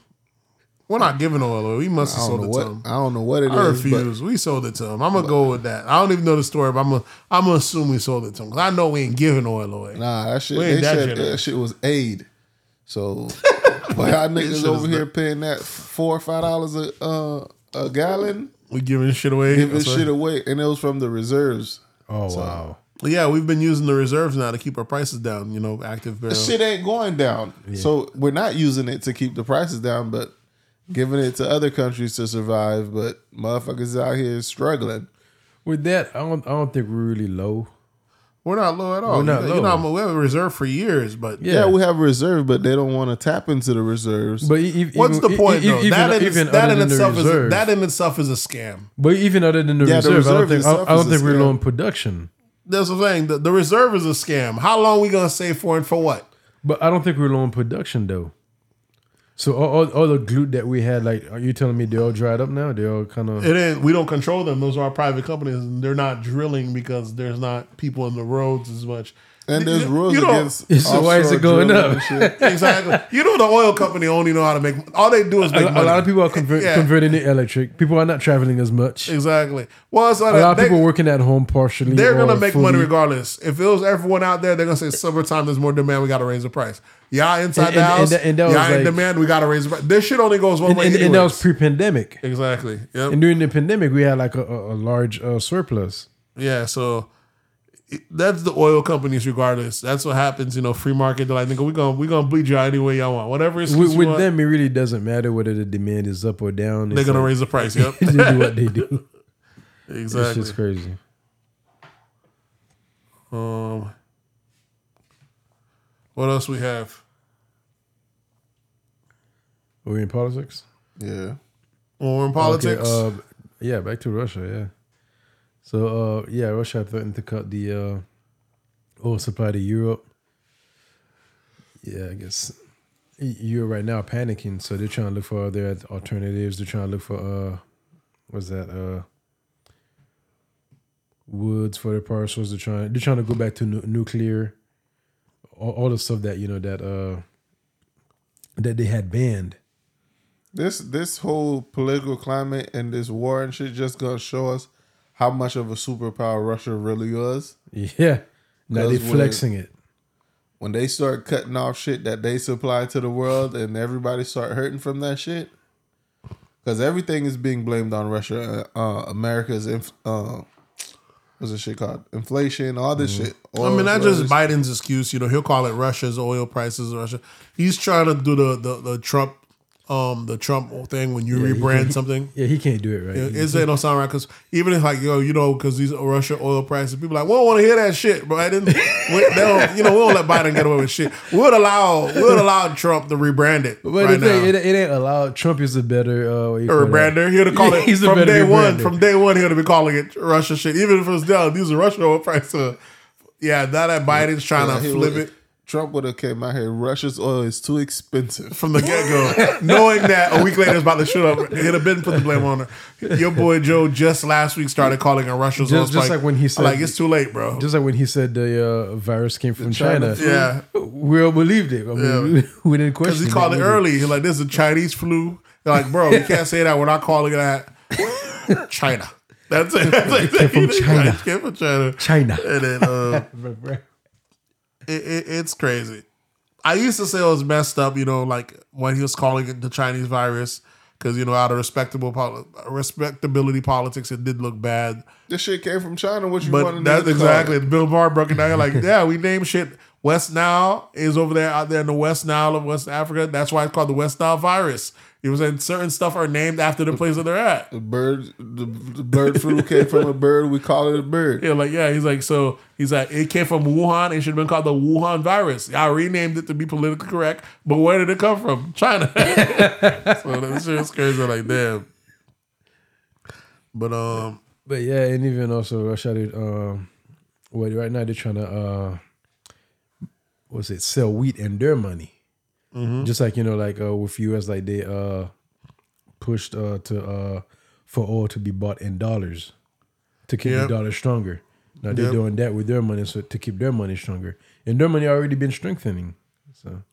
We're not giving oil away. We must have sold know it to what them. I don't know what it is. I but refuse. we sold it to him. I'm gonna go with that. I don't even know the story, but I'm gonna I'm gonna assume we sold it to him because I know we ain't giving oil away. Nah, that shit. We They ain't that said generous. that shit was aid. So, but y'all niggas over here paying that four or five dollars a uh, a gallon, We giving shit away. giving shit right. away, and it was from the reserves. Oh wow. Yeah, we've been using the reserves now to keep our prices down. You know, active barrel. The shit ain't going down. So we're not using it to keep the prices down, but giving it to other countries to survive. But motherfuckers out here struggling. With that, I don't I don't think we're really low. We're not low at all. We're not you know, you low. know, we have a reserve for years, but Yeah. Yeah, we have a reserve, but they don't want to tap into the reserves. But e- e- what's the point though? Even, that in, that in itself is a, that in itself is a scam. But even other than the Yeah, the reserve, I don't think I, I don't think we're low in production. That's what I'm saying. The, the reserve is a scam. How long we gonna save for and for what? But I don't think we're low in production though. So all, all, all the glute that we had, like, are you telling me they're all dried up now? They're all kind of It ain't. We don't control them. Those are our private companies, and they're not drilling because there's not people in the roads as much. And there's rules you against. So why is it going up? exactly. You know, the oil company only know how to make. All they do is a, make a money. lot of people are convert, Yeah. converting to electric. People are not traveling as much. Exactly. Well, it's not A lot of people working at home partially. They're gonna make fully. money regardless. If it was everyone out there, they're gonna say summertime. There's more demand. We got to raise the price. Y'all inside And- the house. and that- and that y'all in like- demand. We got to raise the price. This shit only goes one And, way. and, and that was pre-pandemic. exactly. Yep. And during the pandemic, we had like a, a, a large uh, surplus. Yeah, so it- that's the oil companies. Regardless, that's what happens. You know, free market. They're like, nigga, we gonna we gonna bleed you out any way y'all want. Whatever excuse With, with want, them, it really doesn't matter whether the demand is up or down. they're gonna like- raise the price. Yep, they do what they do. It's exactly. just crazy. Um, what else we have? Are we in politics? Yeah. Well, we're in politics. Okay, uh, yeah, back to Russia. Yeah. So uh, yeah, Russia threatened to cut the uh, oil supply to Europe. Yeah, I guess Europe right now panicking, so they're trying to look for other alternatives. They're trying to look for uh, what's that? Uh, woods for their source. They're trying. They're trying to go back to nu- nuclear. All, all the stuff that you know that uh, that they had banned. This this whole political climate and this war and shit just gonna show us how much of a superpower Russia really was. Yeah. Now they 'Cause when- flexing it. When they start cutting off shit that they supply to the world and everybody start hurting from that shit. Because everything is being blamed on Russia. Uh, America's inf- uh, what's this shit called? Inflation, all this shit. I mean, that's just Biden's excuse. You know, he'll call it Russia's oil prices. Russia. He's trying to do the the, the Trump, um, the Trump thing when you he- rebrand something. Yeah, he can't do it right. It say don't sound right because even if like yo, you know, because these Russia oil prices, people like, we don't want to hear that shit, didn't. we, they don't, you know, we don't let Biden get away with shit. We would allow, we would allow Trump to rebrand it But right the thing, it, it ain't allowed. Trump is a better uh, what you or call rebrander. He'd have called it from day one. From day one, he'd be calling it Russia shit. Even if it's down, these are Russia oil prices. Yeah, now that Biden's trying Yeah, to flip would- it Trump would have came out here. Russia's oil is too expensive. from the get go, knowing that a week later it's about to shoot up, he'd have been put the blame on her. Your boy Joe just last week started calling it Russia's oil Just- just spike. like when he said- like it's too late, bro. Just like when he said the uh, virus came from China China. yeah, we all believed it. I mean, Yeah. we didn't question because he called it we early. He's like, "This is a Chinese flu." They're like, bro, you can't say that. We're not calling that. China. That's it. That's it. came from China. It came from China. China. And then uh, it, it, it's crazy. I used to say it was messed up, you know, like when he was calling it the Chinese virus, because you know, out of respectable poli- respectability politics, it did look bad. This shit came from China. What you But want that's to exactly Bill Maher broke it down like, yeah, we name shit. West Nile is over there out there in the West Nile of West Africa. That's why it's called the West Nile virus. You know, what I'm saying certain stuff are named after the place that they're at. The bird, the, the bird flu came from a bird. We call it a bird. Yeah, like yeah, he's like so. He's like it came from Wuhan. It should have been called the Wuhan virus. I renamed it to be politically correct, but where did it come from? China. so that shit is crazy. Like damn. But um, But yeah, and even also Russia, did, um, well, right now they're trying to, uh, what's it, sell wheat and their money. Just like you know, like uh, with U.S., like they uh, pushed uh, to uh, for oil to be bought in dollars to keep Yep. the dollar stronger. Now they're Yep. doing that with their money, so to keep their money stronger, and their money already been strengthening. So,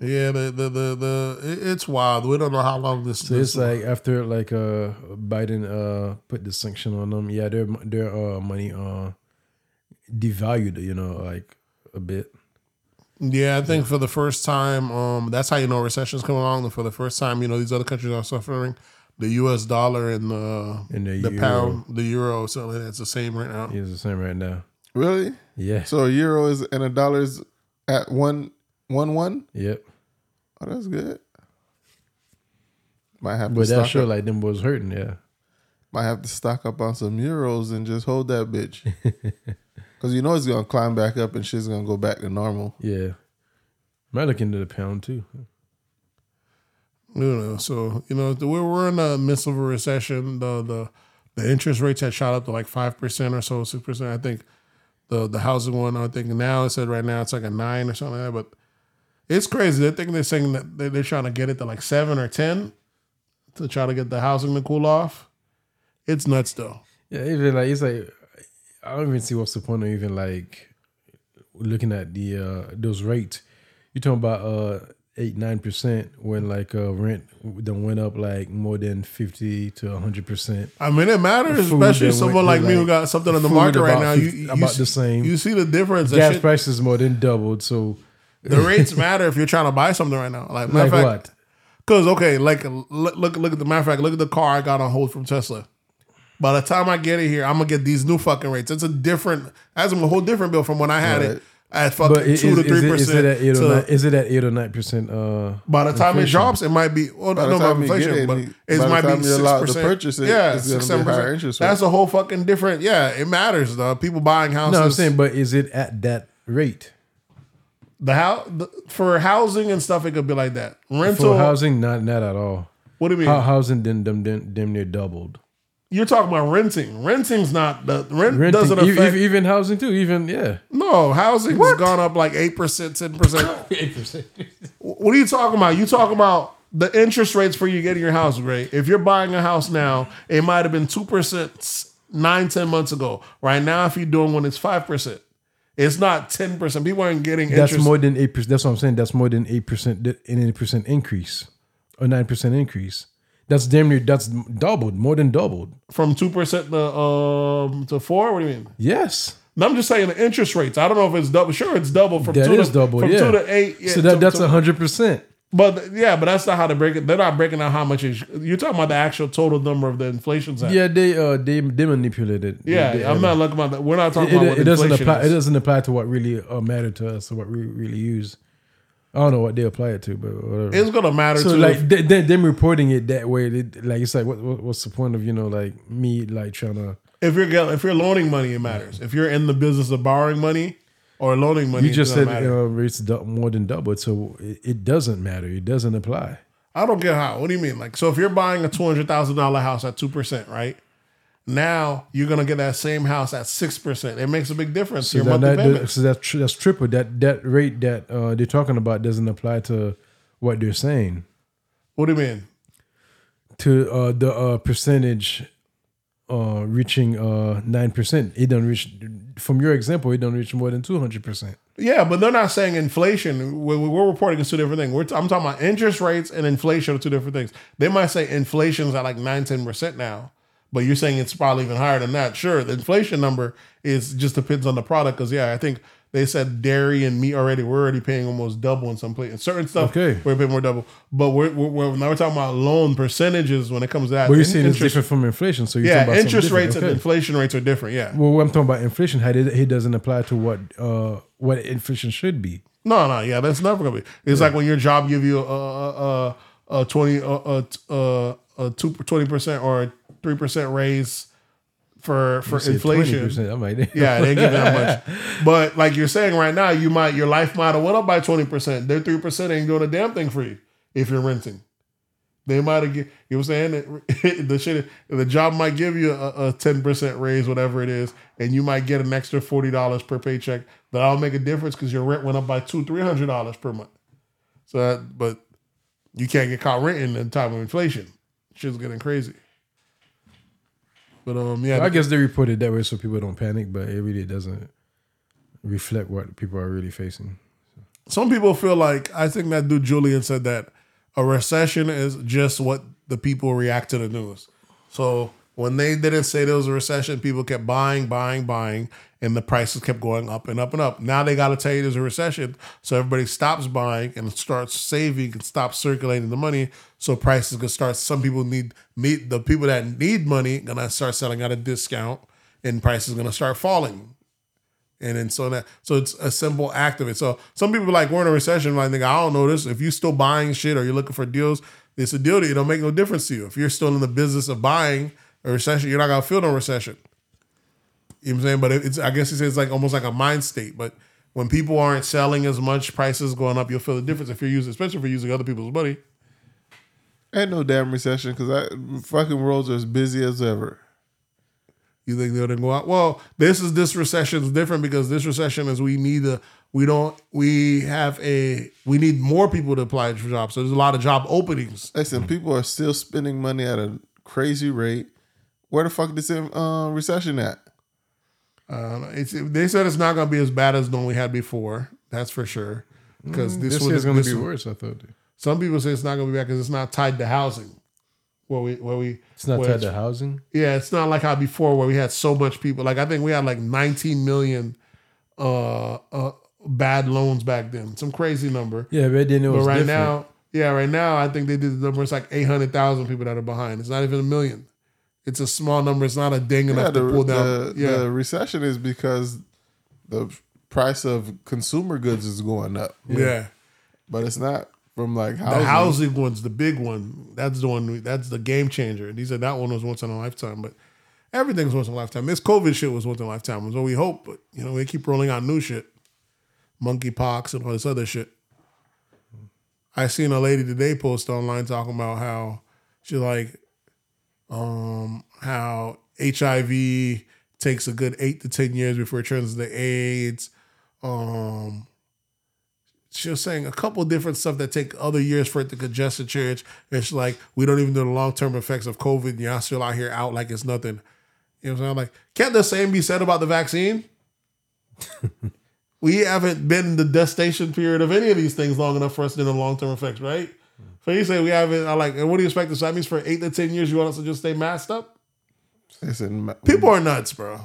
yeah, the the the, the it's wild. We don't know how long this. so it's like after like uh Biden uh put the sanction on them, yeah, their their uh money uh devalued, you know, like a bit. Yeah, I think for the first time, um, that's how you know recession's coming along. For the first time, you know, these other countries are suffering. the U.S. dollar and the And the the pound, the euro, so that's the same right now. It's the same right now. Really? Yeah. So a euro is and a dollar is at one one one. Yep. Oh, that's good. Might have to But that sure up, like them boys hurting. Yeah. might have to stock up on some euros and just hold that bitch. Because you know it's gonna climb back up and shit's gonna go back to normal. Yeah. Might look into the pound too. You know, so you know we're we're in the midst of a recession. The the the interest rates had shot up to like five percent or so, six percent. I think the the housing one. I think now it said right now it's like a nine or something like that. But it's crazy. They're thinking they're saying that they're, they're trying to get it to like seven or ten to try to get the housing to cool off. It's nuts though. Yeah, even like it's like I don't even see what's the point of even like looking at the uh those rates. You're talking about uh eight nine percent when like uh rent then went up like more than fifty to hundred percent. I mean, it matters, especially someone like me who got something on the market right now. 50 you, you about see- the same. You see the difference. Gas shit- prices more than doubled. So the rates matter if you're trying to buy something right now. Like, matter like of fact, what? Because okay, like look, look, look at the matter of fact, look at the car I got on hold from Tesla. By the time I get it here, I'm gonna get these new fucking rates. It's a different, that's a whole different bill from when I had it at fucking But is, two to three it, is it at eight percent. or? Is it at eight or nine percent? Uh, By the time it inflation? drops, it might be. Well, By no, the no, time you inflation, it, but it might be six percent. purchase it, yeah, six seven percent. interest. That's a whole fucking different. Yeah, it matters. though. people buying houses. No, I'm saying, but is it at that rate the house the, for housing and stuff. It could be like that. Rental. for housing? Not not at all. what do you mean? Hou- Housing then them them, them near doubled. You're talking about renting. Renting's not the rent Renting, doesn't affect. e- even housing too. Even yeah. No, housing's gone up like eight percent, ten percent. What are you talking about? You talking about the interest rates for you getting your house, Ray? If you're buying a house now, it might have been two percent nine, ten months ago. Right now, if you're doing one, it's five percent. It's not ten percent. People aren't getting That's interest. more than eight percent. That's what I'm saying. That's more than eight percent, an eight percent increase, or nine percent increase. That's damn near. That's doubled, more than doubled. from two percent to um to four. What do you mean? Yes, No, I'm just saying the interest rates. I don't know if it's double. Sure, it's double from that two is to double. from yeah, two to eight. Yeah, so that to- that's hundred percent. But yeah, but that's not how to break it. They're not breaking out how much is. You're talking about the actual total number of the inflation's at. Yeah, they uh they they manipulated. Yeah, They- they- I'm not looking about that. We're not talking it, about what it doesn't apply. It is. doesn't apply to what really uh, mattered to us or what we really use. I don't know what they apply it to, but whatever. It's gonna matter so to like th- th- them reporting it that way, they, like it's like what, what what's the point of you know like me like trying to if you're if you're loaning money, it matters. If you're in the business of borrowing money or loaning money, you just said matter. uh, rates more than doubled, so it, it doesn't matter. It doesn't apply. I don't get how. What do you mean? Like, so if you're buying a two hundred thousand dollar house at two percent, right? Now you're gonna get that same house at six percent. It makes a big difference. So, your that, monthly that- so that's that's triple. That that rate that uh, they're talking about doesn't apply to what they're saying. What do you mean? To uh, the uh, percentage uh, reaching uh, nine percent, it don't reach. From your example, it don't reach more than two hundred percent. Yeah, but they're not saying inflation. We're, we're reporting it's two different things. We're t- I'm talking about interest rates and inflation are two different things. They might say inflation's at like 9, 10% now, but you're saying it's probably even higher than that. Sure, the inflation number is just depends on the product. Because, yeah, I think they said dairy and meat already, we're already paying almost double in some places. Certain stuff, Okay. we're paying more double. But we're, we're, we're, now we're talking about loan percentages when it comes to that. But you're In- saying it's different from inflation. So you're Yeah, talking about interest rates different. and inflation rates are different. Yeah. Well, I'm talking about inflation. How did it doesn't apply to what uh, what inflation should be. No, no, yeah, that's never gonna be. It's like when your job give you a a, a, a twenty a, a, a two twenty percent or three percent raise for for inflation. 20%, I'm Yeah, they give that much. But like you're saying right now, you might your life might have went up by twenty percent. Their three percent ain't doing a damn thing for you if you're renting. They might have, get- you know what I'm saying? The shit, the job might give you a ten percent raise, whatever it is, and you might get an extra forty dollars per paycheck. But that'll make a difference because your rent went up by two, three hundred dollars per month. So, that, but you can't get caught renting in time of inflation. Shit's getting crazy. But um, yeah, I guess they report it that way so people don't panic, but it really doesn't reflect what people are really facing. some people feel like I think that dude Julian said that a recession is just what the people react to the news. So when they didn't say there was a recession, people kept buying, buying, buying, and the prices kept going up and up and up. Now they got to tell you there's a recession, so everybody stops buying and starts saving and stops circulating the money. So prices gonna start. Some people need meet the people that need money gonna start selling at a discount, and prices gonna start falling. And then so that so it's a simple act of it. So some people like we're in a recession. Like think I don't know this. If you still buying shit or you're looking for deals, it's a deal that it don't make no difference to you. If you're still in the business of buying a recession, you're not gonna feel no recession. You know what I'm saying? But it's I guess he says it's like almost like a mind state. But when people aren't selling as much, prices going up, you'll feel the difference if you're using, especially if you're using other people's money. Ain't no damn recession because fucking roads are as busy as ever. You think they're gonna go out? Well, this is this recession is different because this recession is we need a we don't we have a we need more people to apply for jobs. So there's a lot of job openings. Listen, people are still spending money at a crazy rate. Where the fuck is the uh, recession at? Uh, it's, they said it's not going to be as bad as the one we had before. That's for sure. Because this, This year's is going to be one- worse. I thought Some people say it's not going to be bad because it's not tied to housing. Where we where we it's not tied to housing. Yeah, it's not like how before where we had so much people. Like I think we had like 19 million uh, uh bad loans back then. Some crazy number. Yeah, but then it But was right different. now, yeah, right now I think they did the number. It's like 800,000 people that are behind. It's not even a million. It's a small number. It's not a ding enough Yeah, the, to pull down. the, yeah, the recession is because the price of consumer goods is going up. yeah. But it's not from like The housing. housing one's the big one. That's the one. we- That's the game changer. And he said that one was once in a lifetime, but everything's once in a lifetime. This COVID shit was once in a lifetime. So we hope, but you know, we keep rolling out new shit, monkeypox and all this other shit. I seen a lady today post online talking about how she like, um, how HIV takes a good eight to ten years before it turns into AIDS. Um, she was saying a couple different stuff that take other years for it to congest the church. It's like we don't even know the long term effects of COVID. And y'all still out here out like it's nothing. You know what I'm saying? Like, can't the same be said about the vaccine? we haven't been in the gestation period of any of these things long enough for us to know the long term effects, right? So you say we haven't. I like. and What do you expect? So that means for eight to ten years, you want us to just stay masked up? Listen, People are nuts, bro.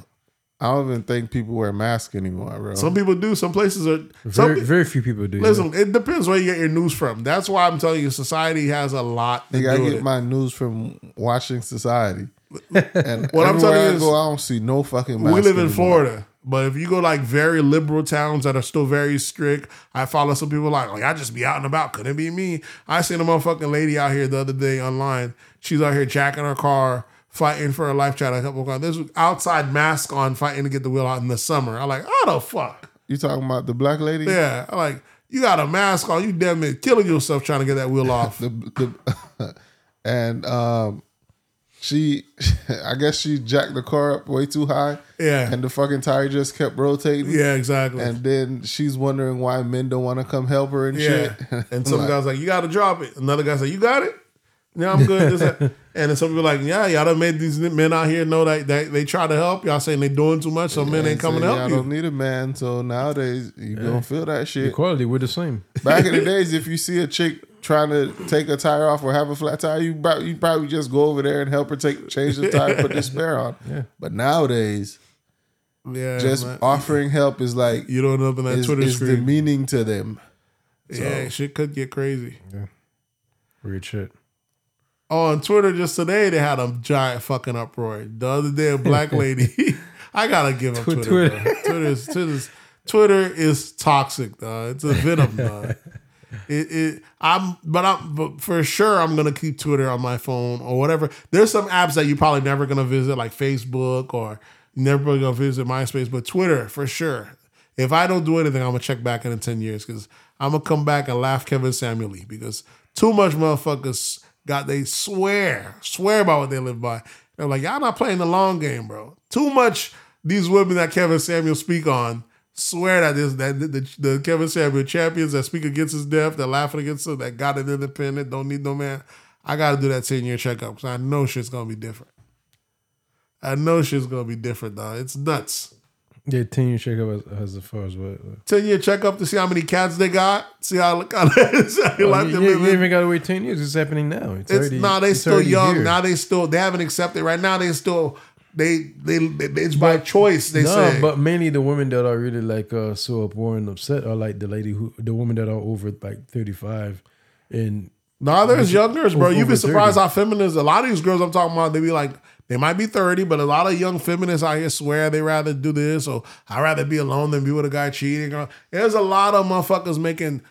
I don't even think people wear masks anymore, bro. Some people do. Some places are. Some, Very, very few people do. yeah. Listen, it depends where you get your news from. That's why I'm telling you, society has a lot to I gotta with get it. my news from watching Society. And What I'm everywhere telling you I is- go, I don't see no fucking. mask. we live in anymore. Florida, but if you go like very liberal towns that are still very strict, I follow some people like like I just be out and about. Couldn't be me. I seen a motherfucking lady out here the other day online. She's out here jacking her car, fighting for her life. Trying to couple cars. This outside mask on, fighting to get the wheel out in the summer. I like, how the fuck? You talking about the black lady? Yeah, I like you got a mask on. You damn near killing yourself trying to get that wheel off. The, the, and um, she, I guess she jacked the car up way too high. Yeah. And the fucking tire just kept rotating. yeah, exactly. And then she's wondering why men don't want to come help her and Yeah. shit. And some Like, guy's like, you got to drop it. Another guy said, you got it? Yeah, I'm good. This, and then some people like, yeah, y'all done made these men out here know that, that they try to help. Y'all saying they doing too much, so men ain't coming to help "Y'all you. don't need a man. So nowadays you don't feel that shit. Equality, we're the same. Back in the days, if you see a chick trying to take a tire off or have a flat tire, you probably, you probably just go over there and help her take change the tire, put the spare on. Yeah. But nowadays, Yeah, just man. offering help is like you don't open that is, Twitter is screen. demeaning to them. yeah, shit could get crazy. Weird shit. Oh, on Twitter just today, they had a giant fucking uproar. The other day, a black lady. I gotta give up Twitter. Twitter. Twitter. Twitter, is, Twitter's, Twitter is toxic, dog. It's a venom, dog. It, it, I'm, but I'm, but for sure, I'm gonna keep Twitter on my phone or whatever. There's some apps that you're probably never gonna visit, like Facebook, or never gonna visit MySpace, but Twitter for sure. If I don't do anything, I'm gonna check back in 10 years because I'm gonna come back and laugh Kevin Samuel because too much motherfuckers got they swear, swear about what they live by. They're like, y'all not playing the long game, bro. Too much these women that Kevin Samuel speak on swear that this that the, the, the Kevin Samuel champions that speak against his death, that laughing against him, that got it independent, don't need no man. I gotta do that 10 year checkup because I know shit's gonna be different. I know shit's gonna be different, dog. It's nuts. Yeah, ten year checkup as, as far as what? Ten year checkup to see how many cats they got. See how look how they Oh, life you, they you, even gotta wait ten years. It's happening now. It's, It's already. nah, they it's still young. Now they still they haven't accepted. Right now they still they they, they it's by choice. They no, say. but mainly the women that are really like uh, so uproar and upset are like the lady who, the women that are over like thirty five, and No, there's young girls, bro. You'd be 30. surprised how feminists. A lot of these girls I'm talking about, they be like, they might be 30, but a lot of young feminists out here swear they rather do this or I'd rather be alone than be with a guy cheating. There's a lot of motherfuckers making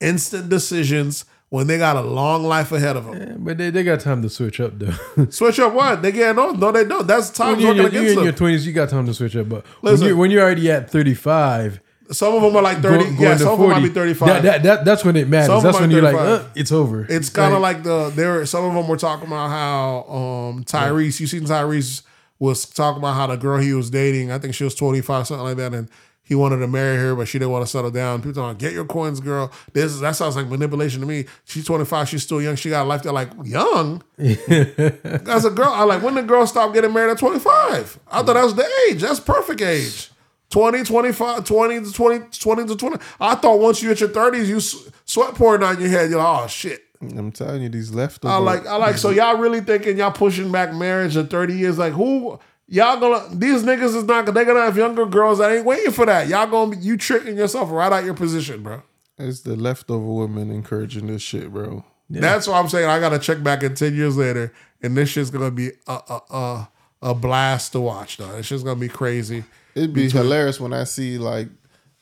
instant decisions when they got a long life ahead of them. eh, but they, they got time to switch up though. Switch up what? They getting on? No, they don't. That's when time's you're, in working your, you're against in your twenties, you got time to switch up. But when Listen. you when you're already at thirty five, Some of them are like 30. yeah, some of them might be 35. That, that, that that's when it matters. Some That's when you're like, uh, it's over. It's kind of like the there. Some of them were talking about how um Tyrese. You seen Tyrese was talking about how the girl he was dating. I think she was twenty five, something like that, and he wanted to marry her, but she didn't want to settle down. People talking, get your coins, girl. This is, that sounds like manipulation to me. She's twenty five. She's still young. She got a life. They're like young. As a girl, I like when the girl stopped getting married at twenty five. I thought that was the age. That's perfect age. 20, 25, 20 to 20, 20 to 20. I thought once you hit your 30s, you sweat pouring down your head. You're like, oh, shit. I'm telling you, these leftovers. I like, I like. So y'all really thinking y'all pushing back marriage in thirty years? Like who? Y'all gonna these niggas is not. They gonna have younger girls that ain't waiting for that. Y'all gonna be you tricking yourself right out your position, bro. It's the leftover women encouraging this shit, bro. That's what I'm saying. I gotta check back in ten years later, and this shit's gonna be a a a, a blast to watch. Though it's just gonna be crazy. It'd be hilarious when I see like,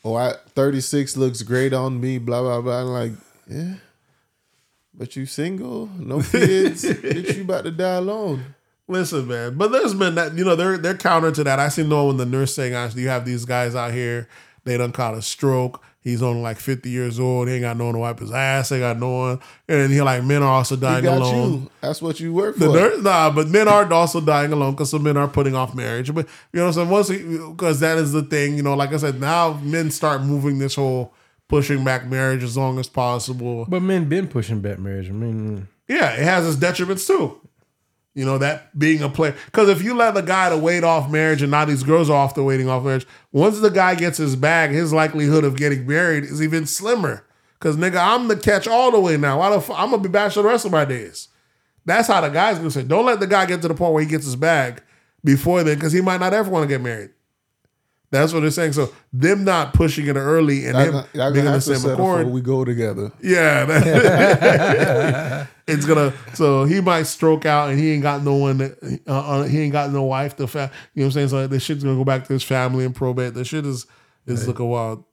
oh, I 36 looks great on me, blah blah blah. I'm like, yeah, but you single, no kids, bitch, you about to die alone. Listen, man, but there's been that you know they're they're counter to that. I see no when the nurse saying actually you have these guys out here they done caught a stroke. He's only like 50 years old. He ain't got no one to wipe his ass. They got no one. And he like men are also He dying got alone. you. That's what you work The for. nurse, nah, but men are also dying alone because some men are putting off marriage. But you know what I'm saying? Once because that is the thing, you know, like I said, now men start moving this whole pushing back marriage as long as possible. but men been pushing back marriage. I mean, Yeah, it has its detriments too. You know, that being a player. Because if you let the guy to wait off marriage and now these girls are off the waiting off marriage, once the guy gets his bag, his likelihood of getting married is even slimmer. Because, nigga, I'm the catch all the way now. Why the fuck? I'm going to be bachelor the rest of my days. That's how the guy's going to say. Don't let the guy get to the point where he gets his bag before then because he might not ever want to get married. That's what they're saying. So, them not pushing it early and Y'all him being in the same accord. we go together. Yeah, it's gonna. So he might stroke out, and he ain't got no one. That, uh, uh, he ain't got no wife. The fa- you know what I'm saying. So the shit's gonna go back to his family and probate. The shit is is looking wild.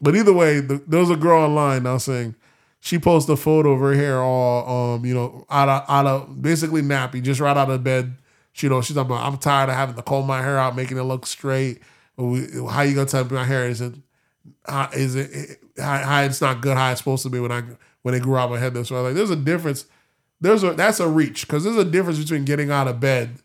But either way, the, there was a girl online now saying she posted a photo of her hair all um you know out of out of basically nappy, just right out of bed. She you know she's talking about I'm tired of having to comb my hair out, making it look straight. We- How you gonna tell me my hair isn't how is it how, how it's not good how it's supposed to be when I when it grew out my head this way. Like there's a difference. There's a that's a reach because there's a difference between getting out of bed.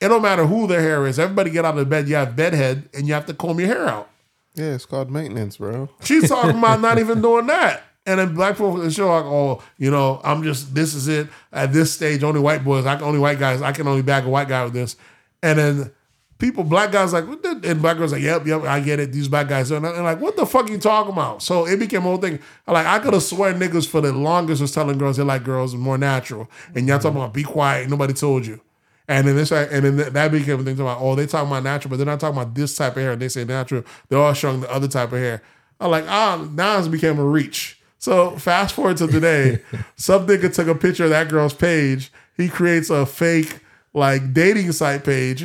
It don't matter who their hair is. Everybody get out of bed. You have bedhead and you have to comb your hair out. Yeah, it's called maintenance, bro. She's talking about not even doing that. And then black people they show like, oh, you know, I'm just this is it. At this stage, only white boys, I can only white guys, I can only bag a white guy with this. And then people, black guys like, what the, and black girls like, yep, yep, I get it. These black guys, and I'm like, what the fuck you talking about? So it became a whole thing. Like I could have sworn niggas for the longest was telling girls they like girls more natural, and y'all talking about be quiet, nobody told you. And then this, and then that became a thing about, oh, they talking about natural, but they're not talking about this type of hair. And they say natural, they're all showing the other type of hair. I'm like, ah, now it's became a reach. So fast forward to today, some nigga took a picture of that girl's page. He creates a fake like dating site page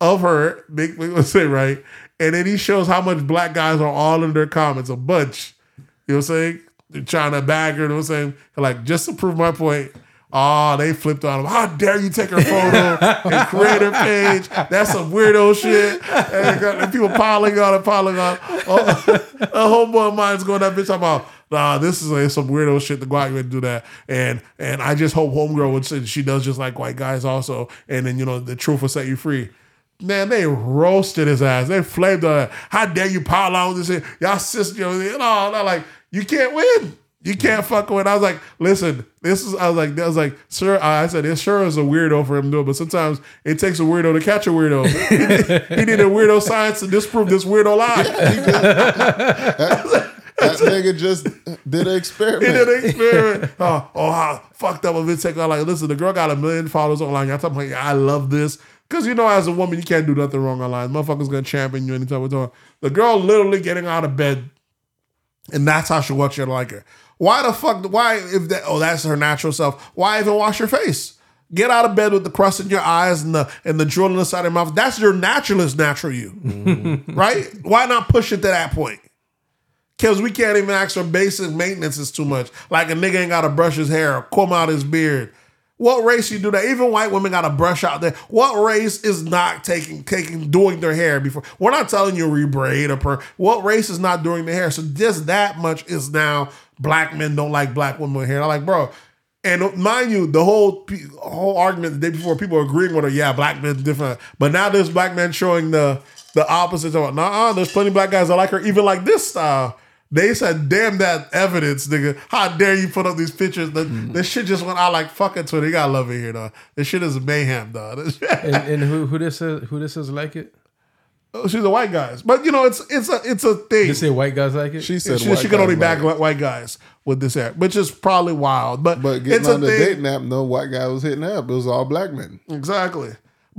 of her. Big let's say right, and then he shows how much black guys are all in their comments, a bunch. You know what I'm saying? They're trying to bag her. You know what I'm saying? Like just to prove my point. Oh, they flipped on him. How dare you take her photo and create her page? That's some weirdo shit. And, people piling on and piling on. Oh, a homeboy of mine's going that bitch talking about, nah, this is like some weirdo shit to go out and do that. And and I just hope homegirl would say she does just like white guys also. And then, you know, the truth will set you free. Man, they roasted his ass. They flamed on it. How dare you pile on this shit? Y'all sister, you know, they're like, you can't win. You can't fuck with. I was like, listen, this is. I was like, I was like, sir. I said, it sure is a weirdo for him to do it, but sometimes it takes a weirdo to catch a weirdo. he, did, he did a weirdo science to disprove this weirdo lie. That nigga just did an experiment. He did an experiment. oh, oh, how fucked up of it take. I'm like, listen, the girl got a million followers online. Y'all talking about, I love this. Because you know, as a woman, you can't do nothing wrong online. Motherfucker's gonna champion you anytime we're talking. The girl literally getting out of bed, and that's how she wants you to like her. Why the fuck? Why if that? Oh, that's her natural self. Why even wash your face? Get out of bed with the crust in your eyes and the and the drill in the side of your mouth. That's your naturalist, natural you, mm-hmm. right? Why not push it to that point? Cause we can't even ask for basic maintenance. is too much. Like a nigga ain't got to brush his hair or comb out his beard. What race you do that? Even white women got a brush out there. What race is not taking taking doing their hair before? We're not telling you rebraid or per. What race is not doing their hair? So just that much is now black men don't like black women hair. I'm like, bro. And mind you, the whole whole argument the day before, people agreeing with her. Yeah, black men different, but now there's black men showing the the opposite. Nah, there's plenty of black guys that like her, even like this style. They said, "Damn that evidence, nigga! How dare you put up these pictures? The, hmm. This shit just went out like fucking Twitter. You gotta love it here, though. This shit is mayhem, dog. And, and who who this is who this is like it? Oh, she's a white guys, but you know it's it's a it's a thing. They say white guys like it. She She, said she, white can only like back it. white, white guys with this hair, which is probably wild. But, But getting it's a on the thing. dating app, no white guy was hitting up. It was all black men. Exactly.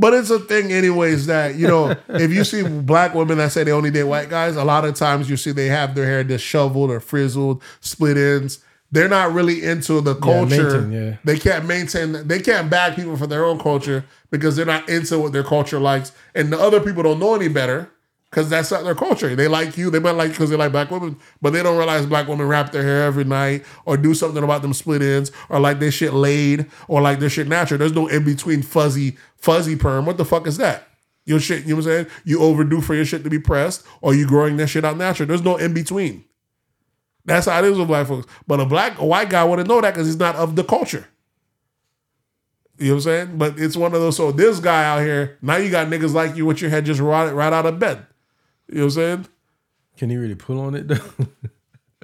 But it's a thing, anyways, that, you know, if you see black women that say they only date white guys, a lot of times you see they have their hair disheveled or frizzled, split ends. They're not really into the culture. maintain, yeah. They can't maintain, they can't bag people for their own culture because they're not into what their culture likes. And the other people don't know any better because that's not their culture. They like you, they might like you because they like black women, but they don't realize black women wrap their hair every night or do something about them split ends or like their shit laid or like their shit natural. There's no in between fuzzy, fuzzy perm. What the fuck is that? Your shit, you know what I'm saying? You overdue for your shit to be pressed or you growing that shit out natural. There's no in between. That's how it is with black folks. But a black, a white guy wouldn't know that because he's not of the culture. You know what I'm saying? But it's one of those. So this guy out here, now you got niggas like you with your head just right, right out of bed. You know what I'm saying? Can he really pull on it though?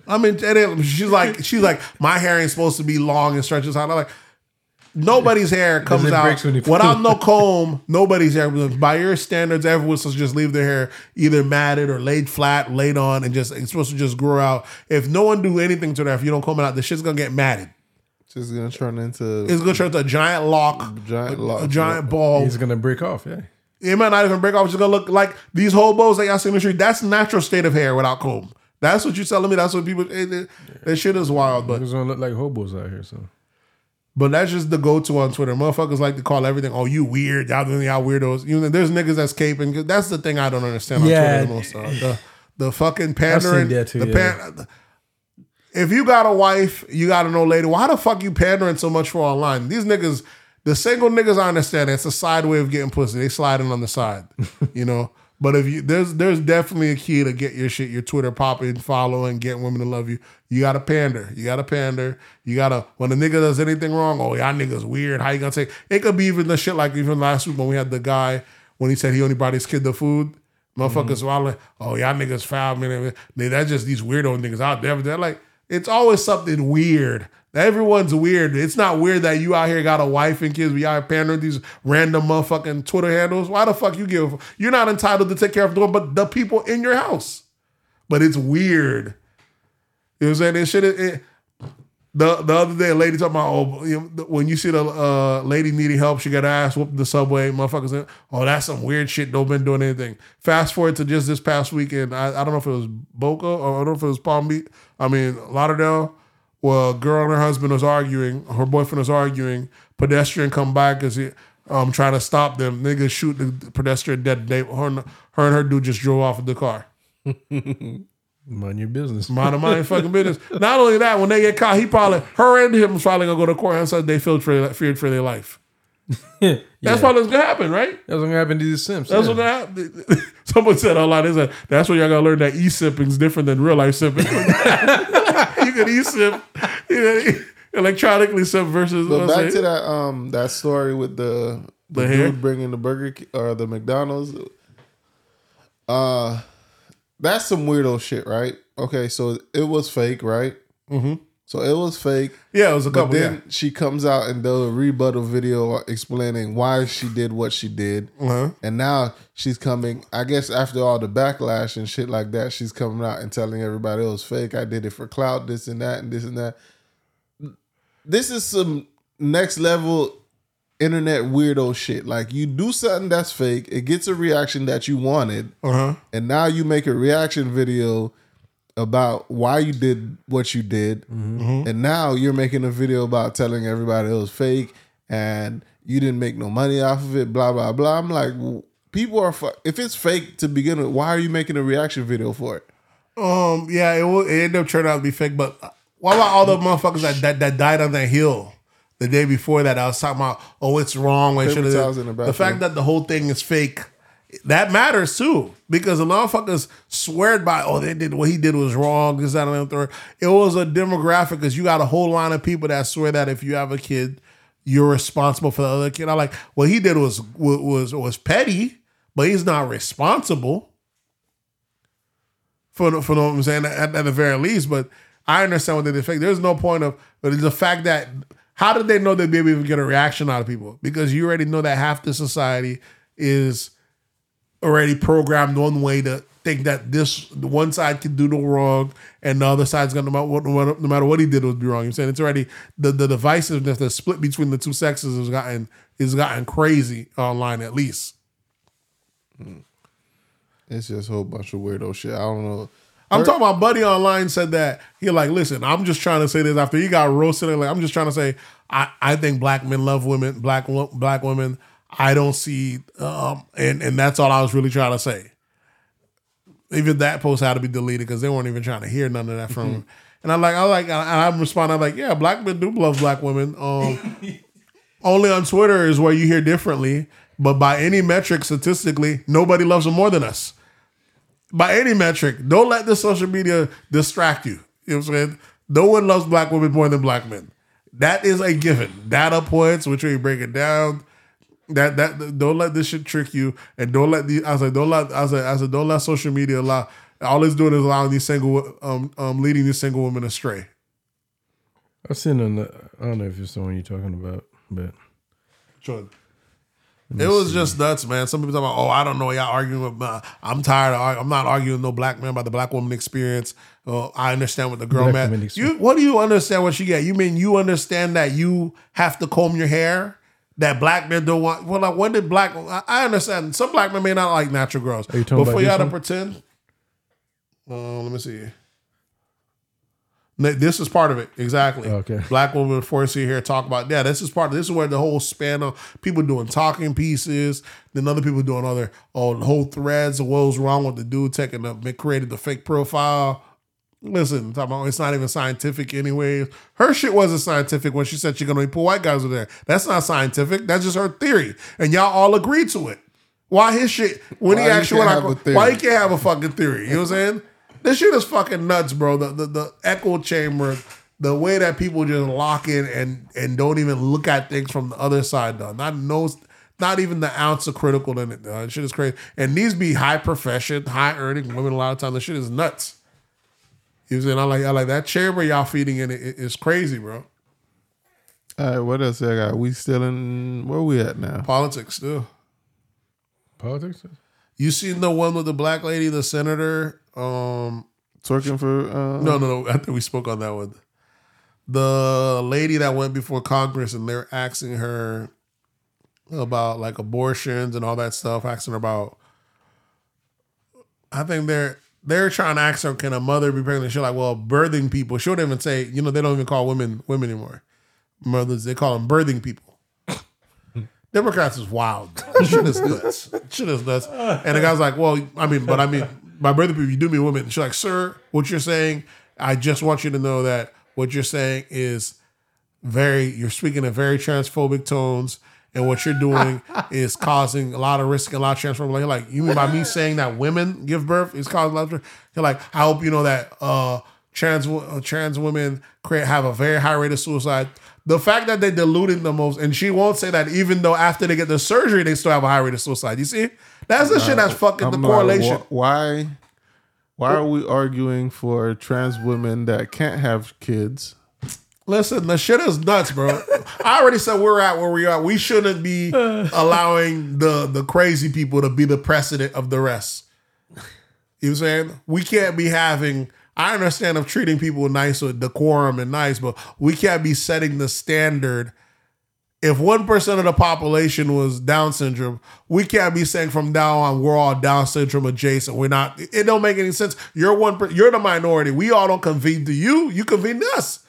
I mean, and then she's like, she's like, my hair ain't supposed to be long and stretches out. I'm like, nobody's hair comes out when you pull without no comb. Nobody's hair, by your standards, everyone's supposed to just leave their hair either matted or laid flat, laid on, and just it's supposed to just grow out. If no one do anything to that, if you don't comb it out, the shit's gonna get matted. Just gonna turn into It's gonna turn into a giant lock, giant lock. a giant ball. He's gonna break off. Yeah. It might not even break off. It's just gonna look like these hobos that y'all see in the street. That's natural state of hair without comb. That's what you're telling me. That's what people. It, it, That shit is wild, but He's gonna look like hobos out here. So but that's just the go to on Twitter. Motherfuckers like to call everything. Oh, you weird. Y'all y'all weirdos. You know, there's niggas that's caping. That's the thing I don't understand on Yeah. Twitter the most. uh, The the fucking pandering. that too, the yeah. pan, if you got a wife, you got an old lady. Why the fuck you pandering so much for online? These niggas, the single niggas, I understand. It's a side way of getting pussy. They sliding on the side, you know. But if you there's there's definitely a key to get your shit, your Twitter popping, following, getting women to love you. You gotta pander. You gotta pander. You gotta when a nigga does anything wrong, oh y'all niggas weird. How you gonna say it could be even the shit like even last week when we had the guy when he said he only brought his kid the food. Motherfuckers mm-hmm. all like, oh y'all niggas foul man. That's just these weirdo niggas out there. They're like, it's always something weird. Everyone's weird. It's not weird that you out here got a wife and kids. We out here pandering these random motherfucking Twitter handles. Why the fuck you give? You're not entitled to take care of them, but the people in your house. But it's weird. You know what I'm saying? This shit. It, it- the the other day, a lady talking about oh, you know, when you see the uh, lady needing help, she got ass whooped in the subway. Motherfuckers, say, oh, that's some weird shit. Don't been doing anything. Fast forward to just this past weekend. I, I don't know if it was Boca or I don't know if it was Palm Beach. I mean Lauderdale. Well, girl and her husband was arguing. Her boyfriend was arguing. Pedestrian come by because he um trying to stop them. Niggas shoot the pedestrian dead. They her, and- her and her dude just drove off of the car. mind your business. Mind of my fucking business. Not only that, when they get caught, he probably her and him was probably gonna go to court and said they feared for feared for their life. yeah. That's probably what's gonna happen, right? That's what's gonna happen to these Sims. That's yeah. what happened. Someone said a lot. They said that's when y'all gotta learn that e sipping is different than real life sipping. You can e sip, you can electronically sip versus. But back to that um that story with the the, The dude bringing the Burger or the McDonald's. Uh, that's some weirdo shit, right? Okay, so it was fake, right? Mm-hmm. So it was fake. Yeah, it was a couple. But then yeah. she comes out and does a rebuttal video explaining why she did what she did. Uh-huh. And now she's coming, I guess after all the backlash and shit like that, she's coming out and telling everybody it was fake. I did it for clout, this and that, and this and that. This is some next level internet weirdo shit. Like you do something that's fake, it gets a reaction that you wanted, Uh-huh. and now you make a reaction video about why you did what you did, and now you're making a video about telling everybody it was fake and you didn't make no money off of it. Blah blah blah. I'm like, people are fu- if it's fake to begin with, why are you making a reaction video for it? Um, yeah, it, will, it ended up turning out to be fake. But what about all the motherfuckers that, that, that died on that hill the day before that? I was talking about, oh, it's wrong. I should have. the The fact that the whole thing is fake, that matters too. Because the motherfuckers swear by, oh, they did what he did was wrong. This, that, and the. It was a demographic because you got a whole line of people that swear that if you have a kid, you're responsible for the other kid. I like what he did was was was petty, but he's not responsible for the, for the, what I'm saying at, at the very least. But I understand what they did. There's no point of, but it's the fact that how did they know they'd be able to get a reaction out of people? Because you already know that half the society is already programmed one way to think that this one side can do no wrong and the other side's gonna no matter what, no matter what he did would be wrong. I'm saying it's already the the divisiveness, the split between the two sexes has gotten has gotten crazy online at least. Hmm. It's just a whole bunch of weirdo shit. I don't know. I'm talking about Buddy online said that he like, listen, I'm just trying to say this after he got roasted. Like, I'm just trying to say, I, I think black men love women, black black women. I don't see, um, and and that's all I was really trying to say. Even that post had to be deleted because they weren't even trying to hear none of that from him. And I'm like, I like, and I'm responding. I'm like, yeah, black men do love black women. Um, only on Twitter is where you hear differently. But by any metric, statistically, nobody loves them more than us by any metric, don't let the social media distract you. You know what I'm saying? No one loves black women more than black men. That is a given. Data points, which we break it down. That that don't let this shit trick you, and don't let the I was like don't let I was like, I said don't let social media allow. All it's doing is allowing these single um um leading these single women astray. I've seen on the, I don't know if it's the one you're talking about, but. It was just nuts, man. Some people talking about, oh, I don't know, y'all arguing with. Uh, I'm tired. Of, I'm not arguing with no black man about the black woman experience. I understand what the girl Black man. You, what do you understand what she get? You mean you understand that you have to comb your hair? That black men don't want. Well, like when did black? I- I understand some black men may not like natural girls. Are you talking but for about y'all this to one? pretend. Uh, let me see. This is part of it, exactly. Okay. Black woman force you here talk about yeah. This is part of this is where the whole span of people doing talking pieces, then other people doing other oh the whole threads of what was wrong with the dude taking the created the fake profile. Listen, about it's not even scientific anyway. Her shit wasn't scientific when she said she's gonna put white guys in there. That's not scientific. That's just her theory, and y'all all agreed to it. Why his shit when Why he actually can't went have out, a theory? why he can't have a fucking theory? You know what I'm saying? This shit is fucking nuts, bro. The, the the echo chamber, the way that people just lock in and and don't even look at things from the other side, though. Not no, not even the ounce of critical in it. Though. This shit is crazy. And these be high profession, high earning women. A lot of times, the shit is nuts. You know what I'm saying? I like I like that chamber y'all feeding in it it- is crazy, bro. All right, what else I got? We still in where we at now? Politics still. politics. You seen the one with the black lady, the senator? Um, Twerking for uh, No, no, no. I think we spoke on that one. The lady that went before Congress and they're asking her about like abortions and all that stuff, asking her about I think they're they're trying to ask her, can a mother be pregnant? She's like, well, birthing people. She wouldn't even say, you know, they don't even call women women anymore. Mothers, they call them birthing people. Democrats is wild. Shit is nuts. Shit is nuts. And the guy's like, well, I mean, but I mean, by birthing people, you do mean women. And she's like, sir, what you're saying, I just want you to know that what you're saying is very, you're speaking in very transphobic tones. And what you're doing is causing a lot of risk and a lot of transformation. Like, like, you mean by me saying that women give birth is causing a lot of risk? You're like, I hope you know that uh, trans uh, trans women create have a very high rate of suicide. The fact that they diluted the most, and she won't say that even though after they get the surgery, they still have a high rate of suicide. You see, that's the shit that's fucking the I'm like, correlation. wh- why? Why are we arguing for trans women that can't have kids, Listen, the shit is nuts, bro. I already said we're at where we are. We shouldn't be allowing the the crazy people to be the precedent of the rest. You know what I'm saying? We can't be having I understand of treating people nice with decorum and nice, but we can't be setting the standard. If one percent of the population was Down syndrome, we can't be saying from now on we're all Down syndrome adjacent. We're not. It don't make any sense. You're one. You're the minority. We all don't convene to you. You convene to us.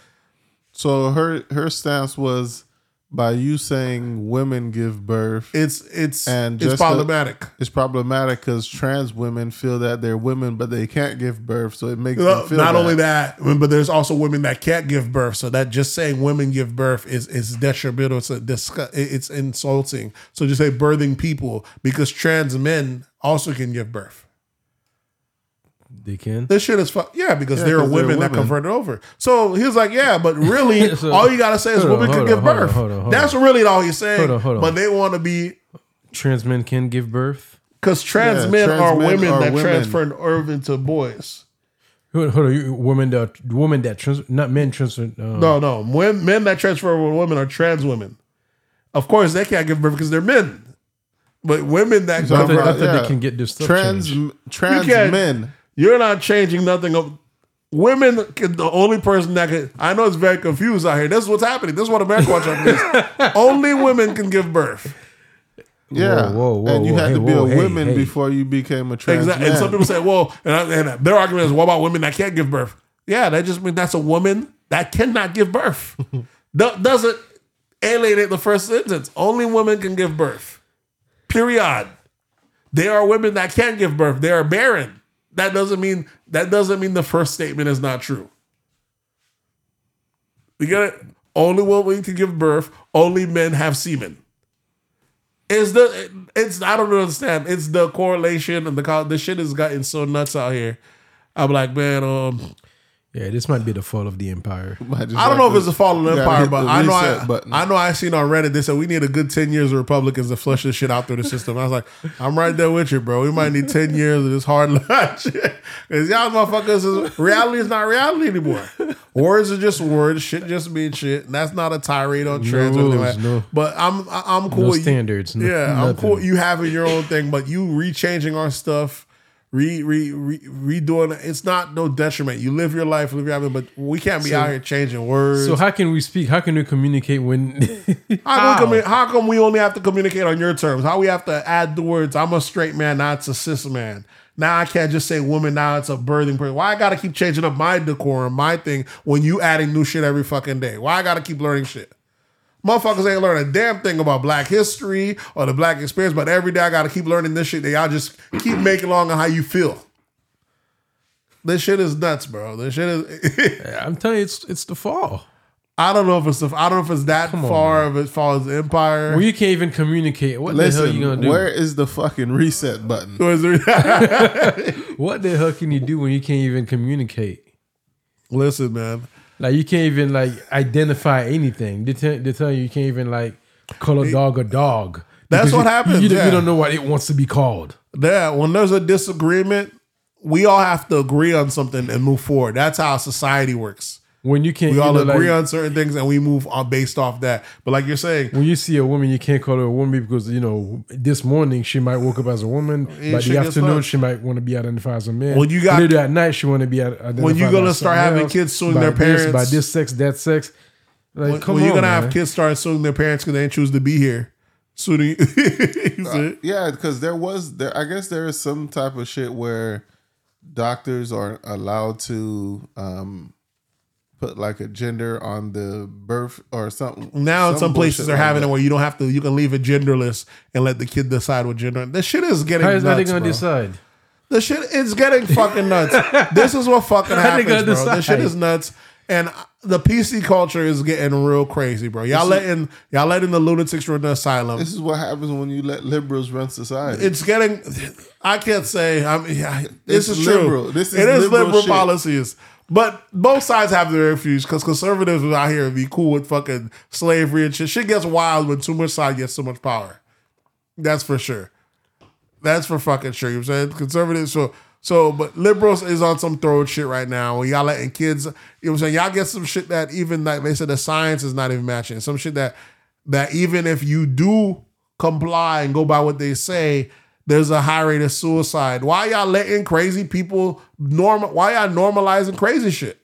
So her her stance was by you saying women give birth, It's it's And it's problematic. it's problematic because trans women feel that they're women, but they can't give birth, so it makes Well, them feel not bad. only that, but there's also women that can't give birth. So that just saying women give birth is is detrimental. It's a disgu- it's insulting. So just say birthing people because trans men also can give birth. They can. This shit is fuck. Yeah, because Yeah, there they're women, that converted over. So he was like, yeah, but really, So- all you gotta say is hold on, women can hold give on, hold on, birth. hold on, hold That's really all he's saying. Hold on, hold on. But they want to be Trans men can give birth. because trans Yeah, men trans are men women are that women. transfer over into boys. Hold hold on, you, women that women that trans, not men transfer. Uh, No, no. When men that transfer over women are trans women. Of course, they can't give birth because they're men. But women that I give thought, I birth, thought Yeah. they can get this stuff trans changed. trans men. You're not changing nothing. Of, women, can, the only person that can. I know it's very confused out here. This is what's happening. This is what America wants to do. Only women can give birth. Yeah, whoa, whoa, whoa and you whoa. had Hey, to be whoa, a hey, woman hey. before you became a trans Exactly. man. And some people say, well, and, I- and their argument is, what about women that can't give birth? Yeah, that just means that's a woman that cannot give birth. Doesn't alienate the first sentence. Only women can give birth. Period. There are women that can't give birth. They are barren. That doesn't mean that doesn't mean the first statement is not true. You get it? Only women can give birth. Only men have semen. It's the it's I don't understand. It's the correlation and the the shit has gotten so nuts out here. I'm like, man, um, Yeah, this might be the fall of the empire. I, don't like know if it's the fall of the empire, but the I know I, button. I know I seen on Reddit they said we need a good ten years of Republicans to flush this shit out through the system. I was like, I'm right there with you, bro. We might need ten years of this hard lunch because y'all motherfuckers is reality is not reality anymore. Words are just words. Shit just means shit. And that's not a tirade on trans or rules, like no- But I'm I'm cool. No with you- standards, no- yeah, I'm cool. You having your own thing, but you rechanging our stuff. Re, re, re, redoing it. It's not no detriment. You live your life, live your life, but we can't be out here changing words. So how can we speak? How can we communicate when? How, Come, we- how come we only have to communicate on your terms? How we have to add the words, I'm a straight man, now it's a cis man. Now I can't just say woman, now it's a birthing person. Why I gotta keep changing up my decorum, my thing, when you adding new shit every fucking day? Why I gotta keep learning shit? Motherfuckers ain't learning a damn thing about black history or the black experience, but every day I gotta keep learning this shit that y'all just keep making along on how you feel. This shit is nuts, bro. This shit is I'm telling you, it's it's the fall. I don't know if it's the, I don't know if it's that on, far of as far as the empire. Well, you can't even communicate. What the hell Listen, you gonna do? where is the fucking reset button? What the hell can you do when you can't even communicate? Listen, man. Like you can't even like identify anything. They tell, they tell you you can't even like call a dog a dog. That's what you- happens, You, don't- yeah. you don't know what it wants to be called. Yeah, when there's a disagreement, we all have to agree on something and move forward. That's how society works. When you can't, We all know, agree like, on certain things and we move on based off that. But like you're saying, when you see a woman, you can't call her a woman because you know this morning she might woke up as a woman, Yeah, but the afternoon she might want to be identified as a man. When you got- later at night, she want to be ad- identified. When you're gonna start having else, kids suing by their this, by this sex, that sex. Like, when, come when on, you're gonna man. have kids start suing their parents because they didn't choose to be here, suing you. You see? Yeah, because there was there. I guess there is some type of shit where doctors are allowed to um put like a gender on the birth or something. Now, in some places they're like having that. it where you don't have to. You can leave it genderless and let the kid decide what gender. This shit is getting. How is that nuts, gonna bro. decide? The shit it's getting fucking nuts. this is what fucking happens, gonna bro. This decide? shit is nuts. And the PC culture is getting real crazy, bro. Y'all letting y'all letting the lunatics run the asylum. This is what happens when you let liberals run society. It's getting. I can't say. I mean, yeah, this It's is liberal. true. This is it is liberal liberal shit. But both sides have their issues because conservatives are out here be cool with fucking slavery and shit. Shit gets wild when too much side gets so much power. That's for sure. That's for fucking sure. You know what I'm saying conservatives. So So, but liberals is on some throat shit right now. Y'all letting kids, you know what I'm saying? Y'all get some shit that even like they said the science is not even matching. Some shit that that even if you do comply and go by what they say, there's a high rate of suicide. Why y'all letting crazy people normal? Why y'all normalizing crazy shit?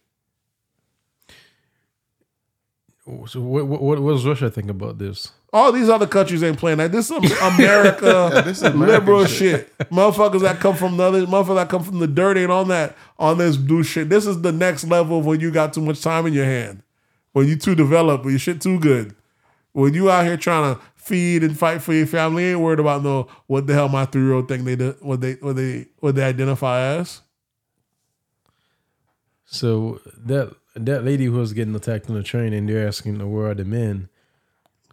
So what, what, what does Russia think about this? All these other countries ain't playing that. This is America, this is liberal shit. shit. Motherfuckers that come from the other, motherfuckers that come from the dirt ain't on that on this do shit. This is the next level of when you got too much time in your hand, when you too developed, when your shit too good, when you out here trying to feed and fight for your family, ain't worried about no what the hell my three year old think they do, what they what they what they identify as. So that that lady who was getting attacked on the train and they're asking where are the men?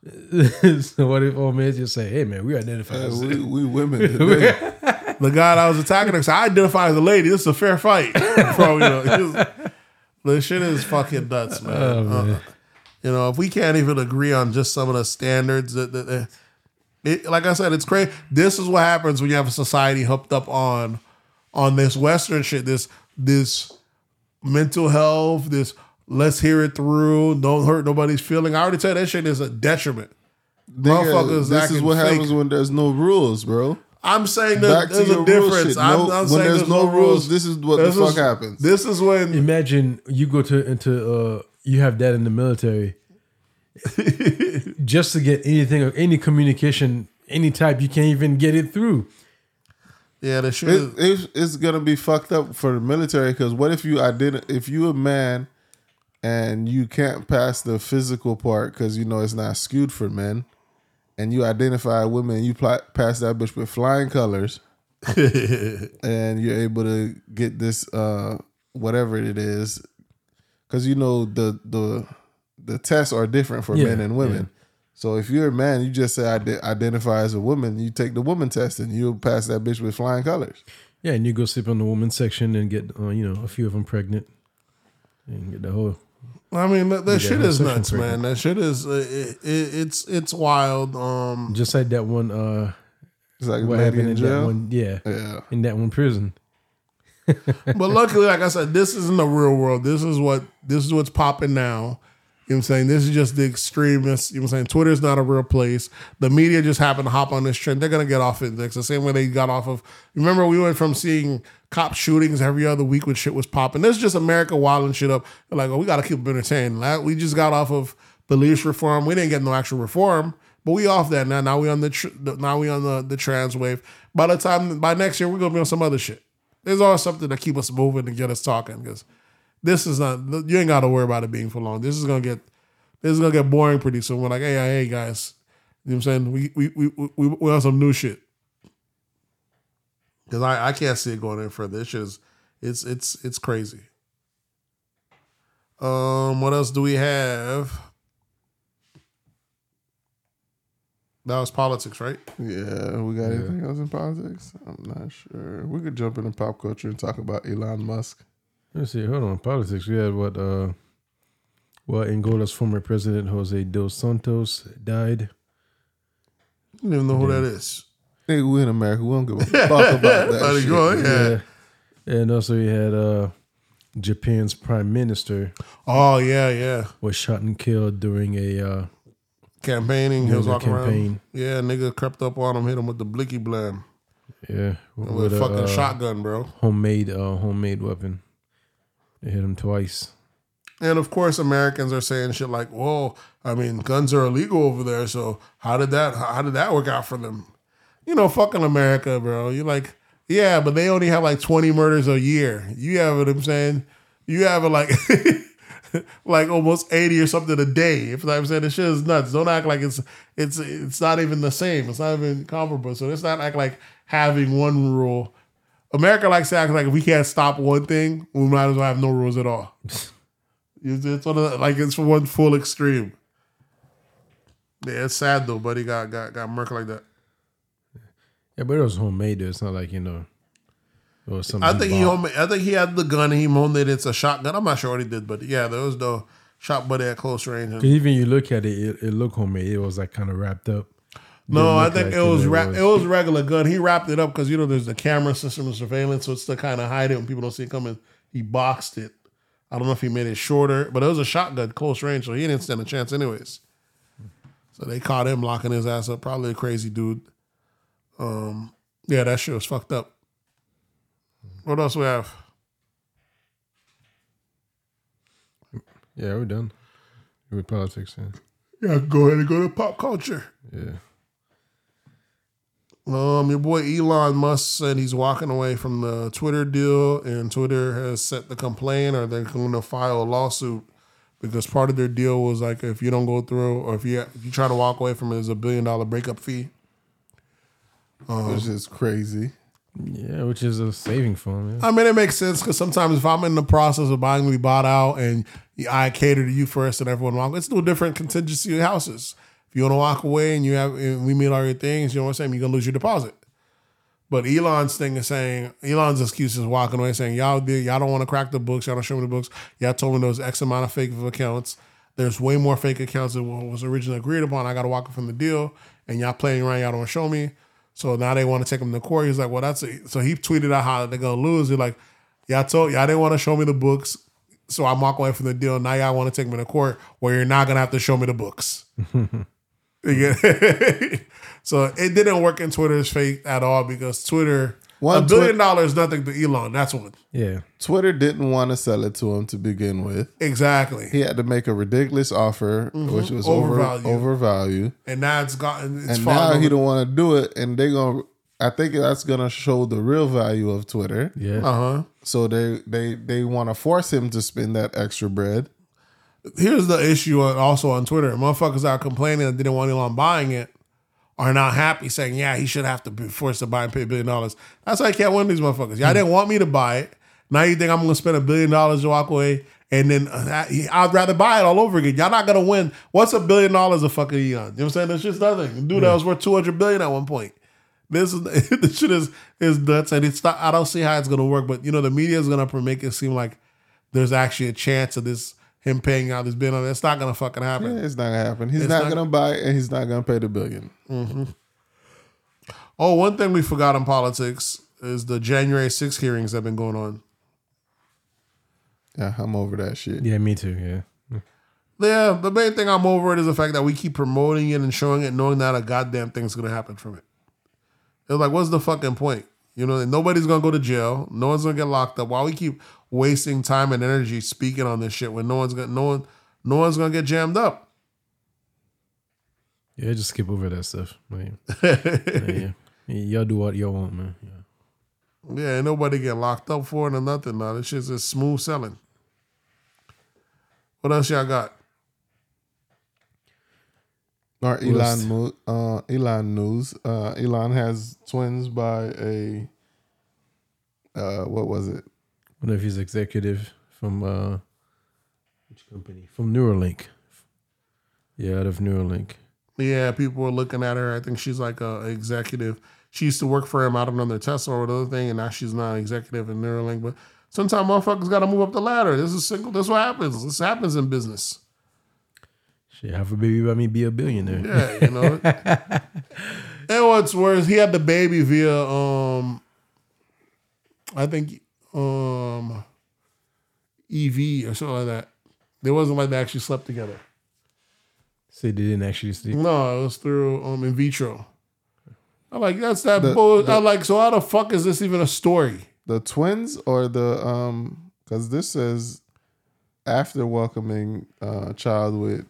so what if old men just say, "Hey man, we identify Uh, as we, we women. The guy that was attacking her said, I identify as a lady. This is a fair fight. Bro, you know, it's- the shit is fucking nuts, man. Uh, you know, if we can't even agree on just some of the standards that, that, that- it, like I said, it's crazy. This is what happens when you have a society hooked up on on this Western shit, this this mental health, this let's hear it through, don't hurt nobody's feeling. I already tell you that shit is a detriment. Motherfuckers this is acting what fake. happens when there's no rules, bro. I'm saying that to there's a difference. shit. I'm, I'm when saying there's no rules, this is what the This fuck is- happens. This is when Imagine you go to into uh you have that in the military. Just to get anything or any communication, any type, you can't even get it through. yeah, the shit. it, is, it's, it's gonna be fucked up for the military because what if you I didn't if you a man and you can't pass the physical part because you know it's not skewed for men, and you identify women, you pl- pass that bitch with flying colors, and you're able to get this uh whatever it is, because you know the the the tests are different for Yeah, men and women. So if you're a man, you just say I identify as a woman. You take the woman test and you'll pass that bitch with flying colors. Yeah, and you go sleep on the women's section and get uh, you know a few of them pregnant, and get the whole. I mean, that, that shit her is section nuts, man. That shit is uh, it, it, it's it's wild. Um, Just like that one. uh It's like What happened in in that one? Yeah, Yeah. in that one prison. but luckily, like I said, this isn't the real world. This is what this is what's popping now. You know what I'm saying? This is just the extremists. You know what I'm saying? Twitter's not a real place. The media just happened to hop on this trend. They're gonna get off it. It's the same way they got off of. Remember, we went from seeing cop shootings every other week when shit was popping. This is just America wilding shit up. They're like, oh, we gotta keep them entertained. We just got off of police reform. We didn't get no actual reform, but we off that now. Now we on the tr- now we on the the trans wave. By the time by next year, we're gonna be on some other shit. There's always something to keep us moving and get us talking because this is not you ain't got to worry about it being for long. This is gonna get this is gonna get boring pretty soon. We're like, hey, hey, guys, you know what I'm saying? We we we we, we on some new shit because I I can't see it going any further. This shit is it's it's it's crazy. Um, what else do we have? That was politics, right? Yeah. We got anything else in politics? I'm not sure. We could jump into pop culture and talk about Elon Musk. Let's see. Hold on. Politics. We had what? uh Well, Angola's former president Jose dos Santos died. I don't even know who that is. Nigga, we in America. We don't give a fuck about that Let it shit. go, yeah. And also we had uh Japan's prime minister Oh yeah, yeah. was shot and killed during a uh Campaigning, he was walking the around. Yeah, nigga crept up on him, hit him with the blicky blam yeah with, a fucking uh, shotgun, bro. homemade uh homemade weapon. They hit him twice. And of course, Americans are saying shit like, "Whoa, I mean, guns are illegal over there. So how did that? How did that work out for them? You know, fucking America, bro. You're like, yeah, but they only have like 20 murders a year. You have what I'm saying? You have it like, like almost 80 or something a day. If I'm saying this shit is nuts. Don't act like it's it's it's not even the same. It's not even comparable. So it's not act like having one rule. America likes to act like if we can't stop one thing, we might as well have no rules at all. It's, it's one of the, like it's one full extreme. Yeah, it's sad though, buddy got got got murked like that. Yeah, but it was homemade. Though. It's not like you know. Was something. I think he I think he had the gun and he honed it. It's a shotgun. I'm not sure what he did, but yeah, there was the shot buddy at close range. And 'Cause even you look at it, it, it looked homemade. It was like kind of wrapped up. No, I think like it was ra- was. it was regular gun. He wrapped it up because you know there's the camera system of surveillance, so it's to kind of hide it when people don't see it coming. He boxed it. I don't know if he made it shorter, but it was a shotgun, close range, so he didn't stand a chance anyways. So they caught him locking his ass up. Probably a crazy dude. Um, yeah, that shit was fucked up. What else we have? Yeah, we're done with politics. Yeah. Yeah, go ahead and go to pop culture. yeah. Um, your boy Elon Musk said he's walking away from the Twitter deal, and Twitter has set the complaint, or they're going to file a lawsuit because part of their deal was like if you don't go through, or if you if you try to walk away from it, there's a billion dollar breakup fee. which is crazy. Yeah, which is a saving him. Yeah. I mean, it makes sense because sometimes if I'm in the process of buying be bought out, and I cater to you first, and everyone walk, it's no different contingency houses. If you want to walk away and you have and we meet all your things, you know what I'm saying, you're gonna lose your deposit. But Elon's thing is saying Elon's excuse is walking away saying y'all did y'all don't want to crack the books, y'all don't show me the books. Y'all told me there was X amount of fake accounts. There's way more fake accounts than what was originally agreed upon. I got to walk from the deal, and y'all playing around. Y'all don't show me. So now they want to take him to court. He's like, well, that's it. So he tweeted out how they're gonna lose. He's like, y'all told y'all didn't want to show me the books, so I'm walking away from the deal. Now y'all want to take me to court where you're not gonna have to show me the books. So it didn't work in Twitter's fate at all because Twitter, One a billion twit- dollars is nothing to Elon. That's one. Yeah. Twitter didn't want to sell it to him to begin with. Exactly. He had to make a ridiculous offer, which was over Overvalue. overvalued. And now it's gotten it's And fallen now he don't want to do it, and they're gonna. I think that's gonna show the real value of Twitter. Yeah. Uh-huh. So they they they want to force him to spend that extra bread. Here's the issue also on Twitter. Motherfuckers are complaining that didn't want Elon buying it are not happy saying, yeah, he should have to be forced to buy and pay a billion dollars. That's why I can't win these motherfuckers. Y'all didn't want me to buy it. Now you think I'm going to spend a billion dollars to walk away and then uh, I'd rather buy it all over again. Y'all not going to win. What's a billion dollars of fucking Elon? You know what I'm saying? That's just nothing. Dude, that was worth 200 billion at one point. This is this shit is is nuts, and it's not. I don't see how it's gonna work, but you know the media is gonna make it seem like there's actually a chance of this him paying out this billion. It's not gonna fucking happen. Yeah, it's not gonna happen. He's not, not- gonna buy it, and he's not gonna pay the billion. Mm-hmm. Oh, one thing we forgot in politics is the January 6 hearings that have been going on. Yeah, I'm over that shit. Yeah, me too. Yeah. Yeah, the main thing I'm over it is the fact that we keep promoting it and showing it, knowing that a goddamn thing's gonna happen from it. It's like, what's the fucking point? You know, nobody's gonna go to jail. No one's gonna get locked up. Why we keep wasting time and energy speaking on this shit when no one's gonna no one no one's gonna get jammed up? Yeah, just skip over that stuff. Like, yeah, yeah. Y'all do what y'all want, man. Yeah. Yeah, ain't nobody get locked up for it or nothing. Now this shit's just smooth selling. What else y'all got? Or Elon, Mo- uh, Elon news. Uh, Elon has twins by a. Uh, what was it? One of his executive from uh, which company? From Neuralink. Yeah, out of Neuralink. Yeah, people were looking at her. I think she's like a executive. She used to work for him. I don't know their Tesla or the other thing, and now she's not an executive in Neuralink. But sometimes motherfuckers got to move up the ladder. This is single. This is what happens. This happens in business. Shit, have a baby by me, be a billionaire. Yeah, you know. and what's worse, he had the baby via um, I think um, EV or something like that. It wasn't like they actually slept together. Say they didn't actually sleep. No, it was through um in vitro. I'm like, that's that The- bull. the- I'm like, so how the fuck is this even a story? The twins or the um? Because this says after welcoming uh, child with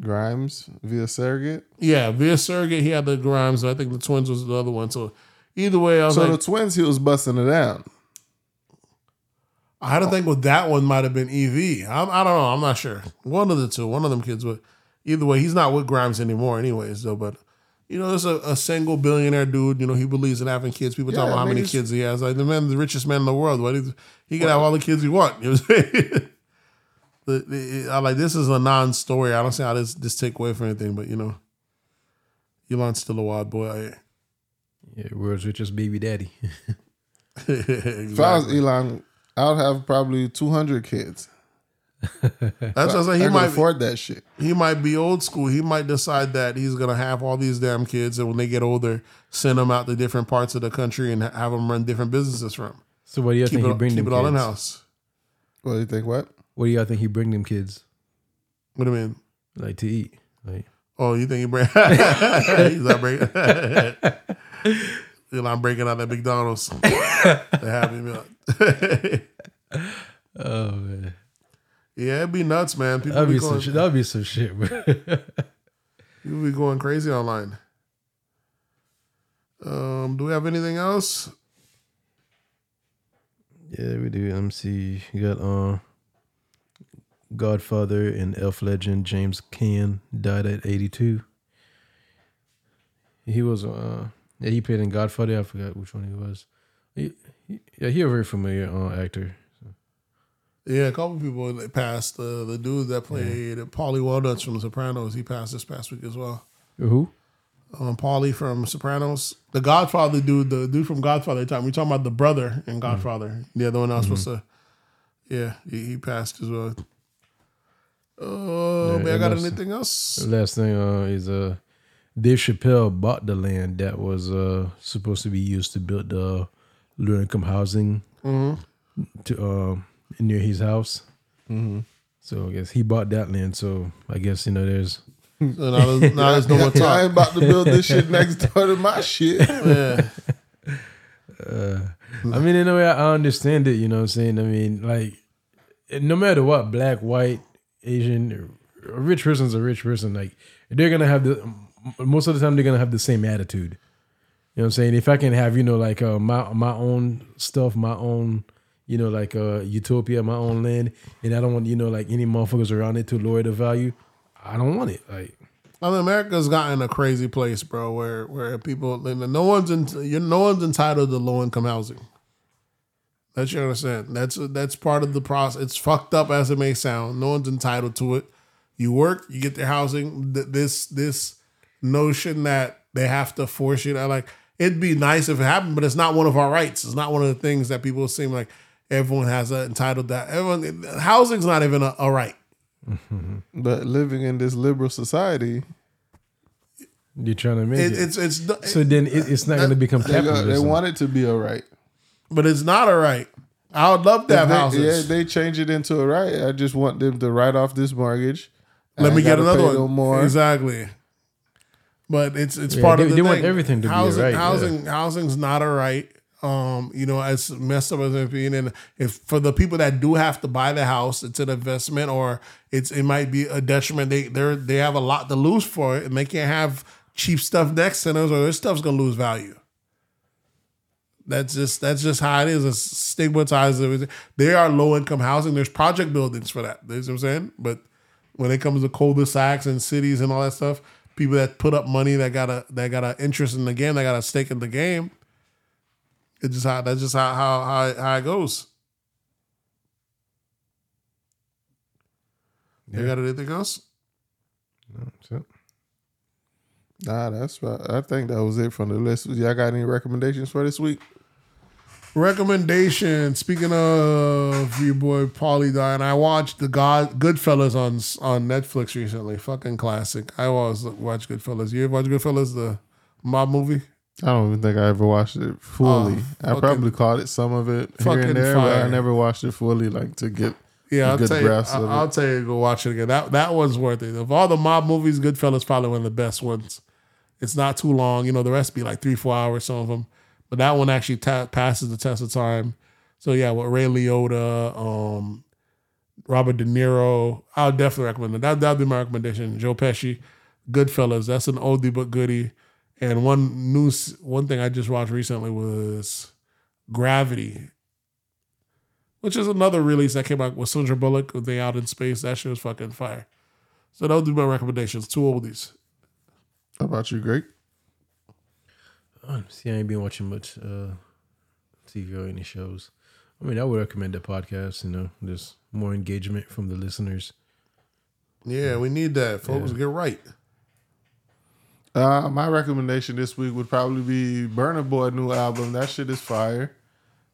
Grimes via surrogate. Yeah, via surrogate, he had the Grimes. I think the twins was the other one. So either way, I was So like, the twins, he was busting it out. I had to think with that one might have been EV. I'm, I don't know. I'm not sure. One of the two, one of them kids. But either way, he's not with Grimes anymore, anyways. Though, but you know, there's a, a single billionaire dude. You know, he believes in having kids. People talk Yeah, about how many kids he has. Like the man, the richest man in the world. What he, he can have all the kids he want. You know what I'm saying? The, the, I like this is a non-story. I don't see how this this take away from anything, but you know, Elon's still a wild boy. Yeah, world's richest baby daddy. If I was Elon, I would have probably two hundred kids. That's what I say. I He can might afford that shit. he might be old school. He might decide that he's gonna have all these damn kids, and when they get older, send them out to different parts of the country and have them run different businesses from. So what do you Keep think he it, bring keep them it all in house. What do you think? What? What do y'all think he bring them kids What do you mean? like to eat? Like Oh, you think he bring? he's not breaking. know, I'm breaking out that McDonald's. the Happy Meal. oh man, Yeah, it'd be nuts, man. People that'd be be going, some shit. That'd be some shit, bro. people be going crazy online. Um, do we have anything else? Yeah, we do. Let me see. You got uh, Godfather and Elf legend James Caan died at 82. He was uh, yeah, he played in Godfather. I forgot which one he was. He, he, yeah, he a very familiar uh, actor. Yeah, a couple people that passed. Uh, the dude that played Paulie Walnuts from The Sopranos, he passed this past week as well. Who? Um, Paulie from Sopranos, the Godfather dude, the dude from Godfather. Time we talking about the brother in Godfather, the other one I was supposed to. Yeah, he, he passed as well. Oh, Yeah, man, I got anything else? The last thing uh, is uh, Dave Chappelle bought the land that was uh, supposed to be used to build the low income housing to uh, near his house. Mm-hmm. So I guess he bought that land. So I guess you know there's So now, there's, now there's no more Yeah, I ain't about to build this shit next door to my shit. Yeah. I mean, in a way, I understand it. You know what I'm saying? I mean, like, no matter what, black, white, Asian, a rich person's a rich person. Like, they're gonna have the most of the time they're gonna have the same attitude. You know what I'm saying? If I can have, you know, like uh, my my own stuff, my own, you know, like uh, utopia, my own land, and I don't want, you know, like any motherfuckers around it to lower the value. I don't want it. Like, I mean, America's gotten a crazy place, bro. Where where people, no one's in, no one's entitled to low income housing. That you understand. That's that's part of the process. It's fucked up as it may sound. No one's entitled to it. You work, you get their housing. Th- This this notion that they have to force you. To, like it'd be nice if it happened, but it's not one of our rights. It's not one of the things that people seem like everyone has a entitled that. Everyone housing's not even a, a right. But living in this liberal society, you're trying to make It, it. it's it's so then it, it's not uh, gonna become they, go, they want it to be a right. But it's not a right. I would love to have they, houses. Yeah, they change it into a right. I just want them to write off this mortgage. Let me get another one. No more. Exactly. But it's it's Yeah, part they- of the they thing. want everything to be a housing, right, yeah. Housing housing's not a right. Um, you know, as messed up as it being, and if for the people that do have to buy the house, it's an investment or it's it might be a detriment. They they they have a lot to lose for it, and they can't have cheap stuff next to them, or their stuff's gonna lose value. That's just that's just how it is. It's stigmatized. Everything. They are low income housing. There's project buildings for that. You know what I'm saying? But when it comes to cul-de-sacs and cities and all that stuff, people that put up money that got a that got an interest in the game, that got a stake in the game. It's just how that's just how how how, how it goes. You got anything else? So- Nah, that's right. I think that was it from the list. Y'all got any recommendations for this week? Recommendation. Speaking of your boy Paulie dying, I watched the God Goodfellas on on Netflix recently. Fucking classic. I always watch Goodfellas. You ever watch Goodfellas, the mob movie? I don't even think I ever watched it fully. Oh, I probably caught it some of it here and there, but I never watched it fully, like to get Yeah, I'll tell you. I'll, of it. I'll tell you to go watch it again. That that one's worth it. Of all the mob movies, Goodfellas probably one of the best ones. It's not too long. You know, the rest be like three, four hours. Some of them, but that one actually ta- passes the test of time. So yeah, with Ray Liotta, um, Robert De Niro, I'll definitely recommend it. That that'd be my recommendation. Joe Pesci, Goodfellas. That's an oldie but goodie. And one news, one thing I just watched recently was Gravity, which is another release that came out with Sandra Bullock. They out in space. That shit was fucking fire. So would be my recommendations. Two oldies. How about you, Greg? Uh, See, I ain't been watching much uh, TV or any shows. I mean, I would recommend the podcast. You know, there's more engagement from the listeners. Yeah, we need that, folks. Get right. Uh, my recommendation this week would probably be Burna Boy new album. That shit is fire.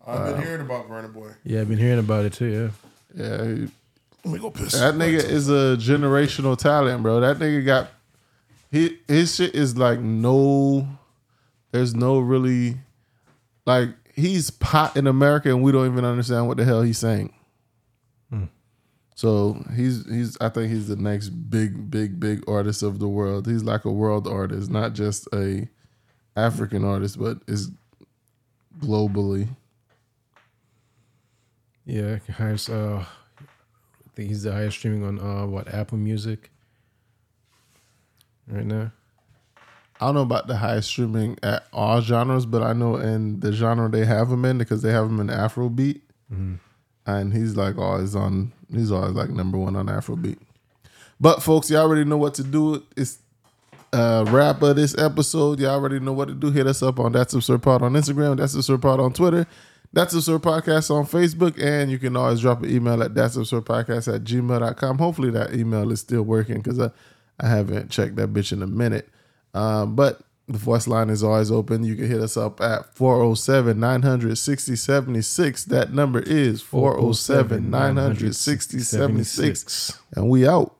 I've been hearing about Burna Boy. Yeah, I've been hearing about it too. Yeah, Yeah, he- Let me go piss. That nigga is a generational talent, bro. That nigga got he his shit is like no there's no really like he's pot in America and we don't even understand what the hell he's saying. So he's he's I think he's the next big big big artist of the world. He's like a world artist, not just a African artist, but is globally. Yeah, highest. Uh, I think he's the highest streaming on uh what Apple Music right now. I don't know about the highest streaming at all genres, but I know in the genre they have him in because they have him in Afrobeat, and he's like always on. He's always like number one on Afrobeat. But folks, y'all already know what to do. It's uh wrap of this episode. Y'all already know what to do. Hit us up on That's Absurd Pod on Instagram. That's Absurd Pod on Twitter. That's Absurd Podcast on Facebook. And you can always drop an email at That's Absurd Podcast at gmail.com. Hopefully that email is still working because I, I haven't checked that bitch in a minute. Um, but the voice line is always open. You can hit us up at 407 960 76. That number is 407 960 76. And we out.